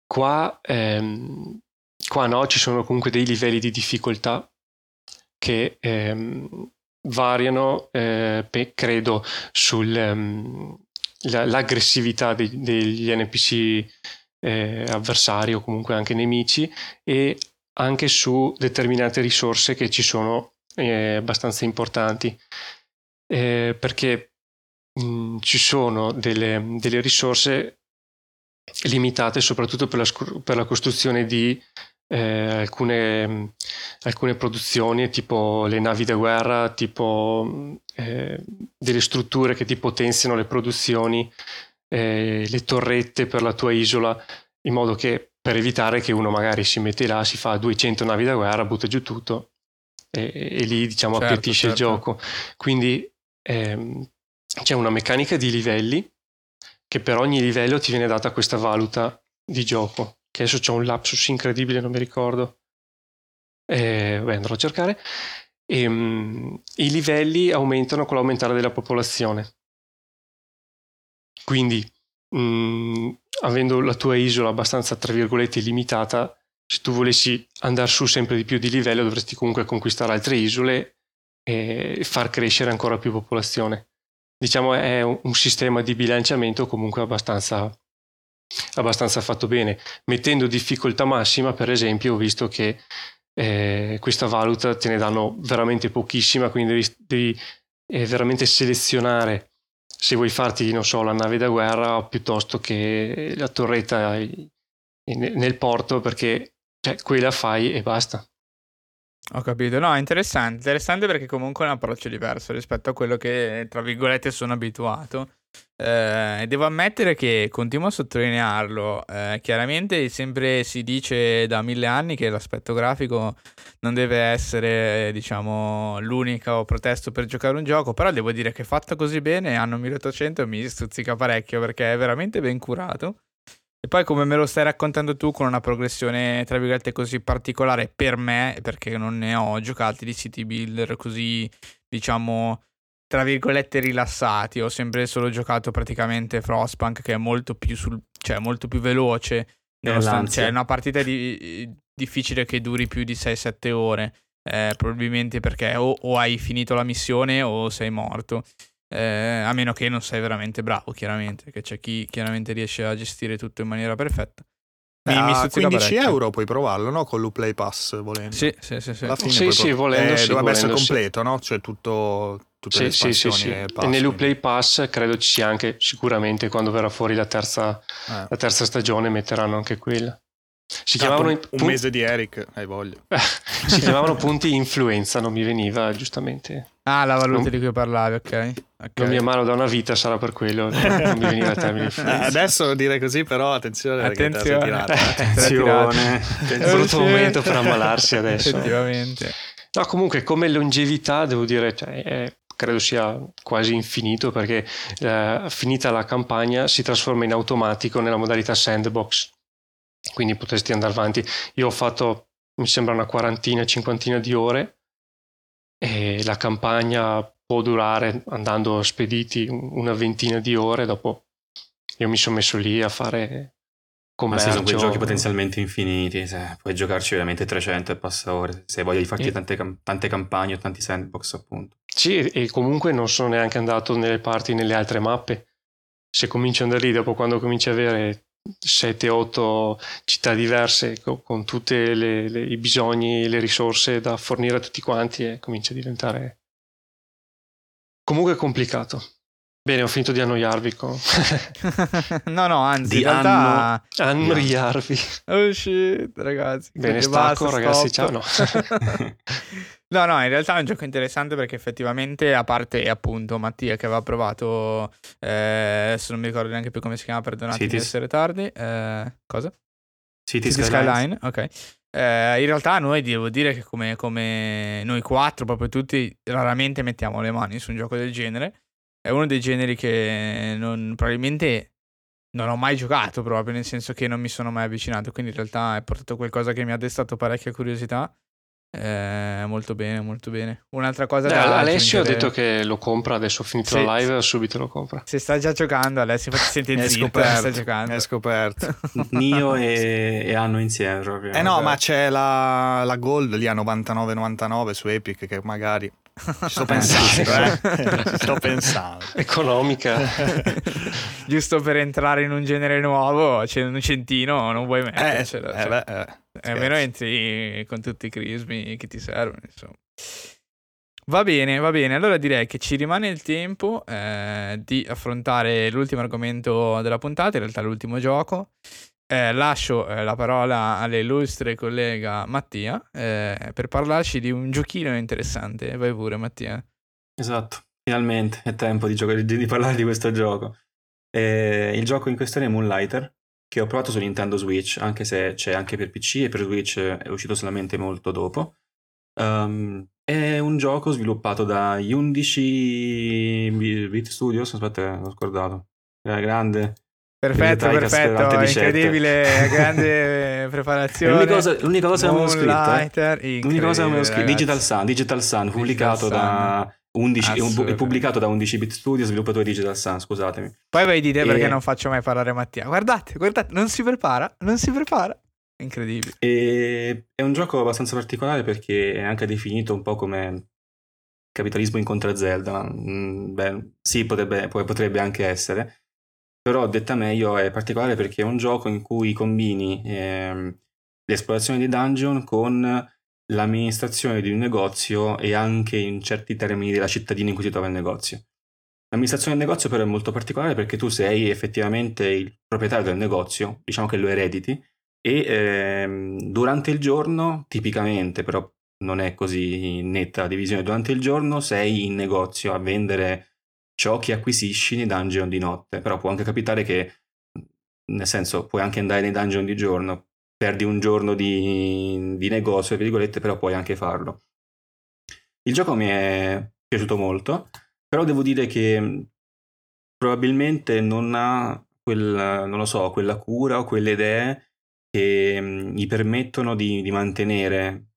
[SPEAKER 3] Qua, ehm, qua no, ci sono comunque dei livelli di difficoltà che ehm, variano, eh, pe- credo, sul, um, la, l'aggressività de, degli NPC eh, avversari o comunque anche nemici e anche su determinate risorse che ci sono eh, abbastanza importanti. Eh, perché mh, ci sono delle, delle, risorse limitate soprattutto per la, per la costruzione di eh, alcune, alcune, produzioni tipo le navi da guerra, tipo eh, delle strutture che ti potenziano le produzioni, eh, le torrette per la tua isola, in modo che per evitare che uno magari si mette là, si fa 200 navi da guerra, butta giù tutto e, e lì diciamo certo, appiattisce certo. il gioco. Quindi ehm, c'è una meccanica di livelli che per ogni livello ti viene data questa valuta di gioco che adesso c'è un lapsus incredibile, non mi ricordo. Eh, beh, andrò a cercare. E, um, I livelli aumentano con l'aumentare della popolazione. Quindi, um, avendo la tua isola abbastanza, tra virgolette, limitata, se tu volessi andare su sempre di più di livello, dovresti comunque conquistare altre isole e far crescere ancora più popolazione. Diciamo è un sistema di bilanciamento comunque abbastanza abbastanza fatto bene. Mettendo difficoltà massima, per esempio, ho visto che eh, questa valuta te ne danno veramente pochissima, quindi devi, devi eh, veramente selezionare se vuoi farti, non so, la nave da guerra piuttosto che la torretta nel porto, perché cioè, quella fai e basta.
[SPEAKER 1] Ho capito, no, interessante, interessante perché comunque è un approccio diverso rispetto a quello che, tra virgolette, sono abituato. Eh, devo ammettere che continuo a sottolinearlo. Eh, chiaramente sempre si dice da mille anni che l'aspetto grafico non deve essere, diciamo, l'unico protesto per giocare un gioco. Però devo dire che fatto così bene, anno 1800 mi stuzzica parecchio perché è veramente ben curato. E poi come me lo stai raccontando tu con una progressione tra virgolette così particolare per me, perché non ne ho giocati di city builder così diciamo tra virgolette rilassati. Ho sempre solo giocato praticamente Frostpunk che è molto più, sul, cioè, molto più veloce. Nonostante cioè, è una partita di, difficile che duri più di 6-7 ore. Eh, probabilmente perché o, o, hai finito la missione o sei morto. Eh, a meno che non sei veramente bravo, chiaramente. Che c'è chi chiaramente riesce a gestire tutto in maniera perfetta.
[SPEAKER 2] Mi, mi a 15 parecchio. euro puoi provarlo, no? Con l'Uplay Pass volendo.
[SPEAKER 1] Sì, sì, sì. sì.
[SPEAKER 2] Alla fine
[SPEAKER 3] sì, sì, volendo,
[SPEAKER 2] eh,
[SPEAKER 3] sì,
[SPEAKER 2] dovrebbe
[SPEAKER 3] volendo,
[SPEAKER 2] essere completo, no? Cioè tutto, tutte
[SPEAKER 3] sì,
[SPEAKER 2] le
[SPEAKER 3] sì, sì, sì. E, e nell'Uplay Pass credo ci sia anche, sicuramente, quando verrà fuori la terza, eh. la terza stagione metteranno anche quella.
[SPEAKER 2] Si chiamavano un, un mese di Eric, hai voglia.
[SPEAKER 3] si chiamavano punti influenza, non mi veniva giustamente.
[SPEAKER 1] Ah, la valuta non, di cui parlavi, ok. Okay.
[SPEAKER 3] Non mi ammalo da una vita, sarà per quello. non mi veniva il termine influenza.
[SPEAKER 2] Adesso dire così, però attenzione,
[SPEAKER 1] attenzione.
[SPEAKER 2] Tirata,
[SPEAKER 3] eh. attenzione. È un brutto momento per ammalarsi adesso.
[SPEAKER 1] Effettivamente.
[SPEAKER 3] No, comunque, come longevità, devo dire, cioè, è, credo sia quasi infinito perché eh, finita la campagna si trasforma in automatico nella modalità sandbox quindi potresti andare avanti. Io ho fatto, mi sembra, una quarantina, cinquantina di ore e la campagna può durare, andando spediti, una ventina di ore. Dopo io mi sono messo lì a fare commercio.
[SPEAKER 4] Ma sono quei giochi potenzialmente infiniti, se puoi giocarci veramente 300 e passa ore, se voglio di farti e... tante, tante campagne o tanti sandbox appunto.
[SPEAKER 3] Sì, e comunque non sono neanche andato nelle parti, nelle altre mappe. Se cominci ad andare lì, dopo quando cominci ad avere 7-8 città diverse con, con tutti i bisogni, e le risorse da fornire a tutti quanti, e comincia a diventare comunque complicato. Bene, ho finito di annoiarvi con...
[SPEAKER 1] no, no, anzi, di in realtà...
[SPEAKER 3] Anno... Annoiarvi.
[SPEAKER 1] Oh shit, ragazzi.
[SPEAKER 3] Bene, stacco, basta, ragazzi, ciao. No.
[SPEAKER 1] no, no, in realtà è un gioco interessante perché effettivamente, a parte appunto Mattia che aveva provato, eh, adesso non mi ricordo neanche più come si chiama, perdonatemi di essere tardi. Eh, cosa?
[SPEAKER 4] City, City Skyline.
[SPEAKER 1] Skyline. Ok. Eh, in realtà noi devo dire che come, come noi quattro, proprio tutti, raramente mettiamo le mani su un gioco del genere è uno dei generi che non, probabilmente non ho mai giocato proprio, nel senso che non mi sono mai avvicinato, quindi in realtà è portato qualcosa che mi ha destato parecchia curiosità. Eh, molto bene, molto bene. Un'altra cosa
[SPEAKER 3] eh, da Alessio ha detto che lo compra, adesso ho finito sì, la live, subito lo compra.
[SPEAKER 1] Se sta già giocando, Alessio infatti sente è zitto, scoperto, sta giocando.
[SPEAKER 2] È scoperto.
[SPEAKER 4] Nio e, e Anno insieme proprio.
[SPEAKER 2] Eh no, ma c'è la, la Gold lì a 99,99 su Epic che magari ci sto pensando, eh. Ci sto pensando.
[SPEAKER 3] Economica.
[SPEAKER 1] Giusto per entrare in un genere nuovo, c'è un centino, non vuoi mettercelo. Eh, cioè, eh, eh, almeno entri con tutti i crismi che ti servono, insomma. Va bene, va bene. Allora direi che ci rimane il tempo eh, di affrontare l'ultimo argomento della puntata, in realtà l'ultimo gioco. Eh, lascio eh, la parola all'illustre collega Mattia eh, per parlarci di un giochino interessante. Vai pure, Mattia.
[SPEAKER 4] Esatto, finalmente è tempo di, giocare, di, di parlare di questo gioco. Eh, il gioco in questione è Moonlighter, che ho provato su Nintendo Switch, anche se c'è anche per PC e per Switch è uscito solamente molto dopo. Um, è un gioco sviluppato da 11 Bit Studios, aspetta, l'ho scordato. Era grande
[SPEAKER 1] Perfetto, perfetto, incredibile, grande preparazione. L'unica
[SPEAKER 4] cosa, l'unica cosa che avevo scritto, eh? l'unica cosa che avevo scritto, Digital Sun, Digital Sun, pubblicato da 11, pubblicato da 11 bit studio, sviluppatore Digital Sun, scusatemi.
[SPEAKER 1] Poi vai di te e... perché non faccio mai parlare Mattia. Guardate, guardate, non si prepara, non si prepara. Incredibile.
[SPEAKER 4] E... È un gioco abbastanza particolare perché è anche definito un po' come capitalismo incontra Zelda. Mm, beh, sì, potrebbe, potrebbe anche essere però detta meglio è particolare perché è un gioco in cui combini ehm, l'esplorazione di dungeon con l'amministrazione di un negozio e anche in certi termini della cittadina in cui si trova il negozio. L'amministrazione del negozio però è molto particolare perché tu sei effettivamente il proprietario del negozio, diciamo che lo erediti, e ehm, durante il giorno, tipicamente però non è così netta la divisione, durante il giorno sei in negozio a vendere ciò che acquisisci nei dungeon di notte, però può anche capitare che, nel senso, puoi anche andare nei dungeon di giorno, perdi un giorno di, di negozio, virgolette, però puoi anche farlo. Il gioco mi è piaciuto molto, però devo dire che probabilmente non ha quel, non so, quella cura o quelle idee che gli permettono di, di mantenere,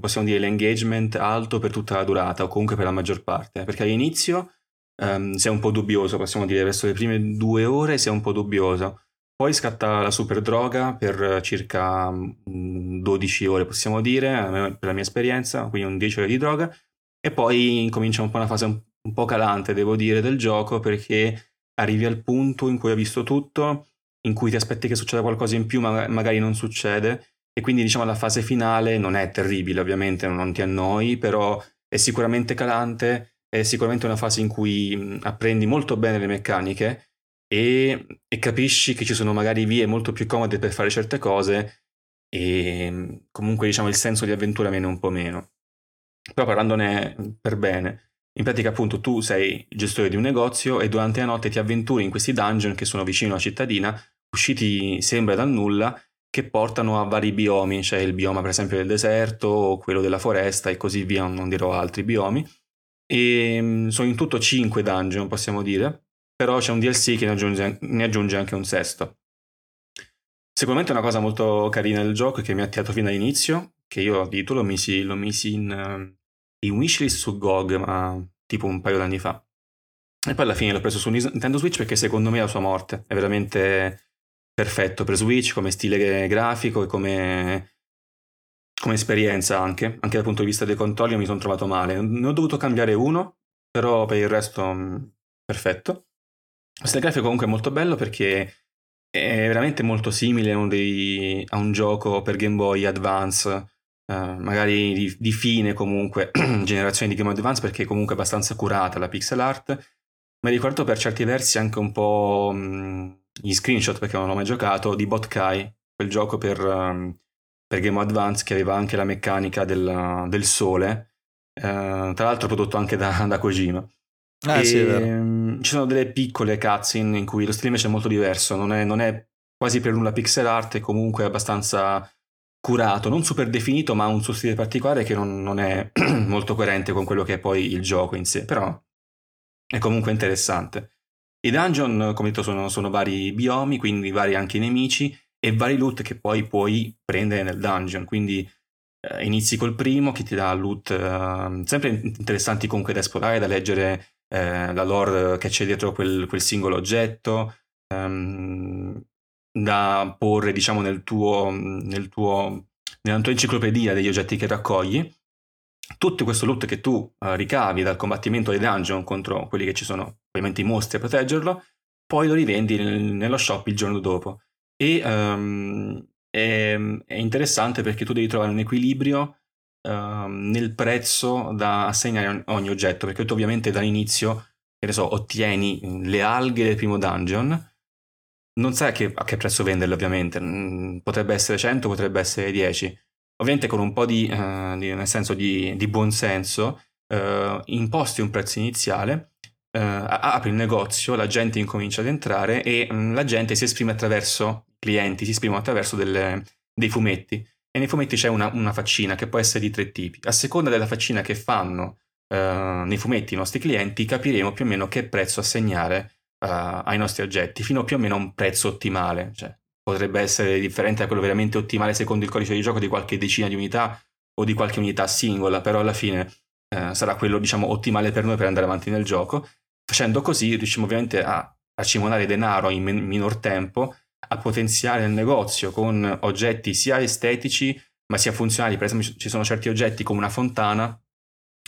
[SPEAKER 4] possiamo dire, l'engagement alto per tutta la durata o comunque per la maggior parte, perché all'inizio um, sei un po' dubbioso, possiamo dire, verso le prime due ore sei un po' dubbioso. Poi scatta la super droga per circa 12 ore, possiamo dire, per la mia esperienza, quindi un 10 ore di droga. E poi comincia un po' una fase un, un po' calante, devo dire, del gioco, perché arrivi al punto in cui hai visto tutto, in cui ti aspetti che succeda qualcosa in più, ma magari non succede. E quindi diciamo la fase finale non è terribile, ovviamente non ti annoi, però è sicuramente calante è sicuramente una fase in cui apprendi molto bene le meccaniche e, e, capisci che ci sono magari vie molto più comode per fare certe cose e comunque diciamo il senso di avventura viene un po' meno. Però parlandone per bene, in pratica appunto tu sei gestore di un negozio e durante la notte ti avventuri in questi dungeon che sono vicino alla cittadina, usciti sembra dal nulla, che portano a vari biomi, cioè il bioma per esempio del deserto, quello della foresta e così via, non dirò altri biomi e ehm, sono in tutto 5 dungeon, possiamo dire, però c'è un DLC che ne aggiunge, ne aggiunge anche un sesto. Sicuramente una cosa molto carina del gioco che mi ha attirato fin dall'inizio, che io addirittura l'ho misi, l'ho misi in, ehm, in wishlist su GOG, ma tipo un paio d'anni fa. E poi alla fine l'ho preso su Nintendo Switch perché secondo me è la sua morte. È veramente perfetto per Switch come stile grafico e come, come esperienza anche, anche dal punto di vista dei controlli mi sono trovato male. Ne ho dovuto cambiare uno, però per il resto mm, perfetto. Questo grafico comunque è molto bello perché è veramente molto simile a, dei, a un gioco per Game Boy Advance Uh, magari di, di, fine comunque generazione di Game Boy Advance perché comunque è abbastanza curata la pixel art mi ricordo per certi versi anche un po' mh, gli screenshot perché non l'ho mai giocato di Botkai, quel gioco per, um, per Game Advance che aveva anche la meccanica del, del sole, uh, tra l'altro prodotto anche da, da Kojima.
[SPEAKER 2] Ah, e, sì,
[SPEAKER 4] um, ci sono delle piccole cutscene in cui lo stile invece è molto diverso, non è, non è quasi per nulla pixel art, è comunque abbastanza curato, non super definito, ma ha un suo stile particolare che non, non è molto coerente con quello che è poi il gioco in sé, però è comunque interessante. I dungeon, come detto, sono, sono vari biomi, quindi vari anche i nemici e vari loot che poi puoi prendere nel dungeon. Quindi eh, inizi col primo che ti dà loot eh, sempre interessanti comunque da esplorare, da leggere eh, la lore che c'è dietro quel, quel singolo oggetto, ehm, da porre diciamo nel tuo, nel tuo, nella tua enciclopedia degli oggetti che raccogli tutto questo loot che tu uh, ricavi dal combattimento dei dungeon contro quelli che ci sono ovviamente i mostri a proteggerlo, poi lo rivendi nel, nello shop il giorno dopo. E um, è, è, interessante perché tu devi trovare un equilibrio nel prezzo da assegnare a ogni oggetto, perché tu ovviamente dall'inizio, che ne so, ottieni le alghe del primo dungeon, non sai a che, a che prezzo venderle ovviamente, mm, potrebbe essere 100, potrebbe essere 10 ovviamente con un po' di, eh, di nel senso di, di buonsenso, eh, imposti un prezzo iniziale, eh, apri il negozio, la gente incomincia ad entrare e mh, mm, la gente si esprime attraverso, clienti si esprimono attraverso delle, dei fumetti. E nei fumetti c'è una, una, faccina che può essere di tre tipi. A seconda della faccina che fanno eh, nei fumetti i nostri clienti, capiremo più o meno che prezzo assegnare uh, ai nostri oggetti, fino più o meno a un prezzo ottimale. Cioè, potrebbe essere differente da quello veramente ottimale secondo il codice di gioco di qualche decina di unità o di qualche unità singola, però alla fine eh, sarà quello diciamo ottimale per noi per andare avanti nel gioco. Facendo così riusciamo ovviamente a, a cimonare denaro in men- minor tempo, a potenziare il negozio con oggetti sia estetici ma sia funzionali. Per esempio ci sono certi oggetti come una fontana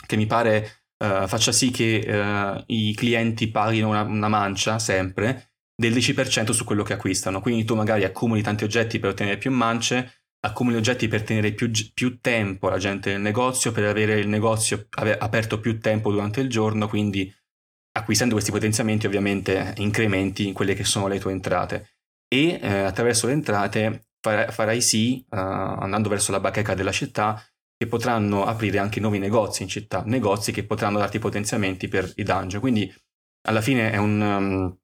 [SPEAKER 4] che mi pare uh, faccia sì che uh, i clienti paghino una, una mancia sempre del 10% su quello che acquistano. Quindi tu magari accumuli tanti oggetti per ottenere più mance, accumuli oggetti per tenere più, più tempo la gente nel negozio, per avere il negozio aperto più tempo durante il giorno, quindi acquistando questi potenziamenti ovviamente incrementi in quelle che sono le tue entrate. E eh, attraverso le entrate farai, sì, uh, andando verso la bacheca della città, che potranno aprire anche nuovi negozi in città, negozi che potranno darti potenziamenti per i dungeon. Quindi alla fine è un... Um,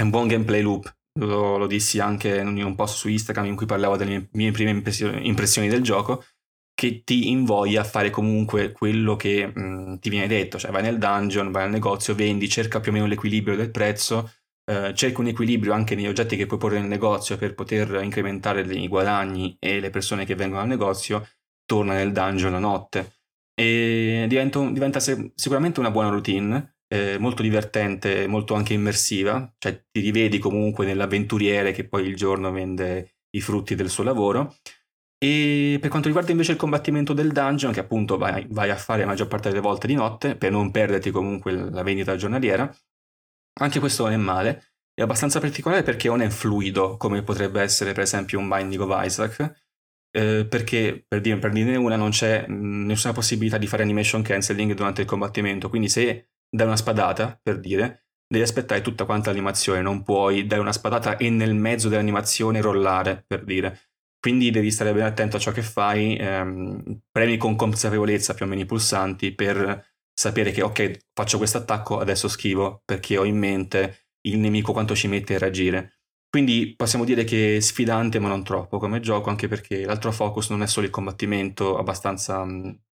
[SPEAKER 4] è un buon gameplay loop. Lo, lo, dissi anche in un post su Instagram in cui parlavo delle mie, prime impressioni del gioco, che ti invoglia a fare comunque quello che mh, ti viene detto, cioè vai nel dungeon, vai al negozio, vendi, cerca più o meno l'equilibrio del prezzo, eh, un equilibrio anche negli oggetti che puoi porre nel negozio per poter incrementare i guadagni e le persone che vengono al negozio, torna nel dungeon la notte. E diventa, diventa sicuramente una buona routine eh, molto divertente, molto anche immersiva, cioè ti rivedi comunque nell'avventuriere che poi il giorno vende i frutti del suo lavoro. E per quanto riguarda invece il combattimento del dungeon, che appunto vai, vai a fare la maggior parte delle volte di notte, per non perderti comunque la vendita giornaliera, anche questo non è male. È abbastanza particolare perché non è fluido come potrebbe essere per esempio un Binding of Isaac, eh, perché per, dire, per dirne una non c'è nessuna possibilità di fare animation cancelling durante il combattimento, quindi se dai una spadata, per dire, devi aspettare tutta quanta l'animazione, non puoi dare una spadata e nel mezzo dell'animazione rollare, per dire. Quindi devi stare ben attento a ciò che fai, ehm, premi con consapevolezza più o meno i pulsanti per sapere che ok, faccio questo attacco, adesso schivo, perché ho in mente il nemico quanto ci mette a reagire. Quindi possiamo dire che è sfidante ma non troppo come gioco, anche perché l'altro focus non è solo il combattimento abbastanza,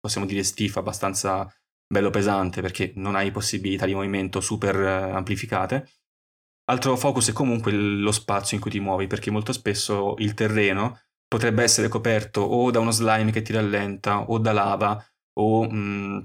[SPEAKER 4] possiamo dire, stiff, abbastanza bello pesante perché non hai possibilità di movimento super eh, amplificate. Altro focus è comunque lo spazio in cui ti muovi perché molto spesso il terreno potrebbe essere coperto o da uno slime che ti rallenta o da lava o mh, mm,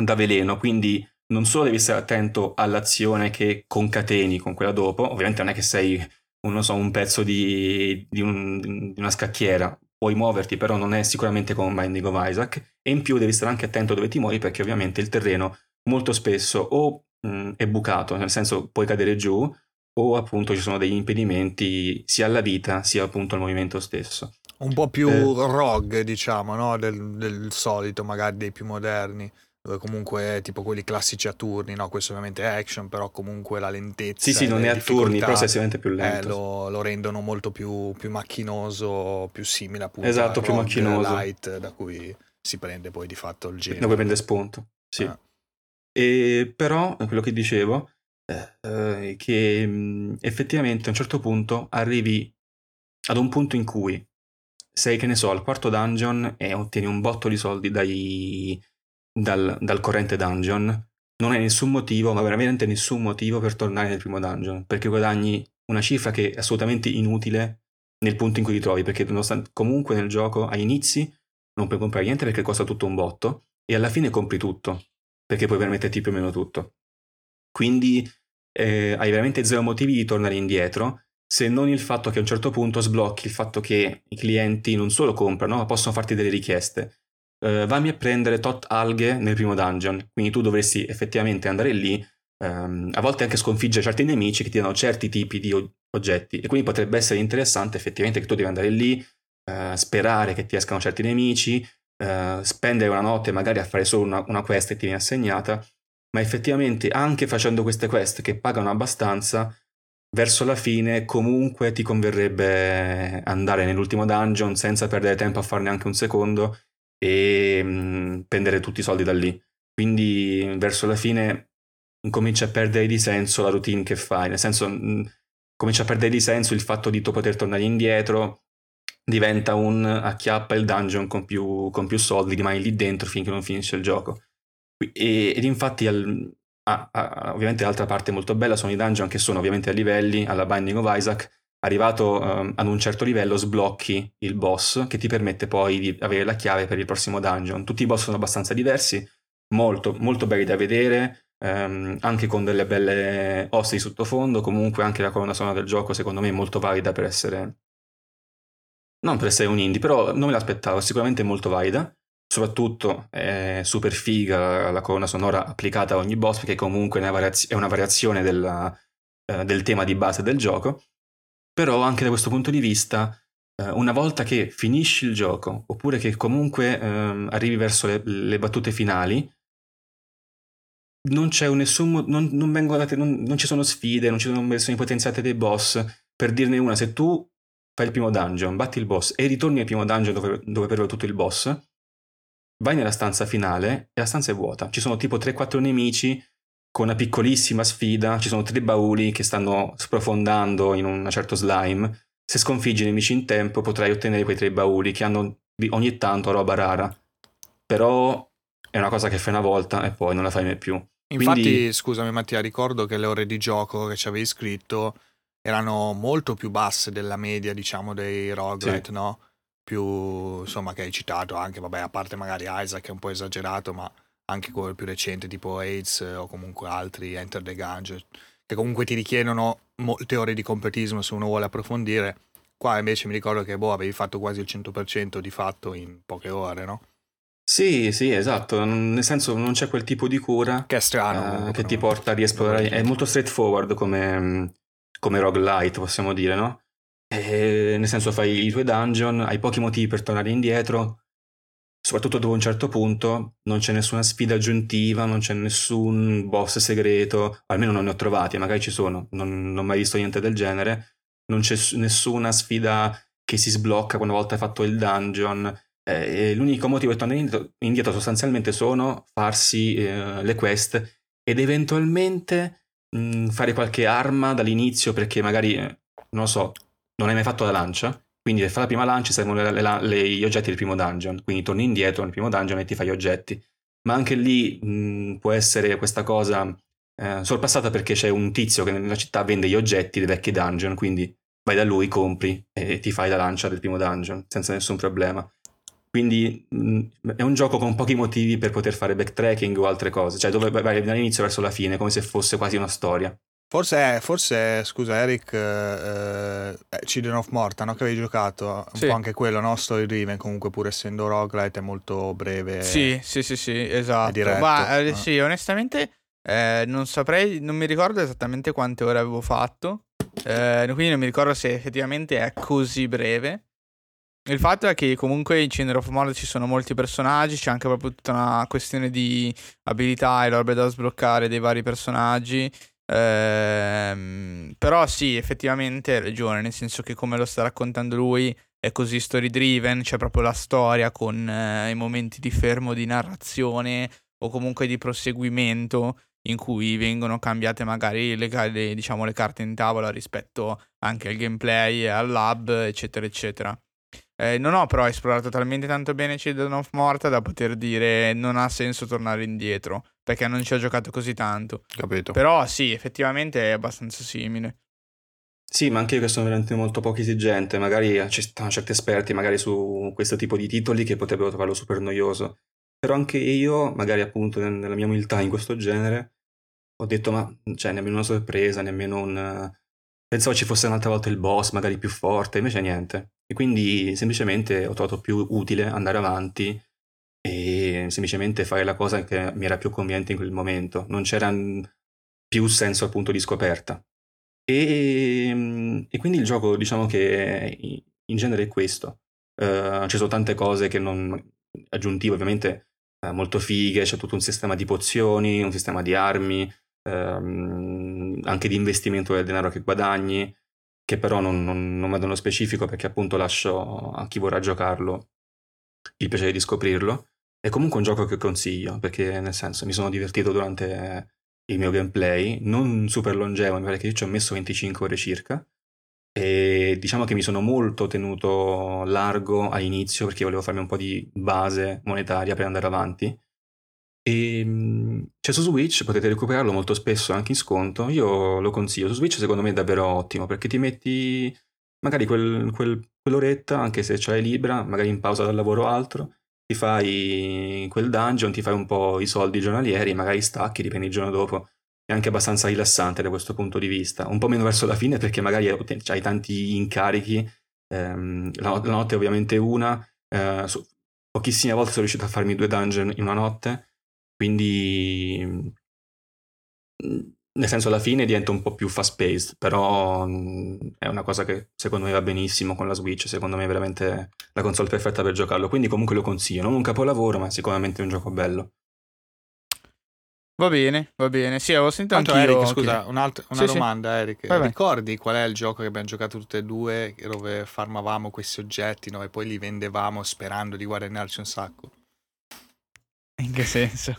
[SPEAKER 4] da veleno, quindi non solo devi stare attento all'azione che concateni con quella dopo, ovviamente non è che sei un, so, un pezzo di, di, un, di, una scacchiera, puoi muoverti, però non è sicuramente come Binding of Isaac, e in più devi stare anche attento dove ti muovi perché ovviamente il terreno molto spesso o mh, è bucato, nel senso puoi cadere giù, o appunto ci sono degli impedimenti sia alla vita sia appunto al movimento stesso.
[SPEAKER 2] Un po' più eh, rogue, diciamo, no? del, del solito, magari dei più moderni dove comunque tipo quelli classici a turni, no? Questo ovviamente è action, però comunque la lentezza.
[SPEAKER 4] Sì, sì, non è a turni, però sicuramente più lento.
[SPEAKER 2] Eh, lo, lo, rendono molto più, più, macchinoso, più simile appunto
[SPEAKER 4] esatto, più macchinoso.
[SPEAKER 2] light, da cui si prende poi di fatto il genere.
[SPEAKER 4] Da cui prende spunto, sì. Ah. E però, quello che dicevo, eh, che mh, effettivamente a un certo punto arrivi ad un punto in cui sei, che ne so, al quarto dungeon e ottieni un botto di soldi dai dal, dal corrente dungeon, non hai nessun motivo, ma veramente nessun motivo per tornare nel primo dungeon, perché guadagni una cifra che è assolutamente inutile nel punto in cui ti trovi, perché comunque nel gioco ai inizi non puoi comprare niente perché costa tutto un botto e alla fine compri tutto, perché puoi permetterti più o meno tutto. Quindi eh, hai veramente zero motivi di tornare indietro, se non il fatto che a un certo punto sblocchi il fatto che i clienti non solo comprano, ma possono farti delle richieste eh, vammi a prendere tot alghe nel primo dungeon. Quindi tu dovresti effettivamente andare lì, ehm, a volte anche sconfiggere certi nemici che ti danno certi tipi di oggetti. E quindi potrebbe essere interessante effettivamente che tu devi andare lì, eh, sperare che ti escano certi nemici, eh, spendere una notte magari a fare solo una, una quest che ti viene assegnata, ma effettivamente anche facendo queste quest che pagano abbastanza, verso la fine comunque ti converrebbe andare nell'ultimo dungeon senza perdere tempo a farne anche un secondo e mh, prendere tutti i soldi da lì. Quindi verso la fine incomincia a perdere di senso la routine che fai, nel senso mh, comincia a perdere di senso il fatto di tu poter tornare indietro, diventa un acchiappa il dungeon con più, con più soldi, rimani lì dentro finché non finisce il gioco. E, ed infatti al, ah, ah, ovviamente l'altra parte molto bella sono i dungeon che sono ovviamente a livelli, alla Binding of Isaac, arrivato um, ad un certo livello sblocchi il boss che ti permette poi di avere la chiave per il prossimo dungeon. Tutti i boss sono abbastanza diversi, molto, molto belli da vedere, um, anche con delle belle ossa di sottofondo, comunque anche la colonna sonora del gioco secondo me è molto valida per essere... Non per essere un indie, però non me l'aspettavo, sicuramente molto valida. Soprattutto è super figa la colonna sonora applicata a ogni boss perché comunque è una, variazione della, uh, del tema di base del gioco però anche da questo punto di vista, eh, una volta che finisci il gioco, oppure che comunque ehm, arrivi verso le, le, battute finali, non nessun. Non, non, date, non, ci sono sfide, non ci sono versioni potenziate dei boss. Per dirne una, se tu fai il primo dungeon, batti il boss e ritorni al primo dungeon dove, dove per tutto il boss, vai nella stanza finale e la stanza è vuota. Ci sono tipo 3-4 nemici con una piccolissima sfida, ci sono tre bauli che stanno sprofondando in un certo slime. Se sconfiggi i nemici in tempo potrai ottenere quei tre bauli che hanno ogni tanto roba rara. Però è una cosa che fai una volta e poi non la fai mai più.
[SPEAKER 2] Infatti, Quindi... scusami Mattia, ricordo che le ore di gioco che ci avevi scritto erano molto più basse della media, diciamo, dei roguelite, sì. no? Più, insomma, che hai citato anche, vabbè, a parte magari Isaac che è un po' esagerato, ma anche quello più recente tipo AIDS o comunque altri Enter the Gungeon che comunque ti richiedono molte ore di completismo se uno vuole approfondire qua invece mi ricordo che boh avevi fatto quasi il 100% di fatto in poche ore no?
[SPEAKER 4] Sì, sì, esatto, nel senso non c'è quel tipo di cura
[SPEAKER 2] che è strano
[SPEAKER 4] uh, che ti porta a riesplorare, è molto straightforward come, come roguelite possiamo dire, no? E, nel senso fai i tuoi dungeon, hai pochi motivi per tornare indietro, soprattutto dopo un certo punto non c'è nessuna sfida aggiuntiva, non c'è nessun boss segreto, almeno non ne ho trovati, magari ci sono, non, non ho mai visto niente del genere, non c'è nessuna sfida che si sblocca una volta fatto il dungeon. Eh, l'unico motivo per tornare indietro, indietro, sostanzialmente sono farsi eh, le quest ed eventualmente mh, fare qualche arma dall'inizio perché magari, eh, non lo so, non hai mai fatto la lancia quindi per fare la prima lancia servono le, le, le, gli oggetti del primo dungeon, quindi torni indietro nel primo dungeon e ti fai gli oggetti. Ma anche lì mh, può essere questa cosa eh, sorpassata perché c'è un tizio che nella città vende gli oggetti dei vecchi dungeon, quindi vai da lui, compri e ti fai la lancia del primo dungeon senza nessun problema. Quindi mh, è un gioco con pochi motivi per poter fare backtracking o altre cose, cioè dove vai dall'inizio verso la fine, come se fosse quasi una storia.
[SPEAKER 2] Forse, forse, scusa Eric, eh, eh, Children of Morta, no? che avevi giocato, un
[SPEAKER 1] sì.
[SPEAKER 2] po' anche quello, no? Story Driven, comunque pur essendo roguelite è molto breve.
[SPEAKER 1] Sì, sì, sì, sì, esatto. Ma eh, sì, onestamente eh, non saprei, non mi ricordo esattamente quante ore avevo fatto, eh, quindi non mi ricordo se effettivamente è così breve. Il fatto è che comunque in Cinder of Mord ci sono molti personaggi, c'è anche proprio tutta una questione di abilità e robe da sbloccare dei vari personaggi. Ehm, però sì, effettivamente hai ragione, nel senso che come lo sta raccontando lui è così story driven, c'è proprio la storia con eh, i momenti di fermo di narrazione o comunque di proseguimento in cui vengono cambiate magari le, le, diciamo, le carte in tavola rispetto anche al gameplay al lab, eccetera, eccetera. Eh, non ho però esplorato talmente tanto bene Children of Morta da poter dire non ha senso tornare indietro, perché non ci ho giocato così tanto.
[SPEAKER 2] Capito.
[SPEAKER 1] Però sì, effettivamente è abbastanza simile.
[SPEAKER 4] Sì, ma anche io che sono veramente molto poco esigente, magari ci stanno certi esperti magari su questo tipo di titoli che potrebbero trovarlo super noioso. Però anche io, magari appunto nella mia umiltà in questo genere, ho detto ma cioè nemmeno una sorpresa, nemmeno un... Pensavo ci fosse un'altra volta il boss, magari più forte, invece niente. E quindi semplicemente ho trovato più utile andare avanti e semplicemente fare la cosa che mi era più conveniente in quel momento. Non c'era più senso appunto di scoperta. E, e quindi il gioco diciamo che in genere è questo. Uh, ci sono tante cose che non aggiuntive ovviamente uh, molto fighe, c'è tutto un sistema di pozioni, un sistema di armi, uh, anche di investimento del denaro che guadagni, che però non, non, non vado nello specifico perché appunto lascio a chi vorrà giocarlo il piacere di scoprirlo. È comunque un gioco che consiglio perché nel senso mi sono divertito durante il mio gameplay, non super longevo, mi pare che io ci ho messo 25 ore circa e diciamo che mi sono molto tenuto largo all'inizio perché volevo farmi un po' di base monetaria per andare avanti e ehm, c'è su Switch, potete recuperarlo molto spesso anche in sconto. Io lo consiglio. Su Switch, secondo me, è davvero ottimo perché ti metti magari quel, quel, quell'oretta, anche se ce l'hai libera, magari in pausa dal lavoro o altro. Ti fai quel dungeon, ti fai un po' i soldi giornalieri, magari stacchi, riprendi il giorno dopo. È anche abbastanza rilassante da questo punto di vista. Un po' meno verso la fine perché magari hai tanti incarichi. Ehm, la, la, notte è ovviamente una. Eh, su, pochissime volte sono riuscito a farmi due dungeon in una notte quindi, mm, nel senso, alla fine diventa un po' più fast paced, però mm, è una cosa che secondo me va benissimo con la Switch. Secondo me è veramente la console perfetta per giocarlo. Quindi, comunque lo consiglio. Non un capolavoro, ma sicuramente è un gioco bello.
[SPEAKER 1] Va bene, va bene. Sì, avevo sentito
[SPEAKER 2] Tanto
[SPEAKER 1] anche
[SPEAKER 2] Eric, scusa, un'altra, una sì, domanda,
[SPEAKER 1] sì.
[SPEAKER 2] Eric. Vai, vai. Ricordi qual è il gioco che abbiamo giocato tutte e due, dove farmavamo questi oggetti no? e poi li vendevamo sperando di guadagnarci un sacco?
[SPEAKER 1] In che senso?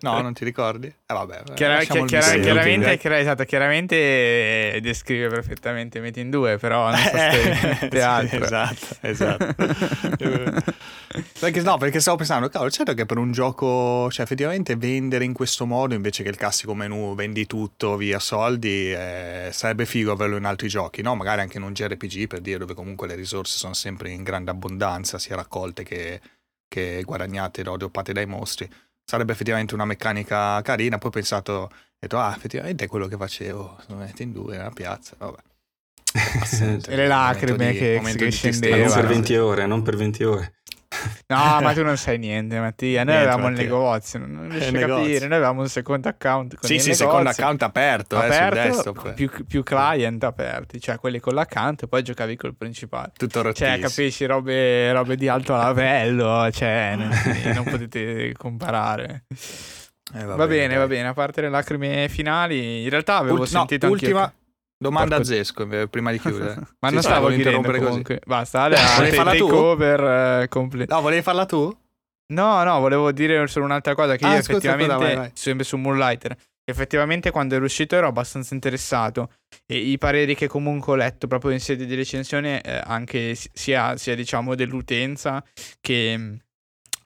[SPEAKER 2] No, non ti ricordi? Eh, vabbè,
[SPEAKER 1] Chiara, chiara, chiara, chiaramente, chiara, esatto, chiaramente descrive perfettamente Metin in 2, però non so se
[SPEAKER 2] sì, Esatto, esatto. perché, no, perché stavo pensando, cavolo, certo che per un gioco, cioè effettivamente vendere in questo modo invece che il classico menu vendi tutto via soldi, eh, sarebbe figo averlo in altri giochi, no? Magari anche in un JRPG per dire dove comunque le risorse sono sempre in grande abbondanza, sia raccolte che, che guadagnate o droppate dai mostri sarebbe effettivamente una meccanica carina. Poi ho pensato, ho detto, ah, effettivamente è quello che facevo, sono metti in due nella piazza, vabbè.
[SPEAKER 1] e le lacrime di, che, che scendevano.
[SPEAKER 4] Non per 20 ore, non per 20 ore.
[SPEAKER 1] No, ma tu non sai niente, Mattia. Noi niente, avevamo Mattia. il negozio, non riesci a capire. Noi avevamo un secondo account. Con
[SPEAKER 2] sì, sì, secondo account aperto, aperto eh, desktop.
[SPEAKER 1] Più, più, client aperti, cioè quelli con l'account e poi giocavi col principale.
[SPEAKER 2] Tutto rottissimo.
[SPEAKER 1] Cioè, capisci, robe, robe di alto livello, cioè, non, non potete comparare. Eh, va, va bene, bene va bene. A parte le lacrime finali, in realtà avevo Ult- sentito
[SPEAKER 2] no,
[SPEAKER 1] anche.
[SPEAKER 2] Ultima, Domanda a Zesco prima di chiudere.
[SPEAKER 1] Ma non stavo chiudendo comunque. Così. Basta, Ale, volevi farla tu? Over, uh, comple-
[SPEAKER 2] no, volevi farla tu?
[SPEAKER 1] No, no, volevo dire solo un'altra cosa che ah, io effettivamente vai, vai. sempre su Moonlighter. Effettivamente quando ero uscito ero abbastanza interessato e i pareri che comunque ho letto proprio in sede di recensione eh, anche sia, sia, diciamo dell'utenza che,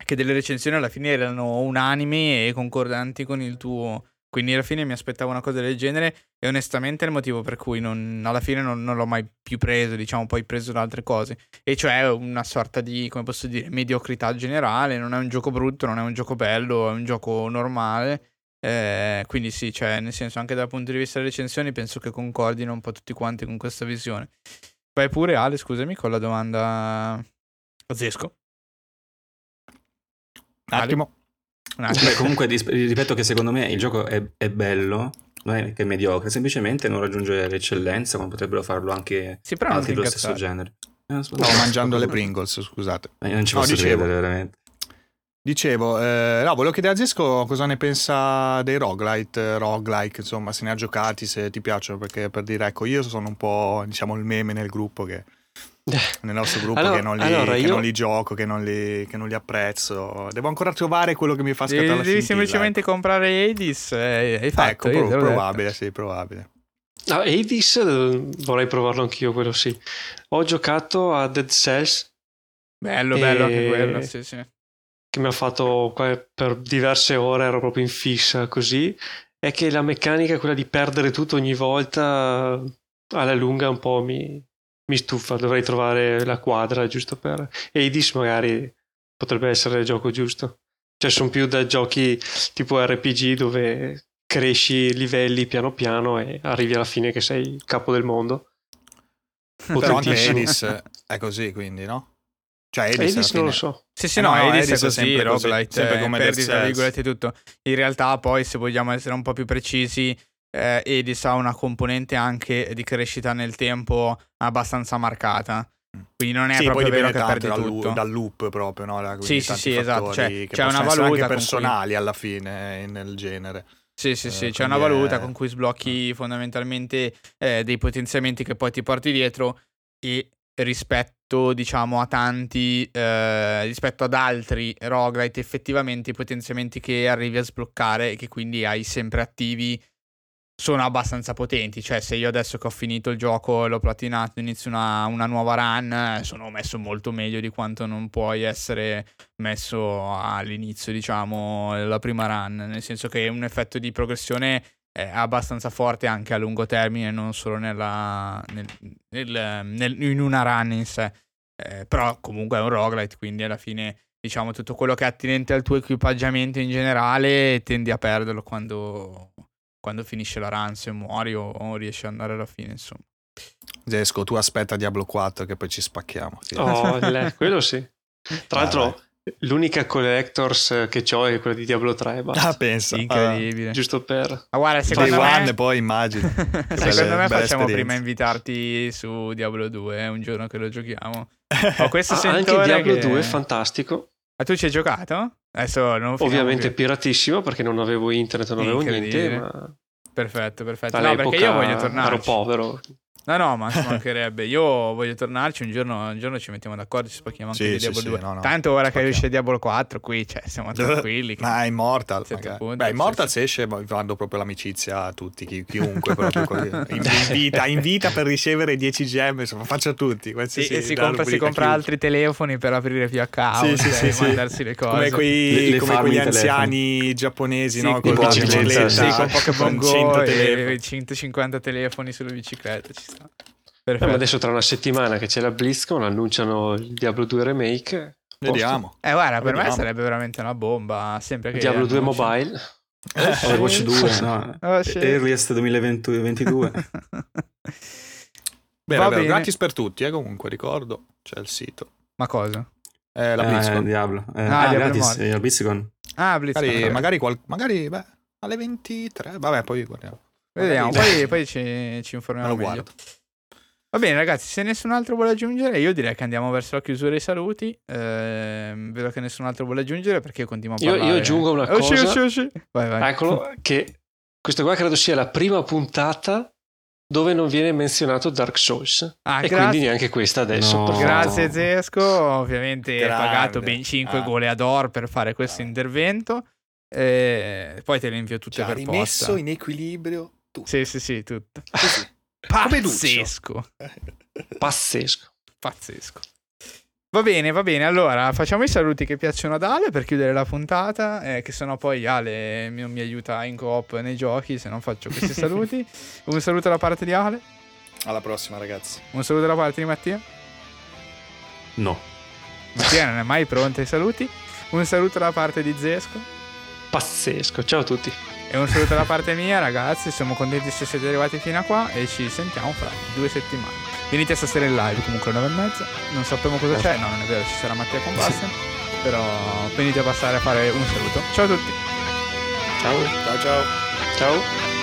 [SPEAKER 1] che delle recensioni alla fine erano unanimi e concordanti con il tuo quindi alla fine mi aspettavo una cosa del genere e onestamente è il motivo per cui non, alla fine non, non, l'ho mai più preso, diciamo, poi preso da altre cose. E cioè una sorta di, come posso dire, mediocrità generale, non è un gioco brutto, non è un gioco bello, è un gioco normale Eh, quindi sì, cioè, nel senso, anche dal punto di vista delle recensioni, penso che concordino un po' tutti quanti con questa visione. Vai pure, Ale, scusami, con la domanda Zesco.
[SPEAKER 2] Un attimo.
[SPEAKER 4] Beh, comunque, ripeto che secondo me il gioco è, è bello, non è che è mediocre, semplicemente non raggiunge l'eccellenza come potrebbero farlo anche sì, altri dello stesso genere.
[SPEAKER 2] Eh, Stavo mangiando le Pringles, scusate.
[SPEAKER 4] Eh, non ci posso no, dicevo, credere, veramente.
[SPEAKER 2] Dicevo, eh, no, volevo chiedere a Zesco cosa ne pensa dei roguelite, roguelike, insomma, se ne ha giocati, se ti piacciono, perché per dire, ecco, io sono un po', diciamo, il meme nel gruppo che nel nostro gruppo allora, che, non li, allora che non li, gioco, che non li, che non li, apprezzo. Devo ancora trovare quello che mi fa scattare devi, la
[SPEAKER 1] Devi semplicemente ecco. comprare Hades e hai fatto.
[SPEAKER 2] Ecco, pro- probabile, sì, probabile.
[SPEAKER 3] No, Hades eh, vorrei provarlo anch'io, quello sì. Ho giocato a Dead Cells.
[SPEAKER 1] Bello, e... bello anche quello, sì, sì.
[SPEAKER 3] Che mi ha fatto per diverse ore, ero proprio in fissa così. È che la meccanica, quella di perdere tutto ogni volta, alla lunga un po' mi, mi stufa, dovrei trovare la quadra giusto per... E Hades magari potrebbe essere il gioco giusto. Cioè sono più da giochi tipo RPG dove cresci livelli piano piano e arrivi alla fine che sei il capo del mondo.
[SPEAKER 2] Però anche Hades è così quindi, no?
[SPEAKER 3] Cioè Hades, Hades non lo so.
[SPEAKER 1] Sì, sì, no, no Hades, Hades è così, roguelite, sempre come perdi tra virgolette tutto. In realtà poi se vogliamo essere un po' più precisi eh, Edis ha una componente anche di crescita nel tempo abbastanza marcata. Quindi non è sì, proprio vero che perdi
[SPEAKER 2] dal,
[SPEAKER 1] tutto.
[SPEAKER 2] dal loop proprio, no?
[SPEAKER 1] sì, sì, sì, esatto. Cioè, c'è una valuta
[SPEAKER 2] personali cui... alla fine nel genere.
[SPEAKER 1] Sì, sì, sì, eh, c'è una valuta è... con cui sblocchi fondamentalmente eh, dei potenziamenti che poi ti porti dietro e rispetto, diciamo, a tanti, eh, rispetto ad altri roguelite, effettivamente i potenziamenti che arrivi a sbloccare e che quindi hai sempre attivi sono abbastanza potenti. Cioè, se io adesso che ho finito il gioco e l'ho platinato, inizio una, una, nuova run, sono messo molto meglio di quanto non puoi essere messo all'inizio, diciamo, la prima run. Nel senso che un effetto di progressione è abbastanza forte anche a lungo termine, non solo nella, nel, nel, nel, in una run in sé. Eh, però comunque è un roguelite, quindi alla fine diciamo tutto quello che è attinente al tuo equipaggiamento in generale tendi a perderlo quando, quando finisce la run se muori o, o riesci ad andare alla fine, insomma.
[SPEAKER 2] Zesco, tu aspetta Diablo 4 che poi ci spacchiamo.
[SPEAKER 3] Sì. Oh, le, quello sì. Tra l'altro, vai. l'unica collectors che ho è quella di Diablo 3.
[SPEAKER 2] Ah, pensa.
[SPEAKER 1] Incredibile.
[SPEAKER 3] Ah, giusto per...
[SPEAKER 1] Ma guarda, secondo
[SPEAKER 2] Day
[SPEAKER 1] me...
[SPEAKER 2] One, poi immagino.
[SPEAKER 1] secondo me facciamo prima invitarti su Diablo 2, eh, un giorno che lo giochiamo. Ho questo ah,
[SPEAKER 3] anche Diablo
[SPEAKER 1] che...
[SPEAKER 3] 2 è fantastico.
[SPEAKER 1] Ma tu ci hai giocato?
[SPEAKER 3] Non Ovviamente piratissimo perché non avevo internet, non avevo niente. Ma...
[SPEAKER 1] Perfetto, perfetto. No, perché io voglio tornare.
[SPEAKER 3] Ero povero.
[SPEAKER 1] No, no, ma ci mancherebbe. Io voglio tornarci un giorno, un giorno ci mettiamo d'accordo, ci spacchiamo anche sì, di Diablo sì, 2. Sì, no, no. Tanto ora che esce Diablo 4 qui, cioè, siamo tranquilli.
[SPEAKER 2] Ma Immortal. Punti, Beh, Immortal se esce mando proprio l'amicizia a tutti, chi, chiunque. invita, invita, per ricevere 10 gemme, insomma, faccio a tutti.
[SPEAKER 1] Sì, e si compra, si compra altri telefoni per aprire più account sì, sì, sì, mandarsi le cose.
[SPEAKER 2] Come, quei, le, le come quegli anziani giapponesi, no? Con la bicicletta.
[SPEAKER 1] Sì, con Pokémon Go e 150 telefoni sulla bicicletta, sta.
[SPEAKER 3] Eh, ma adesso tra una settimana che c'è la BlizzCon annunciano il Diablo 2 Remake.
[SPEAKER 2] Vediamo.
[SPEAKER 1] Eh guarda, per Vediamo. me sarebbe veramente una bomba. Sempre che
[SPEAKER 3] Diablo 2 Mobile.
[SPEAKER 4] Eh, Overwatch 2, no. Oh, Earliest 2022.
[SPEAKER 2] Beh, vabbè, gratis per tutti, eh, comunque, ricordo. C'è il sito.
[SPEAKER 1] Ma cosa?
[SPEAKER 4] Eh, la BlizzCon. Eh, Diablo. Eh, ah, ah gratis, eh, la BlizzCon.
[SPEAKER 1] Ah, BlizzCon.
[SPEAKER 2] Magari, magari, qual- magari beh, alle 23. Vabbè, poi guardiamo.
[SPEAKER 1] Vediamo, poi, poi ci, ci informiamo meglio. Guardo. Va bene, ragazzi, se nessun altro vuole aggiungere, io direi che andiamo verso la chiusura dei saluti. Eh, vedo che nessun altro vuole aggiungere perché io continuo a parlare.
[SPEAKER 3] Io, io aggiungo una cosa.
[SPEAKER 1] Usci, usci, usci. Vai, vai.
[SPEAKER 3] Eccolo, che questa qua credo sia la prima puntata dove non viene menzionato Dark Souls. Ah, e grazie. quindi neanche questa adesso.
[SPEAKER 1] No. Grazie Zesco, ovviamente hai pagato ben 5 ah. goleador per fare questo ah. intervento. Eh, poi te le invio tutte Ci per posta.
[SPEAKER 2] rimesso in equilibrio
[SPEAKER 1] tutto. Sì, sì, sì, tutto. Pazzesco.
[SPEAKER 3] Pazzesco.
[SPEAKER 1] Pazzesco. Va bene, va bene. Allora, facciamo i saluti che piacciono ad Ale per chiudere la puntata, eh, che sennò poi Ale non mi aiuta in coop nei giochi se non faccio questi saluti. Un saluto da parte di Ale.
[SPEAKER 2] Alla prossima, ragazzi.
[SPEAKER 1] Un saluto da parte di Mattia.
[SPEAKER 4] No.
[SPEAKER 1] Mattia non è mai pronto ai saluti. Un saluto da parte di Zesco.
[SPEAKER 3] Pazzesco. Ciao a tutti.
[SPEAKER 1] E un saluto da parte mia, ragazzi. Siamo contenti se siete arrivati fino a qua e ci sentiamo fra due settimane. Venite a stasera in live, comunque alle 9 e mezza. Non sappiamo cosa c'è, no, non è vero, ci sarà Mattia con Bastian. Però venite a passare a fare un saluto. Ciao a tutti.
[SPEAKER 3] Ciao.
[SPEAKER 2] Ciao ciao.
[SPEAKER 3] Ciao.